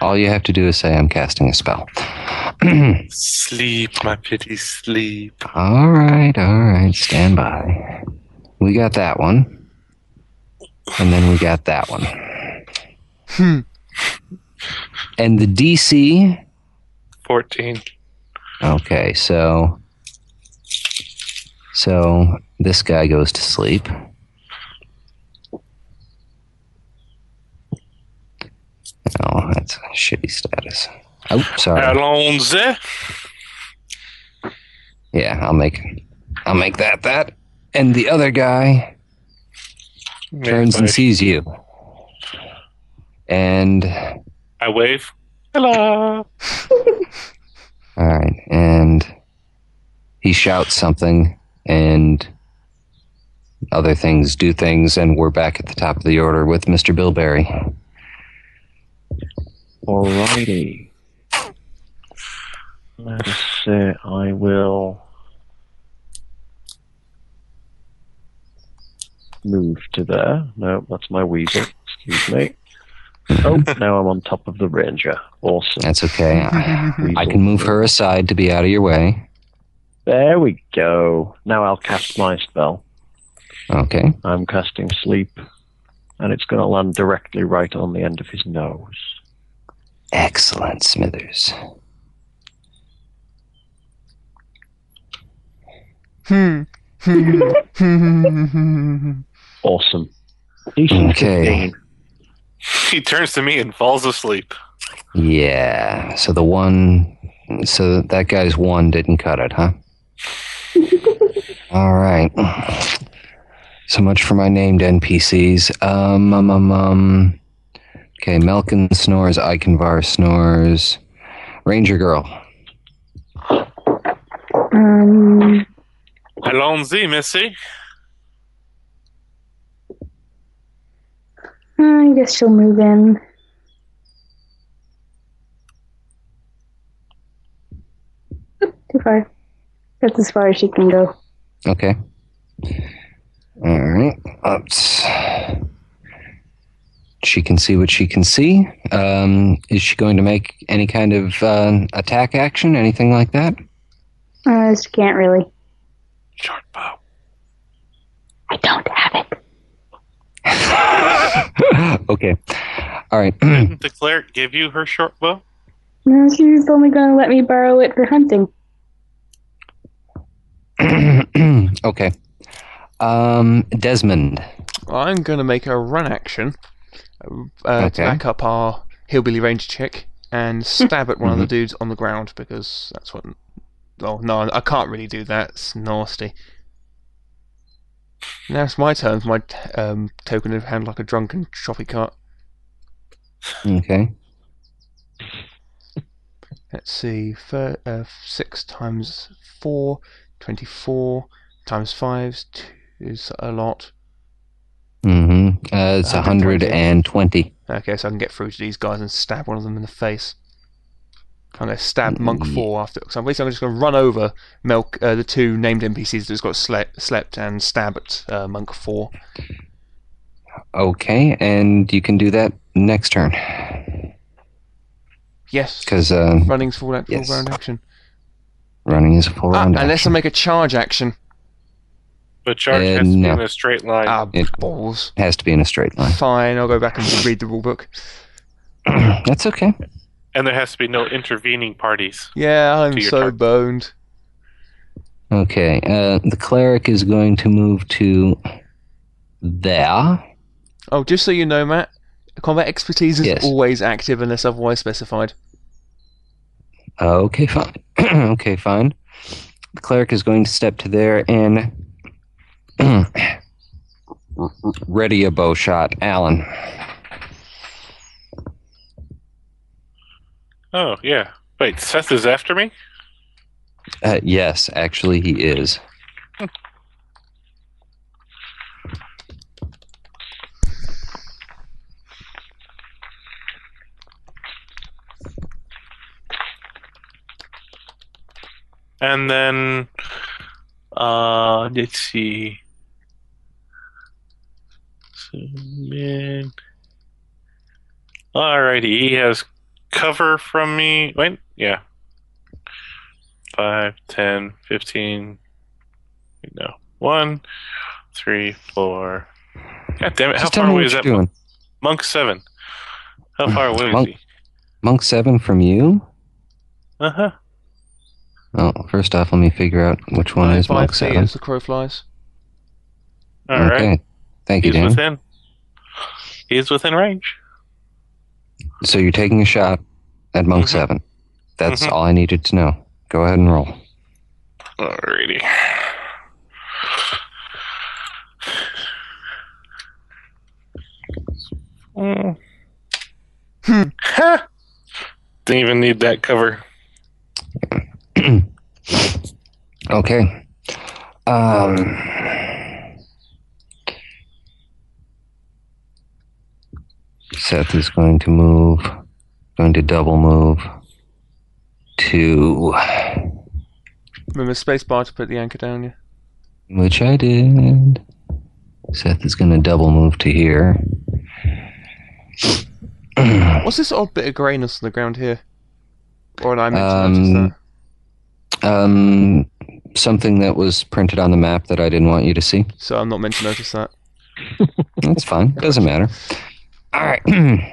All you have to do is say, I'm casting a spell. (clears throat) Sleep, my pity, sleep. all right, all right, stand by. We got that one. And then we got that one. Hmm. And the DC 14. Okay, so so this guy goes to sleep. Oh, that's a shitty status. Oh, sorry. Alonze. Yeah, I'll make I'll make that that. And the other guy turns and sees you. And I wave. Hello. (laughs) all right, and he shouts something and other things do things and we're back at the top of the order with Mr. Bilberry. Alrighty. Let us say I will move to there. No, that's my weasel. Excuse me. Oh, now I'm on top of the ranger. Awesome. That's okay. I Weasel. can move her aside to be out of your way. There we go. Now I'll cast my spell. Okay. I'm casting sleep, and it's going to land directly right on the end of his nose. Excellent, Smithers. Hmm. Hmm. (laughs) Hmm. Awesome. Okay. He turns to me and falls asleep. Yeah. So the one, so that guy's one didn't cut it, huh? All right. So much for my named NPCs. Um, um, um, um. Okay, Melkin snores, Iconvar snores. Ranger Girl. Um, Allons-y, Missy. I guess she'll move in. Oop, Too far. That's as far as she can go. Okay. All right. Oops. She can see what she can see. Um, is she going to make any kind of uh, attack action, anything like that? Uh, she can't really. Short bow. I don't have it. (laughs) okay. All right. (clears throat) Didn't the cleric give you her short bow? No, she's only going to let me borrow it for hunting. (clears throat) okay. Um, Desmond. I'm going to make a run action uh, Okay. back up our hillbilly ranger chick and (laughs) stab at one of the dudes on the ground because that's what. Oh no, I can't really do that. It's nasty. Now it's my turn for my um, token of hand like a drunken shopping cart. Okay. Let's see, uh, 6 times 4, 24 times 5 is a lot. Mm-hmm. Uh, it's 120. 120. Okay, so I can get through to these guys and stab one of them in the face. I'm going to stab Monk Mm. 4 after. So basically, I'm just going to run over Milk, uh, the two named NPCs that's got slept, slept and stab at uh, Monk 4. Okay, and you can do that next turn. Yes, Because uh, running's full, full yes. round action. running is a full Ah, round. unless I make a charge action. But charge Uh, has to be in a straight line. Ah, It- balls. has to be in a straight line. Fine, I'll go back and read the rule book. (clears throat) That's okay. and there has to be no intervening parties. Yeah, I'm so target. boned. Okay, uh, the cleric is going to move to there. Oh, just so you know, Matt, combat expertise is Yes. always active unless otherwise specified. Okay, fine. (clears throat) okay, fine. The cleric is going to step to there and ready a bow shot. Alan. Oh, yeah. Wait, Seth is after me? Uh, yes, actually, he is. And then, uh, let's see. Submit. Alrighty, he has cover from me. Wait, yeah. 5, 10, 15. No. 1, 3, 4. God damn it, how Just tell far away is that? doing. Monk 7. How far away is Monk- he? Monk 7 from you? Uh huh. Oh, first off, let me figure out which one Five- is Monk five feet 7. as the crow flies. Alright. Okay. Thank you, He's Dan. within. He's within range. So you're taking a shot at Monk Mhm. 7. That's Mhm. all I needed to know. Go ahead and roll. Alrighty. Mm. Ha! Didn't even need that cover. (clears throat) Okay. Um, Seth is going to move going to double move to Remember spacebar to put the anchor down, yeah? which I did. Seth is going to double move to here. (clears throat) What's this odd bit of greyness on the ground here? Or did I meant to Um, notice that? Um, something that was printed on the map that I didn't want you to see. So I'm not meant to notice that. That's fine. Doesn't matter. All right. (clears throat)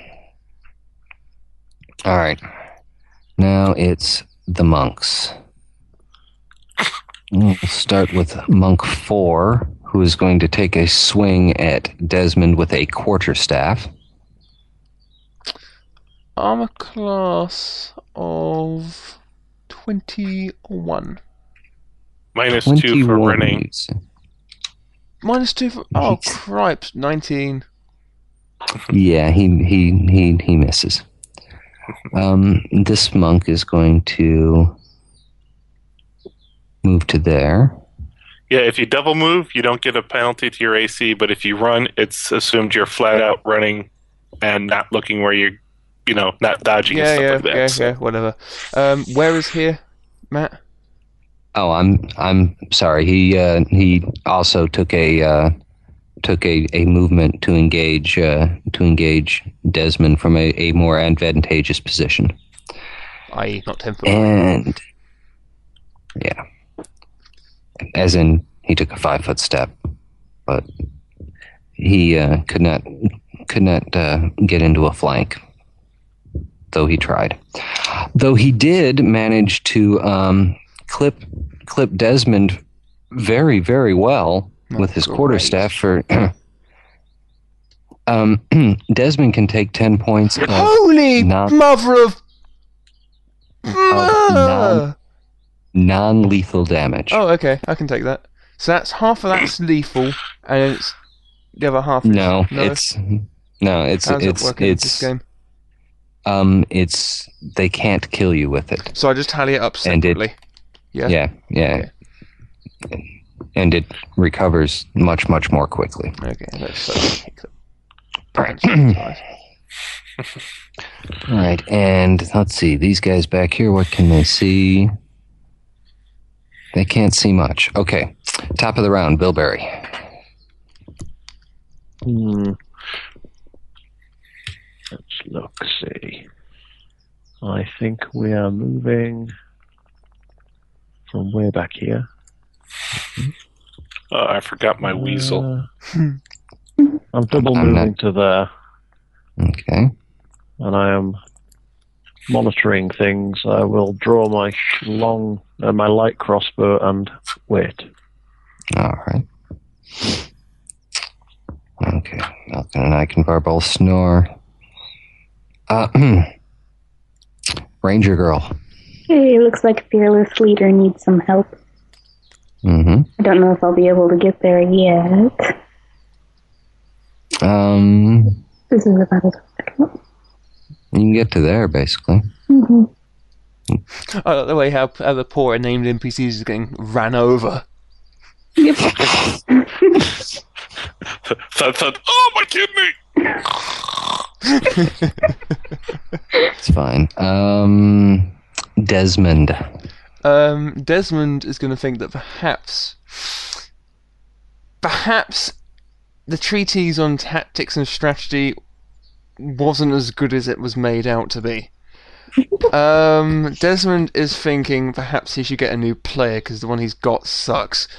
All right. Now it's the monks. We'll start with monk four, who is going to take a swing at Desmond with a quarterstaff. Armor class of 21. Minus two for 21, running. Minus 2 for. Oh, Jeez. cripes. 19. Yeah, he he he he misses. Um, this monk is going to move to there. Yeah, if you double move, you don't get a penalty to your AC, but if you run, it's assumed you're flat out running and not looking where you're, you know, not dodging Yeah, and stuff yeah, like that. yeah, so- yeah, whatever. Um, where is here, Matt? Oh, I'm I'm sorry. He uh, he also took a uh, took a, a movement to engage uh, to engage Desmond from a, a more advantageous position. I.e., not 10 foot. And yeah, as in he took a five foot step, but he uh, could not could not uh, get into a flank, though he tried. Though he did manage to um, clip clip Desmond very very well with his great. quarterstaff for. (clears throat) Um, (clears throat) Desmond can take ten points. Of, Holy non- mother of. non- non-lethal damage. Oh, okay, I can take that. So that's half of that's (clears throat) lethal, and it's the other half. Is, No, it's no, it's How's it's it working in this it's game? um it's they can't kill you with it. So I just tally it up And it- separately. Yeah. Yeah, yeah. And it recovers much much more quickly. Okay, let's so All right. All right, and let's see. These guys back here, what can they see? They can't see much. Okay. Top of the round, Bilberry. Hmm. Let's look, see. I think we are moving from way back here. Oh, (laughs) I forgot my weasel. Uh, I'm double I'm not- moving to there, Okay. and I am monitoring things. I will draw my long, uh, my light crossbow, and wait. All right. Okay. Malcolm and I can both snore. Uh, (clears throat) Ranger girl. Hey, looks like Fearless Leader needs some help. Mm-hmm. I don't know if I'll be able to get there yet. Um, This is about as you can get to there basically. hmm I like the way how, how the poor named NPCs is getting ran over. Yep. (laughs) Thud, thud. Oh, my kidney! It's fine. Um, Desmond. Um, Desmond is going to think that perhaps, perhaps, the treatise on tactics and strategy wasn't as good as it was made out to be. (laughs) Um, Desmond is thinking perhaps he should get a new player because the one he's got sucks.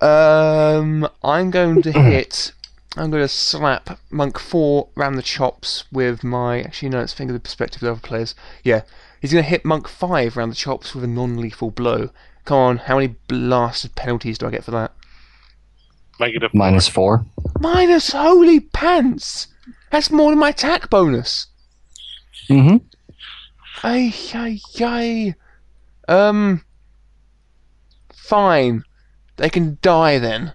Um, I'm going to (clears throat) hit. I'm going to slap Monk 4 round the chops with my. Actually, no, let's think of the perspective of the other players. Yeah, he's going to hit Monk 5 round the chops with a non lethal blow. Come on, how many blasted penalties do I get for that? Negative Minus four. Minus holy pants! That's more than my attack bonus! Mm-hmm. Ay, ay, ay. Um. Fine. They can die then.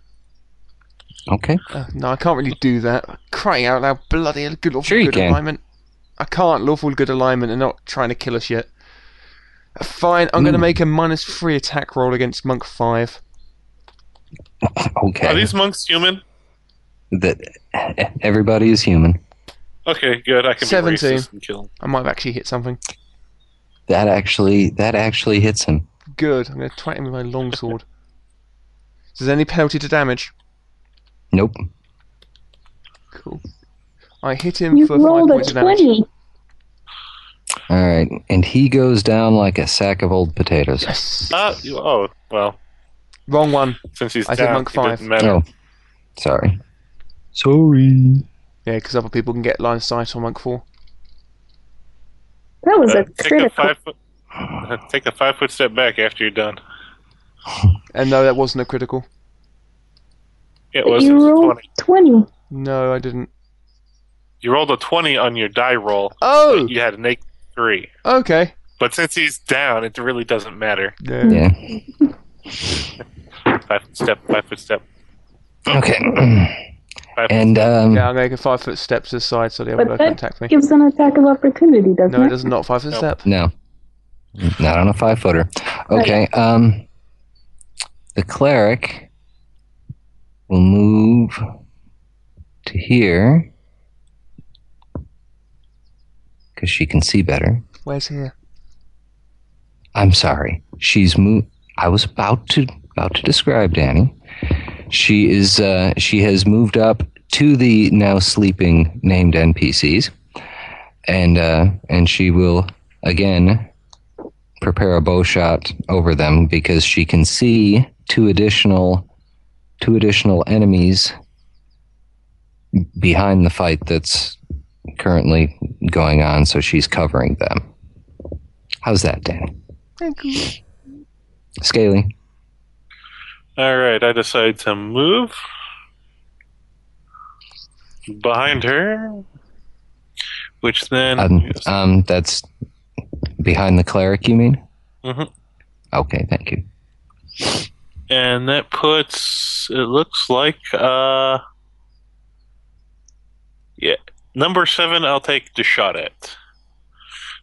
Okay. Uh, no, I can't really do that. Crying out loud, bloody hell, good, awful Sure you good can. alignment. I can't lawful good alignment and not trying to kill us yet. Uh, Fine, I'm going to Mm. make a minus three attack roll against Monk 5. (laughs) Okay. Are these monks human? that everybody is human. Okay, good. I can 17. be racist and kill him. I might have actually hit something. That actually that actually hits him. Good. I'm going to twat him with my longsword. Is there any penalty to damage? Nope. Cool. I hit him You for five rolled a points of damage. 20. All right, and he goes down like a sack of old potatoes. Yes. Uh, you- oh, well, Wrong one. since he's I said down, monk five. doesn't. Oh, sorry. Sorry. Yeah, because other people can get line of sight on Monk 4. That was Uh, a take a critical. five foot. uh, Take a five foot step back after you're done. And no, that wasn't a critical. It was you rolled 20. 20. No, I didn't. You rolled a 20 on your die roll. Oh! You had an 8 3. Okay. But since he's down, it really doesn't matter. Yeah. Yeah. (laughs) Five foot step, five foot step. Okay. Five (clears throat) And um, Yeah, I'm going to make a five foot step to the side so they other But guy attack me. gives an attack of opportunity, doesn't No, it? No, it does not five foot No. step. no, not on a five footer. Okay. Um, the cleric will move to here because she can see better. Where's here? I'm sorry. She's moved. I was about to about to describe Danny. She is. Uh, she has moved up to the now sleeping named NPCs, and uh, and she will again prepare a bow shot over them because she can see two additional two additional enemies behind the fight that's currently going on. So she's covering them. How's that, Danny? Scaly. All right, I decide to move behind her, which then Um, um, that's behind the cleric, you mean? Mhm. Okay, thank you. and that puts it looks like uh yeah number seven I'll take the shot at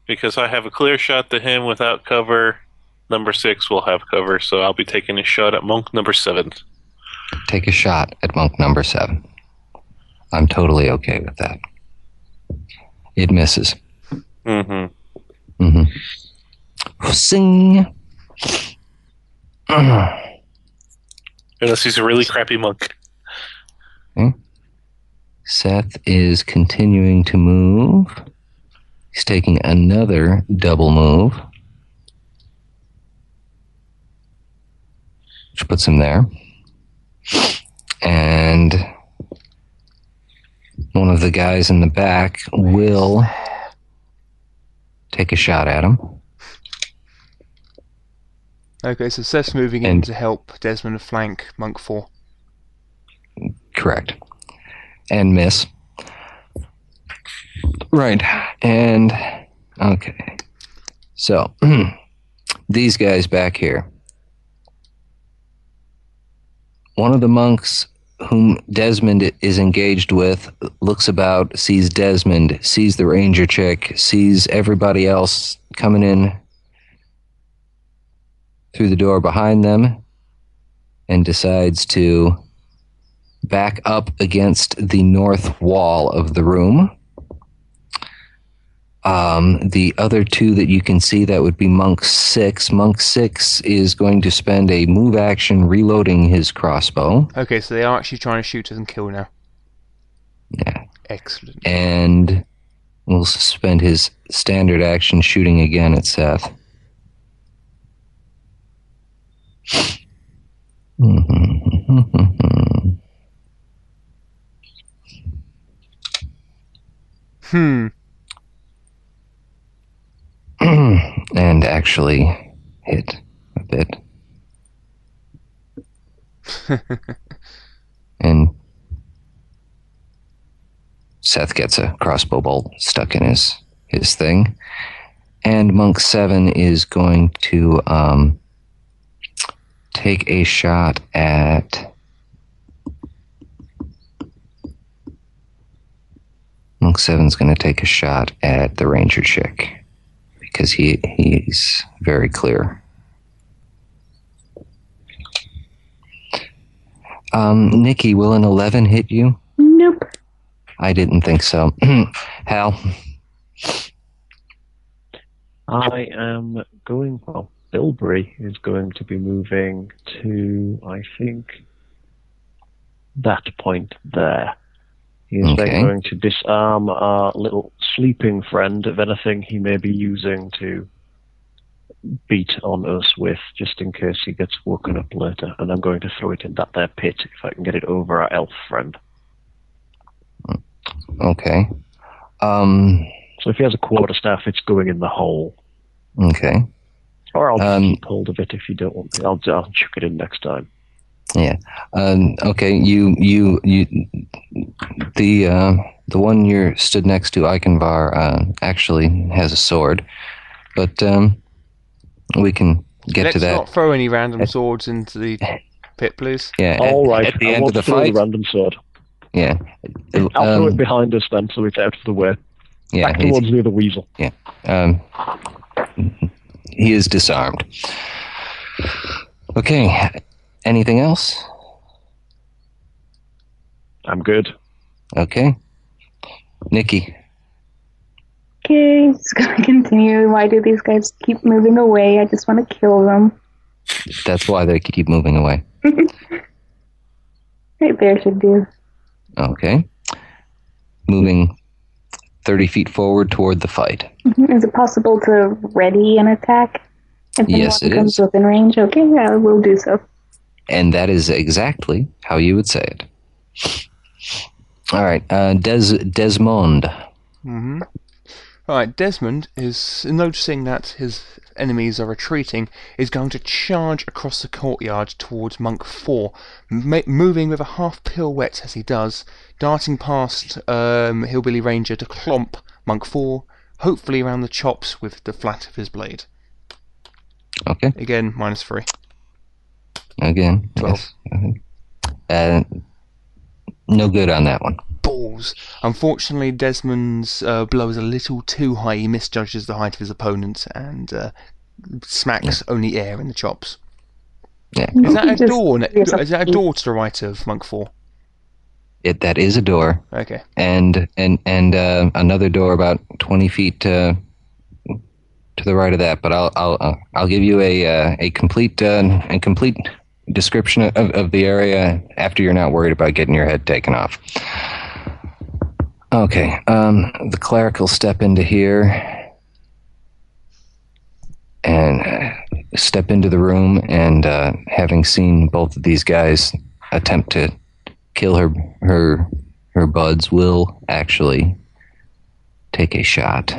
because I have a clear shot to him without cover. Number six will have cover, so I'll be taking a shot at monk number seven. Take a shot at monk number seven. I'm totally okay with that. It misses. Mm-hmm. Mm-hmm. Sing. Unless he's a really crappy monk. Seth is continuing to move. He's taking another double move, which puts him there. And one of the guys in the back will take a shot at him. Okay, so Seth's moving in And- to help Desmond flank Monk 4. Correct. And miss. Right. And okay. So (clears throat) these guys back here. One of the monks whom Desmond is engaged with looks about, sees Desmond, sees the ranger chick, sees everybody else coming in through the door behind them, and decides to back up against the north wall of the room. Um, the other two that you can see, that would be Monk 6. Monk 6 is going to spend a move action reloading his crossbow. Okay, so they are actually trying to shoot us and kill now. Yeah. Excellent. And we'll spend his standard action shooting again at Seth. (laughs) (laughs) Hmm. (clears throat) and actually hit a bit. (laughs) and Seth gets a crossbow bolt stuck in his his thing. And Monk Seven is going to um, take a shot at Monk Seven's going to take a shot at the Ranger chick because he he's very clear. Um, Nikki, will an eleven hit you? Nope. I didn't think so. (clears throat) Hal, I am going, well, Bilberry is going to be moving to, I think, that point there. He is Okay. then going to disarm our little sleeping friend of anything he may be using to beat on us with, just in case he gets woken up later. And I'm going to throw it in that there pit if I can get it over our elf friend. okay. Um, So if he has a quarterstaff, it's going in the hole. okay. Or I'll Um, keep hold of it if you don't want. I'll, I'll chuck it in next time. Um, okay, you, you, you, the, uh, the one you're stood next to, Ikenvar, uh, actually has a sword, but, um, we can get Let's to that. not throw any random swords into the pit, please. yeah, at, All right, at the I end of won't the throw fight. the random sword. yeah. I'll throw Um, it behind us then, so it's out of the way. yeah, Back towards the other weasel. Yeah. Um, he is disarmed. Okay. Anything else? I'm good. Okay. Nikki. Okay, just gonna (laughs) continue. Why do these guys keep moving away? I just want to kill them. That's why they keep moving away. (laughs) Right there should do. Okay. Moving 30 feet forward toward the fight. Mhm. Is it possible to ready an attack? If Yes, anyone it comes is. within range? Okay, I will do so. And that is exactly how you would say it. All right. Uh, Des- Desmond. Mm-hmm. Alright, Desmond is noticing that his enemies are retreating, is going to charge across the courtyard towards Monk 4, ma- moving with a half pirouette as he does, darting past um, Hillbilly Ranger to clomp Monk 4, hopefully around the chops with the flat of his blade. Okay. Again, minus 3. Again. Twelve. Yes. Uh, no good on that one. balls. Unfortunately, Desmond's uh, blow is a little too high. He misjudges the height of his opponent and uh, smacks only air in the chops. Yeah. Is that a door? Is that a door to the right of Monk Four? It, that is a door. Okay. and and and uh, another door about twenty feet uh, to the right of that. But I'll I'll uh, I'll give you a uh, a complete uh, a complete description of, of the area after you're not worried about getting your head taken off. Okay, um, the cleric will step into here and uh, step into the room, and uh, having seen both of these guys attempt to kill her her her buds will actually take a shot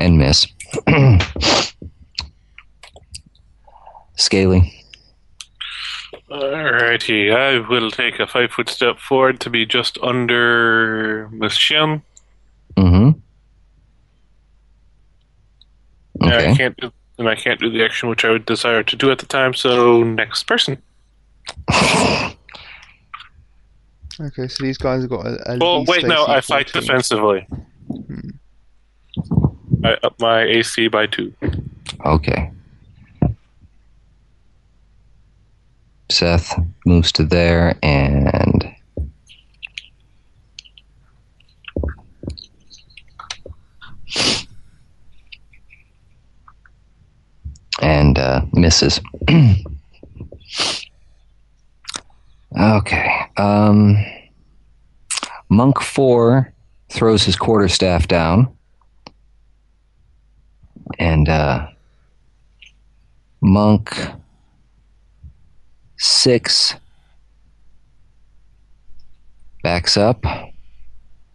and miss. (clears throat) Scaly. Alrighty, I will take a five foot step forward to be just under Miss Shin. Mm-hmm. And Okay. I can't do, and I can't do the action which I would desire to do at the time. So next person. (laughs) Okay, so these guys have got a. a Well, wait, no, AC I fight 14. defensively. I up my AC by two. Okay. Seth moves to there and and uh, misses. (clears throat) okay. Um, Monk four throws his quarterstaff down, and uh, Monk six backs up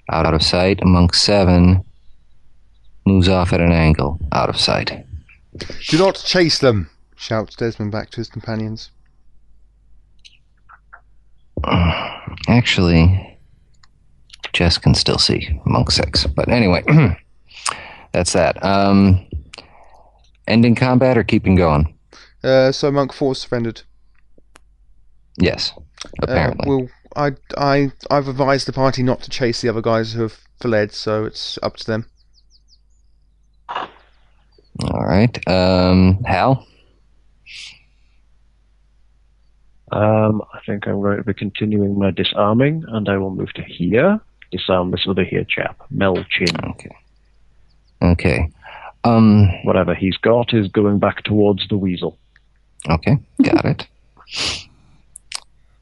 out of sight. Monk seven moves off at an angle out of sight. Do not chase them! shouts Desmond back to his companions. (sighs) Actually, Jess can still see Monk six. But anyway, (clears throat) that's that. Um, ending combat or keeping going? Uh, so Monk 4 surrendered. Yes, apparently. Uh, well, I, I, I've advised the party not to chase the other guys who have fled, so it's up to them. All right. Um, Hal. Um, I think I'm going to be continuing my disarming, and I will move to here. Disarm this other here chap, Melchin. Okay. Okay. Um. Whatever he's got is going back towards the weasel. Okay. Got it. (laughs)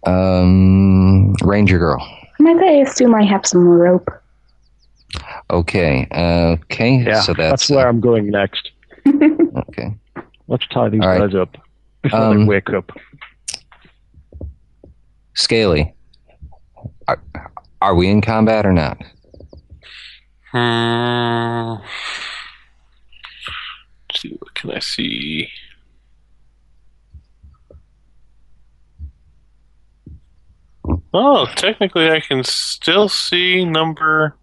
Um. Ranger girl. My guy assume I have some rope. Okay. Okay. Yeah, So that's, that's where I'm going next. (laughs) okay. Let's tie these All right. guys up before Um, they wake up. Scaly. Are, are we in combat or not? Hmm. Let's see, what can I see? Oh, technically, I can still see number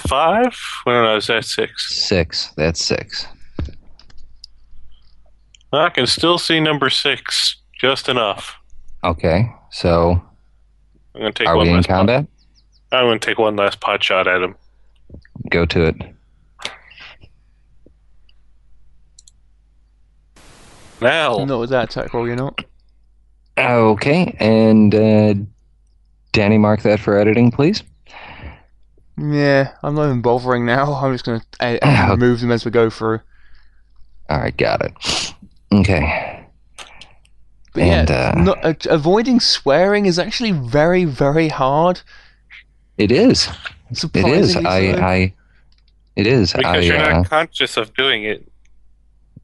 five. When I was at six, Six. That's six. I can still see number six just enough. Okay. So I'm gonna take are one we in last. Pot, combat? I'm gonna take one last pot shot at him. Go to it. Now, Not with that attack roll, you're not. Okay. And uh, Danny, mark that for editing, please. Yeah, I'm not even bothering now. (laughs) I'm just gonna uh, Ah, remove them as we go through. All right. Got it. Okay. But And, yeah, uh, not, uh, avoiding swearing is actually very, very hard. It is. It is. Surprisingly I. I. It is. because I. you're uh, not conscious of doing it.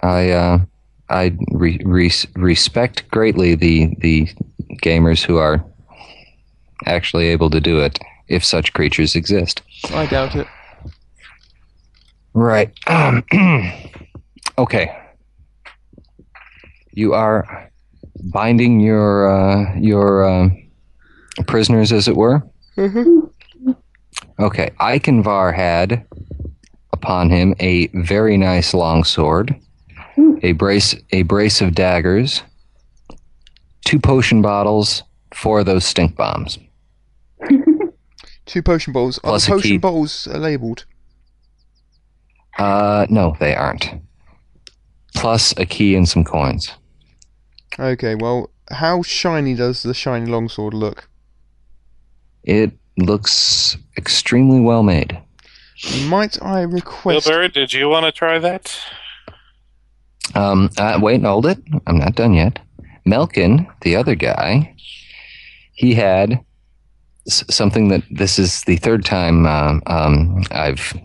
I uh, I re- re- respect greatly the the gamers who are actually able to do it, if such creatures exist. I doubt it. Right. Um, (clears throat) okay. You are binding your uh, your uh, prisoners, as it were. Okay. Iconvar had upon him a very nice long sword, a brace a brace of daggers, two potion bottles, four of those stink bombs. (laughs) Two potion bottles. Are Plus the potion key. bottles uh, labelled? Uh, no, they aren't. Plus a key and some coins. Okay, well, how shiny does the shiny longsword look? It looks extremely well made. Might I request? Wilbur, did you want to try that? Um, uh, wait, and hold it. I'm not done yet. Melkin, the other guy, he had s- something that this is the third time um, um, I've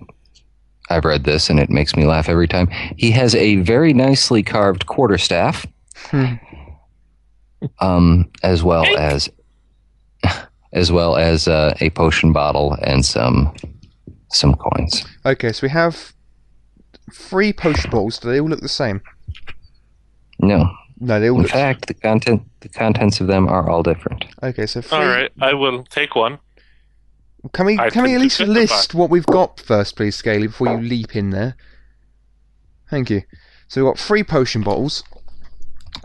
I've read this, and it makes me laugh every time. He has a very nicely carved quarterstaff, Hmm. um, as well as (laughs) as well as uh, a potion bottle and some some coins. Okay, so we have three potion bottles. Do they all look the same? No, No, they all in fact, the content the contents of them are all different. Okay, so three. All right, I will take one. Can we I can we at least list what we've got first, please, Scaly, before you leap in there? Thank you. So we've got three potion bottles,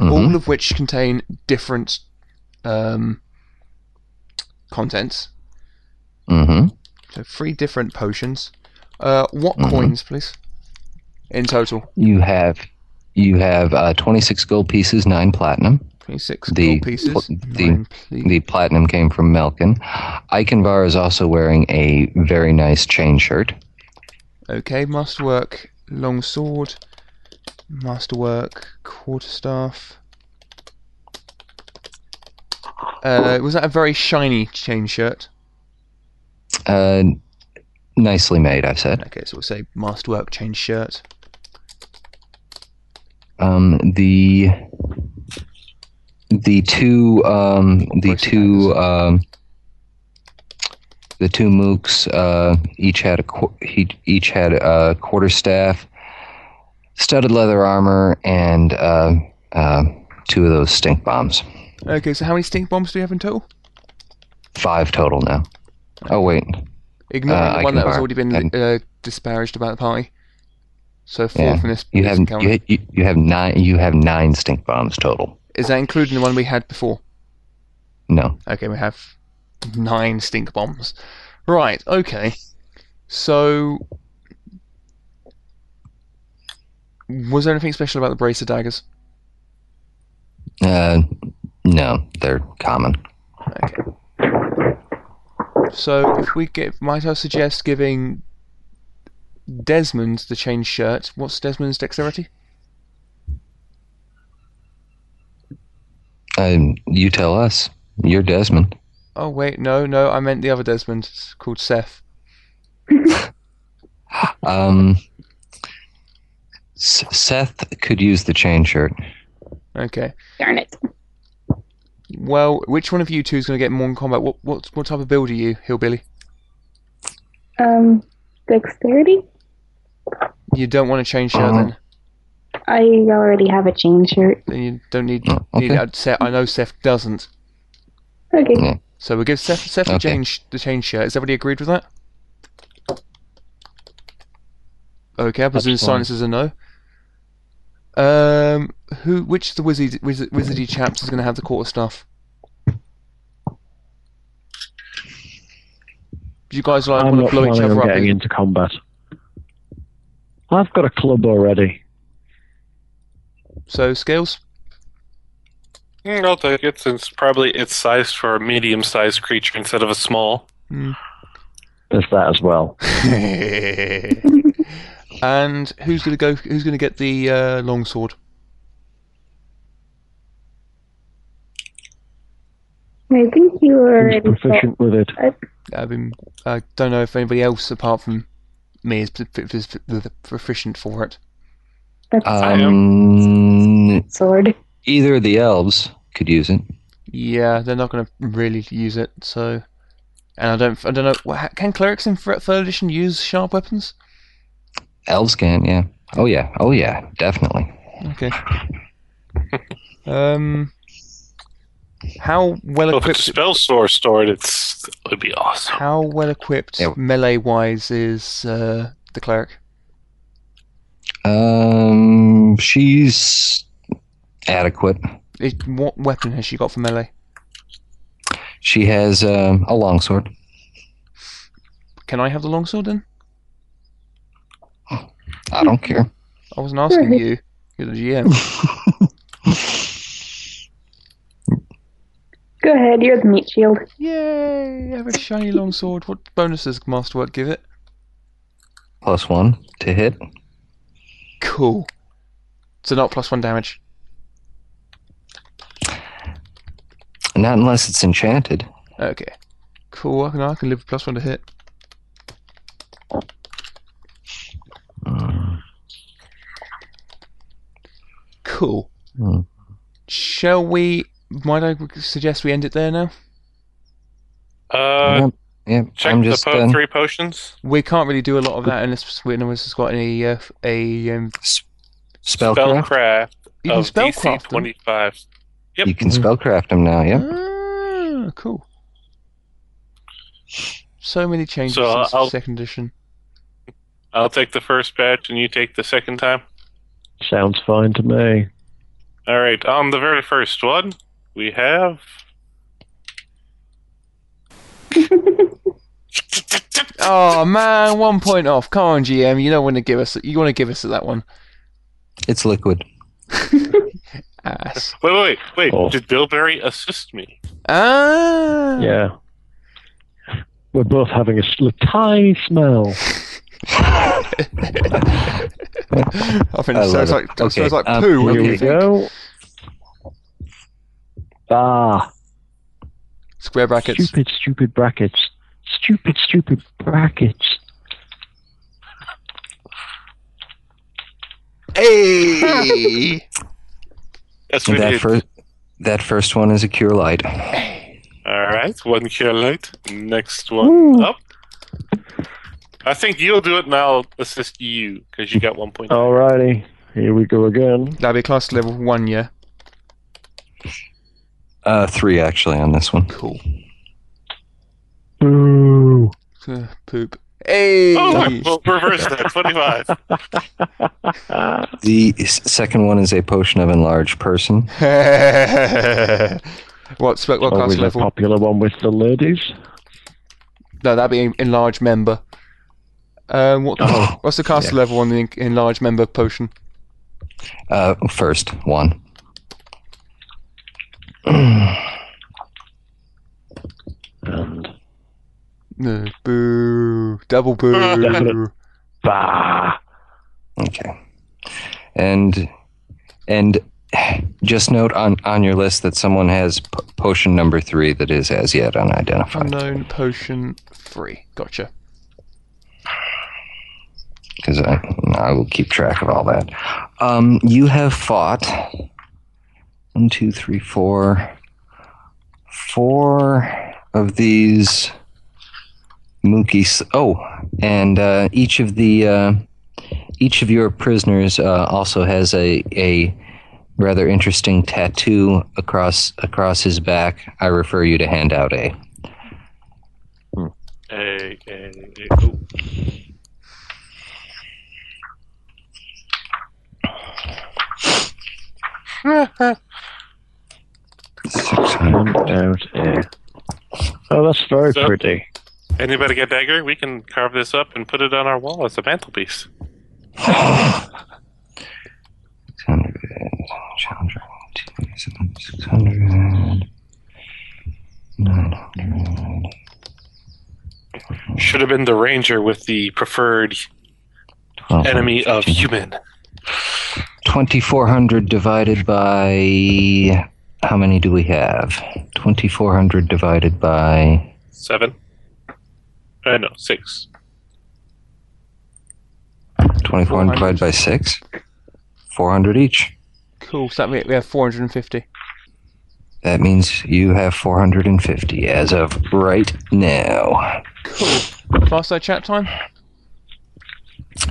Mhm. all of which contain different um, contents. Mm-hmm. So three different potions. Uh, what Mhm. coins, please? In total, You have you have uh, 26 gold pieces, nine platinum. twenty-six The gold pieces. pl- the- The platinum came from Melkin. Iconvar is also wearing a very nice chain shirt. Okay, masterwork, long sword, masterwork, quarterstaff. Uh, was that a very shiny chain shirt? Uh, nicely made, I said. Okay, so we'll say masterwork chain shirt. Um, the the two um, the two um, the two mooks uh, each had a qu- each had a quarter staff, studded leather armor, and uh, uh, two of those stink bombs. Okay, so how many stink bombs do we have in total? Five total now. Oh wait, Ignoring Uh, the one that has already been uh, disparaged about the party. So four Yeah, from this, you have you, you, you have nine you have nine stink bombs total. Is that including the one we had before? No, Okay, we have nine stink bombs. Right, okay. So. Was there anything special about the bracer daggers? uh, No, they're common. Okay. So if we get, might I suggest giving Desmond the chain shirt? What's Desmond's dexterity? Um, you tell us. You're Desmond. Oh wait, no, no, I meant the other Desmond. It's called Seth. (laughs) Um, S- Seth could use the chain shirt. Okay. Darn it. Well, which one of you two is going to get more in combat? What what what type of build are you, hillbilly? Um, dexterity? You don't want to chain shirt Uh-huh. then. I already have a chain shirt. Then you don't need. Oh, need okay. I'd say- I know Seth doesn't. Okay. Yeah. So we'll give Seth Seth the Okay. change the chain shirt. Has everybody agreed with that? Okay, I presume fine. silence is a no. Um, who? Which of the wizard, wizard wizardy chaps is going to have the quarter staff? Do you guys like I'm want to blow each planning other on up? getting into combat. I've got a club already. So scales. Mm, I'll take it since probably it's sized for a medium-sized creature instead of a small. Hmm. There's that as well. (laughs) and who's going to go? Who's going to get the uh, longsword? I think you Who's already saw. proficient with it? I mean, I don't know if anybody else apart from me is proficient for it. That's I am. Um, sword. either of the elves could use it. Yeah, they're not going to really use it. So, and I don't, I don't know. Can clerics in third third edition use sharp weapons? Elves can, yeah. Oh yeah, oh yeah, definitely. Okay. (laughs) um, how well Well, if equipped? it's a spell store stored, it's it would be awesome. How well equipped Yeah. melee wise is uh, the cleric? Um, she's adequate. It, what weapon has she got for melee? She has um, a longsword. Can I have the longsword then? I don't care. I wasn't asking you. You're the GM. (laughs) Go ahead, you're the meat shield. Yay! I have a shiny longsword. What bonus does Masterwork give it? Plus one to hit. Cool. So not plus one damage. Not unless it's enchanted. Okay. Cool. I can, I can live with plus one to hit. Cool. Hmm. Shall we? Might I suggest we end it there now? Uh, Yep, yep. check I'm the just po- uh, three potions. We can't really do a lot of that unless we know has got any uh, a um, spellcraft. Spellcraft you can of spell DC craft them. 25. Yep. You can spellcraft them now. Yep. Ah, cool. So many changes So, uh, since I'll- second edition. I'll take the first batch and you take the second time. Sounds fine to me. All right. On the very first one, we have. Oh man, one point off. Come on, GM. You don't want to give us. You want to give us that one. It's liquid. (laughs) Ass. Wait, wait, wait. wait. Oh. Did Bilberry assist me? Ah. Yeah. We're both having a sl- tiny smell. (laughs) I think it sounds like it. Okay, sounds like um, poo. What Here we you think? go. Ah, Square brackets. stupid, stupid brackets. Stupid, stupid brackets. Hey. (laughs) Yes, we that did. first that first one is a cure light. All right. One cure light. Next one Ooh. up. I think you'll do it and I'll assist you because you got one point. Alrighty, here we go again. That'll be class level one, yeah. Uh, three actually on this one. Cool. Ooh. Uh, poop. Hey. Oh, (laughs) well, reverse that. 25. The second one is a potion of enlarged person. (laughs) what spec? What class Always a level? popular one with the ladies. No, that'd be enlarged member. Um, what, Oh, what's the caster yeah. level on the enlarged member potion? Uh, first one. And No, boo. Double boo. (laughs) bah. Okay. And and just note on on your list that someone has p- potion number three that is as yet unidentified. Unknown potion three. Gotcha. because I, I will keep track of all that. Um, you have fought one, two, three, four, four of these Mookies. Oh, and uh, each of the uh, each of your prisoners uh, also has a a rather interesting tattoo across across his back. I refer you to handout A. A, A, A, (laughs) Out here. Oh, that's very So- pretty. Anybody get dagger? We can carve this up and put it on our wall as a mantelpiece. 600, 600, 900. Should have been the ranger with the preferred enemy of human. 2400 divided by how many do we have 2400 divided by Seven. Uh, no, six. 2400 divided by 6 400 each Cool. So that means we have 450. that means you have 450 as of right now Cool. Fireside chat time.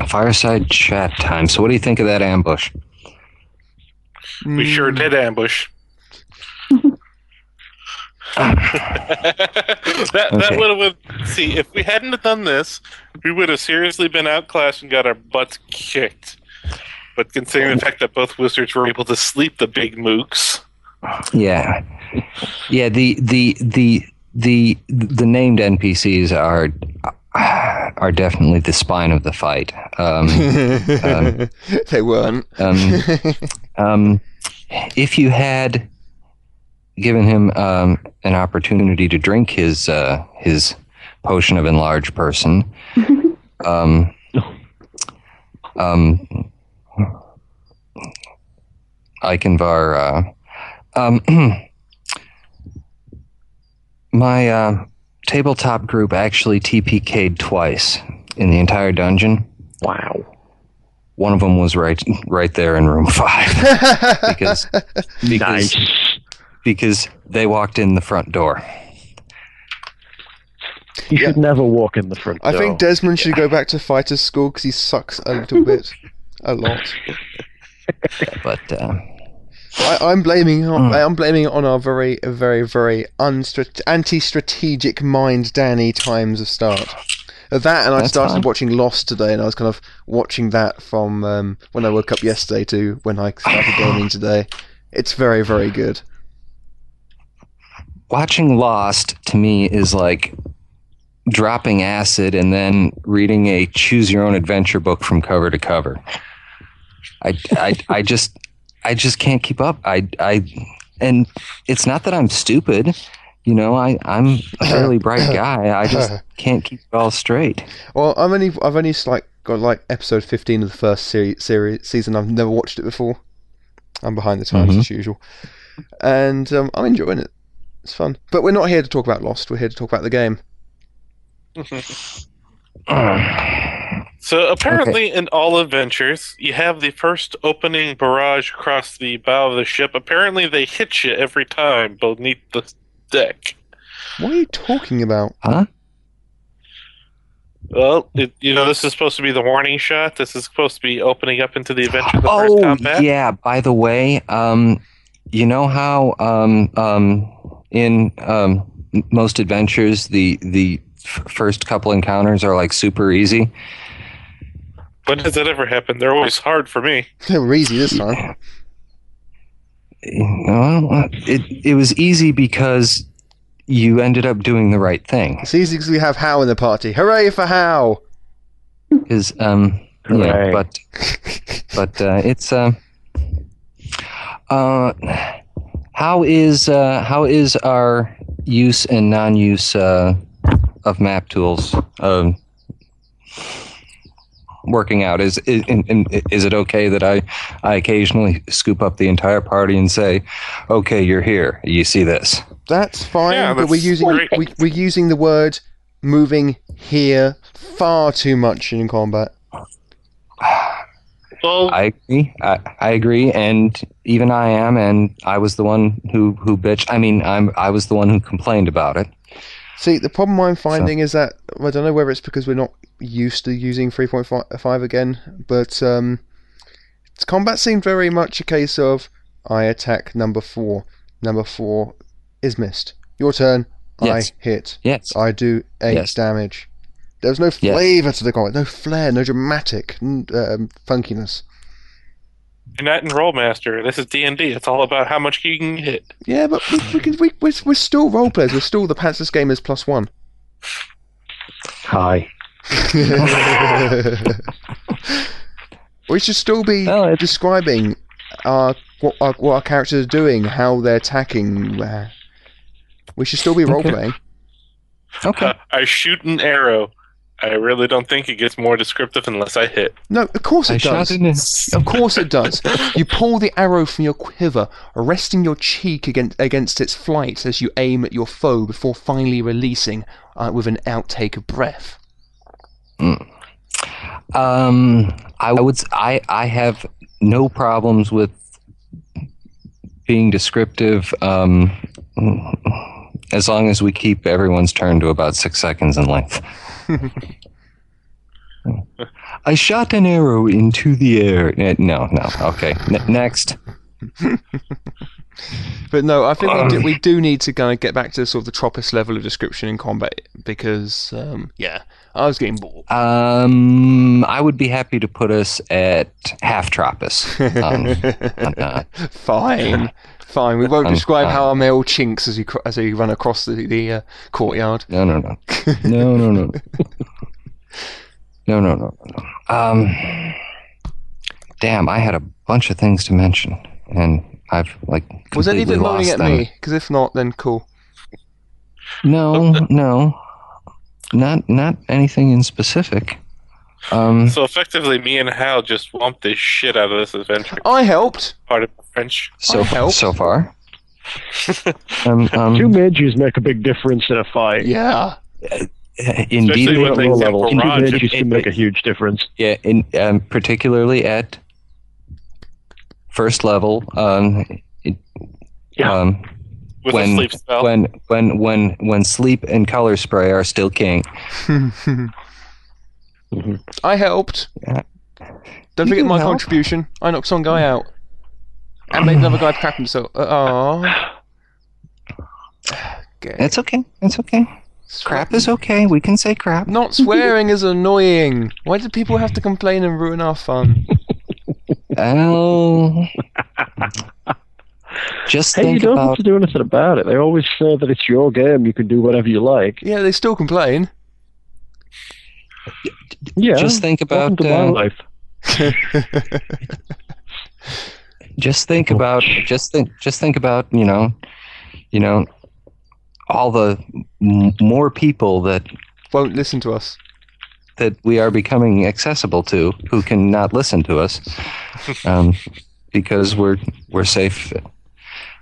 fireside chat time so what do you think of that ambush We sure Mm, did ambush. (laughs) that that Okay. would have see if we hadn't have done this, we would have seriously been outclassed and got our butts kicked. But considering the fact that both wizards were able to sleep the big mooks, yeah yeah the the the the the named npcs are are definitely the spine of the fight um, (laughs) um, they weren't. um, (laughs) um, if you had given him um, an opportunity to drink his uh, his potion of enlarged person, (laughs) um, um, Eichenvar, uh, um, (clears throat) my uh, tabletop group actually TPK'd twice in the entire dungeon. Wow. One of them was right right there in room (laughs) five (laughs) because because Nice. Because they walked in the front door. You should never walk in the front door. I door. think Desmond should go back to fighter school because he sucks a little bit, a lot. But uh, I, I'm blaming Mm. I'm blaming it on our very very very unstrat- anti-strategic mind Danny times of start. That, and I That's started fine. watching Lost today, and I was kind of watching that from um, when I woke up yesterday to when I started gaming (sighs) today. It's very very good. Watching Lost to me is like dropping acid and then reading a choose your own adventure book from cover to cover. I, I, I just I just can't keep up. I I and it's not that I'm stupid. You know, I, I'm a fairly bright (coughs) guy. I just (coughs) can't keep it all straight. Well, I'm only I've only like got like episode 15 of the first series, series season. I've never watched it before. I'm behind the times Mhm. as usual, and um, I'm enjoying it. It's fun, but we're not here to talk about Lost. We're here to talk about the game. (laughs) So apparently, in all adventures, you have the first opening barrage across the bow of the ship. Apparently, they hit you every time beneath the deck. What are you talking about? Huh? Well, it, you know, this is supposed to be the warning shot. This is supposed to be opening up into the adventure, the first oh combat. yeah. By the way, um, you know how um, um, in um, most adventures the the f- first couple encounters are like super easy. When does that ever happen? They're always hard for me. (laughs) They were easy this time. Well, uh, it it was easy because you ended up doing the right thing. It's easy because we have Hal in the party. Hooray for Hal! Because um, yeah, but but uh, it's uh, uh, How is uh, how is our use and non-use uh, of map tools um, working out? Is is, is it okay that I I occasionally scoop up the entire party and say, "Okay, you're here. You see this." That's fine, Yeah, but we're using we, we're using the word moving here far too much in combat. Well, I agree. I, I agree, and even I am, and I was the one who who bitched. I mean, I'm I was the one who complained about it. See, the problem I'm finding is that I don't know whether it's because we're not used to using 3.5 again, but um, combat seemed very much a case of I attack number four, number four is missed. Your turn. Yes. I hit. Yes. I do eight Yes. damage. There was no Yes. flavour to the combat, no flair, no dramatic um, funkiness. you're not in Rolemaster. This is D and D. It's all about how much you can hit. Yeah, but we, we, can- we, we're, we're still role players. We're still the Pantsers Gamers plus one. Hi. (laughs) we should still be No, it's- describing our, what, our, what our characters are doing, how they're attacking. uh, We should still be role playing. Okay. Uh, I shoot an arrow. I really don't think it gets more descriptive unless I hit. No, of course it shot does. Of course it does. You pull the arrow from your quiver, resting your cheek against, against its flight as you aim at your foe before finally releasing uh, with an outtake of breath. Um, I would. s- I I have no problems with being descriptive. Um, as long as we keep everyone's turn to about six seconds in length. I shot an arrow into the air. Eh, No, no. Okay. N- next. But no, I think we do, we do need to kind of get back to sort of the Tropis level of description in combat because, um, yeah, I was getting bored. Um, I would be happy to put us at half Tropis. (laughs) Um. Fine, fine. We won't describe uh, how our male chinks as cr- as we run across the the uh, courtyard. No, no, no, no, no, no, no, no, no, no. Um, damn, I had a bunch of things to mention, and I've like Was any of it completely moaning at them. me? Because if not, then cool. No, no, not not anything in specific. Um, So effectively, me and Hal just swamped the shit out of this adventure. I helped. Part of French. so help. so far. (laughs) um, Two um, mages make a big difference in a fight. Yeah. indeed, Especially At low level, two barrage. mages can make a huge difference. Yeah, in um, particularly at first level. Um, it- Yeah. um, With when a sleep spell. when when when when sleep and color spray are still king. (laughs) I helped. Yeah. Don't You forget my help. contribution. I knocked some guy out. And made another guy crap himself. Uh, okay. It's okay. It's okay. Crap is okay. We can say crap. Not swearing is annoying. Why do people have to complain and ruin our fun? Oh. Just Hey, you don't have to do anything about it. They always say that it's your game. You can do whatever you like. Yeah, they still complain. Yeah. just think about to my uh, life. (laughs) just think about just think just think about you know you know all the m- more people that Won't listen to us. that we are becoming accessible to who can not listen to us (laughs) um, because we're we're safe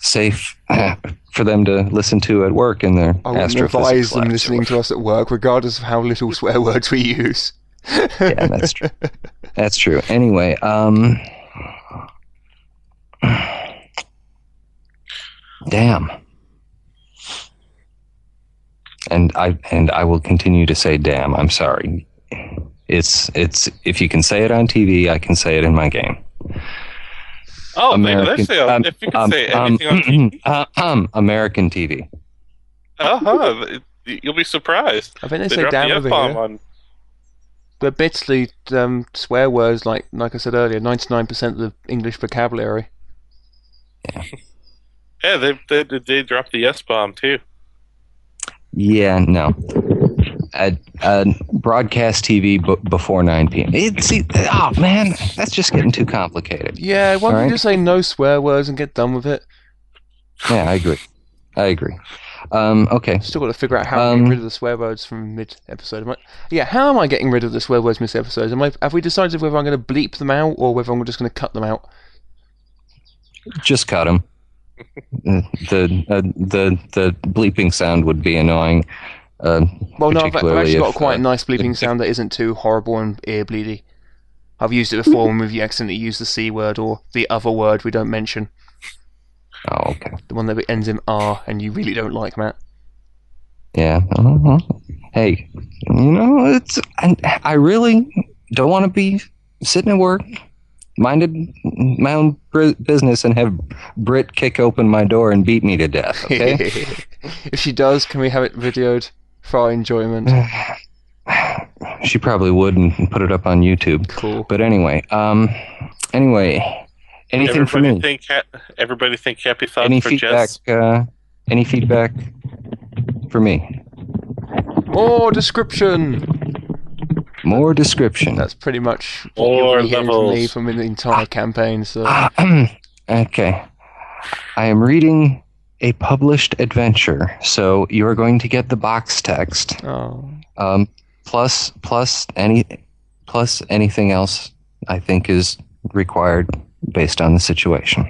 safe uh, for them to listen to at work in their I astrophysics advise them listening to us at work, regardless of how little swear words we use. yeah, that's true. That's true. Anyway, um, damn. And I and I will continue to say damn. I'm sorry. It's it's if you can say it on TV, I can say it in my game. Oh, American. let's say, um, if you can um, say um, anything on TV, (clears throat) uh, um, American TV. uh-huh, you'll be surprised. I think they They say dropped damn the over F-bomb here. on But basically, um, swear words, like like I said earlier, 99% of the English vocabulary. Yeah, they they they dropped the S bomb too. Yeah, no. Uh, broadcast TV b- before 9 p.m. It, see, oh man, that's just getting too complicated. Yeah, why don't Alright. you just say no swear words and get done with it? Yeah, I agree. I agree. Um, okay. Still got to figure out how I'm Um, getting rid of the swear words from mid episode. I, yeah, how am I getting rid of the swear words mid episode? Am I, have we decided whether I'm going to bleep them out or whether I'm just going to cut them out? Just cut them. (laughs) the uh, the the bleeping sound would be annoying. Uh, Well, no, I've, I've actually got if, a quite uh, nice bleeping sound that isn't too horrible and ear bleedy. I've used it before when we've accidentally used the C word or the other word we don't mention. Oh, okay. The one that ends in R and you really don't like, Matt. Yeah. uh Hey, you know, it's I, I really don't want to be sitting at work, minded my own br- business, and have Brit kick open my door and beat me to death. Okay. (laughs) if she does, can we have it videoed for our enjoyment? (sighs) she probably would and put it up on YouTube. Cool. But anyway, um, anyway, anything for everybody me? think ha- everybody think happy thoughts Any for feedback? Jess. Uh, any feedback for me? More description! More description. That's pretty much what More you'll from me from the entire campaign, so. (clears throat) okay. I am reading a published adventure, so you are going to get the box text, Oh. um, plus plus any plus anything else I think is required based on the situation.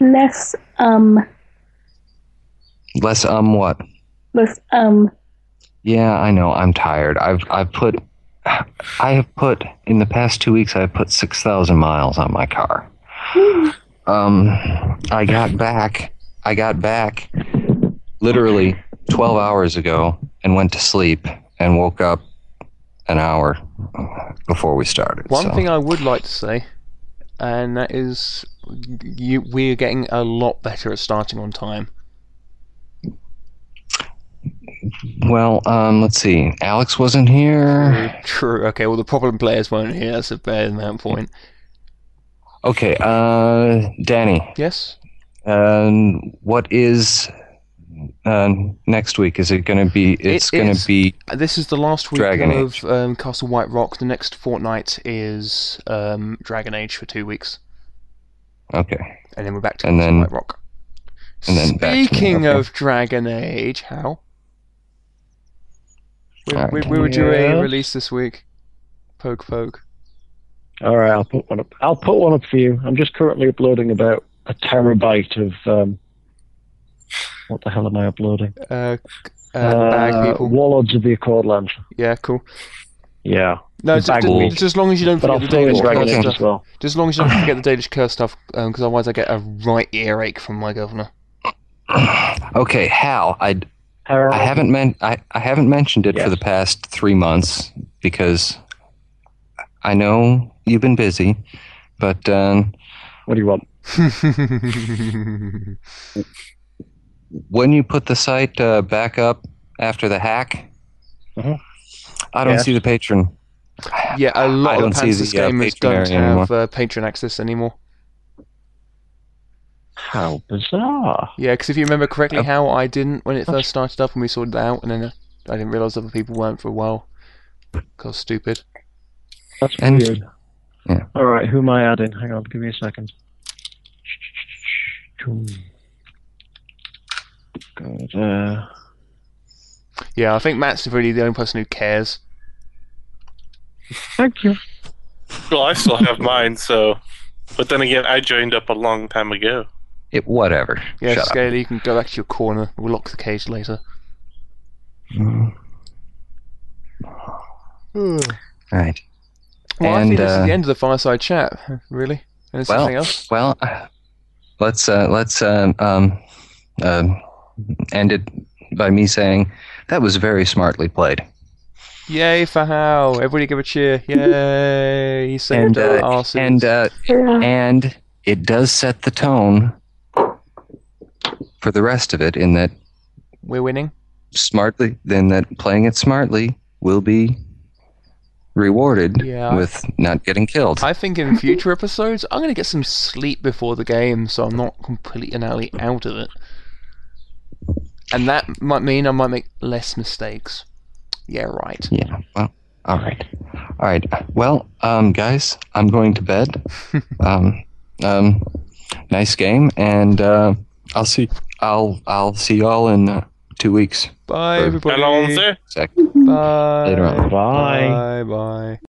Less um Less um what? less um Yeah, I know. I'm tired. I've I've put I have put in the past two weeks. I've put six thousand miles on my car. Um, I got back. I got back literally twelve hours ago and went to sleep and woke up an hour before we started. One so- thing I would like to say, and that is, you, we're getting a lot better at starting on time. well, um, let's see. Alex wasn't here. True. Okay. Well, the problem players weren't here. That's a bad amount point. Okay. Uh, Danny. Yes. Um, what is uh, next week? Is it going to be? It's It going to be. This is the last week Dragon of um, Castle Whiterock. The next fortnight is um, Dragon Age for two weeks, Okay. and then we're back to And Castle then- Whiterock. and then back to me, Speaking okay. of Dragon Age, how? We, Alright. we, we were due a release this week. Poke, poke. All right, I'll put one up. I'll put one up for you. I'm just currently uploading about a terabyte of um, what the hell am I uploading? Uh, uh, bag people. Warlords of the Accordland. Yeah, cool. Yeah, No, The just, just, as long as you don't forget the throw Danish curse stuff. as well. Just as long as you don't forget the Danish curse stuff, because otherwise I get a right earache from my governor. Okay, Hal. I Harold, I haven't meant I, I haven't mentioned it for the past three months because I know you've been busy, but um, What do you want? (laughs) when you put the site uh, back up after the hack, Mhm. I don't Yes. see the patron. yeah, a I lot don't of see Panzer's the, uh, gamers patron don't have uh, patron access anymore. How bizarre. Yeah, because if you remember correctly, Oh. how I didn't when it first started up and we sorted it out, and then uh, I didn't realise other people weren't for a while. Cause stupid. That's And- weird. yeah. All right, who am I adding? Hang on, give me a second. Go there. Yeah, I think Matt's really the only person who cares. Thank you. Well, I still have mine, so. But then again, I joined up a long time ago. It whatever. Yeah, Shut Scaly, you can go back to your corner. We'll lock the cage later. up. Right. Well, I And, think this is uh, the end of the fireside chat. Really? And Well, else? well, uh, let's uh, let's uh, um, uh, end it by me saying that was very smartly played. Yay for Hal! Everybody give a cheer! Yay! He saved And uh, our asses. and uh, yeah. and it does set the tone for the rest of it in that We're winning. smartly then that playing it smartly will be rewarded Yeah. with not getting killed. I think in future episodes, I'm going to get some sleep before the game, so I'm not completely and utterly out of it. And that might mean I might make less mistakes. Yeah, right. Yeah. Well, all right. All right. Well, um, guys, I'm going to bed. (laughs) um, um, nice game, and uh, I'll see. I'll I'll see y'all in uh, two weeks. Bye, Or- everybody. Alonso? Bye. Later on. Bye. Bye. Bye.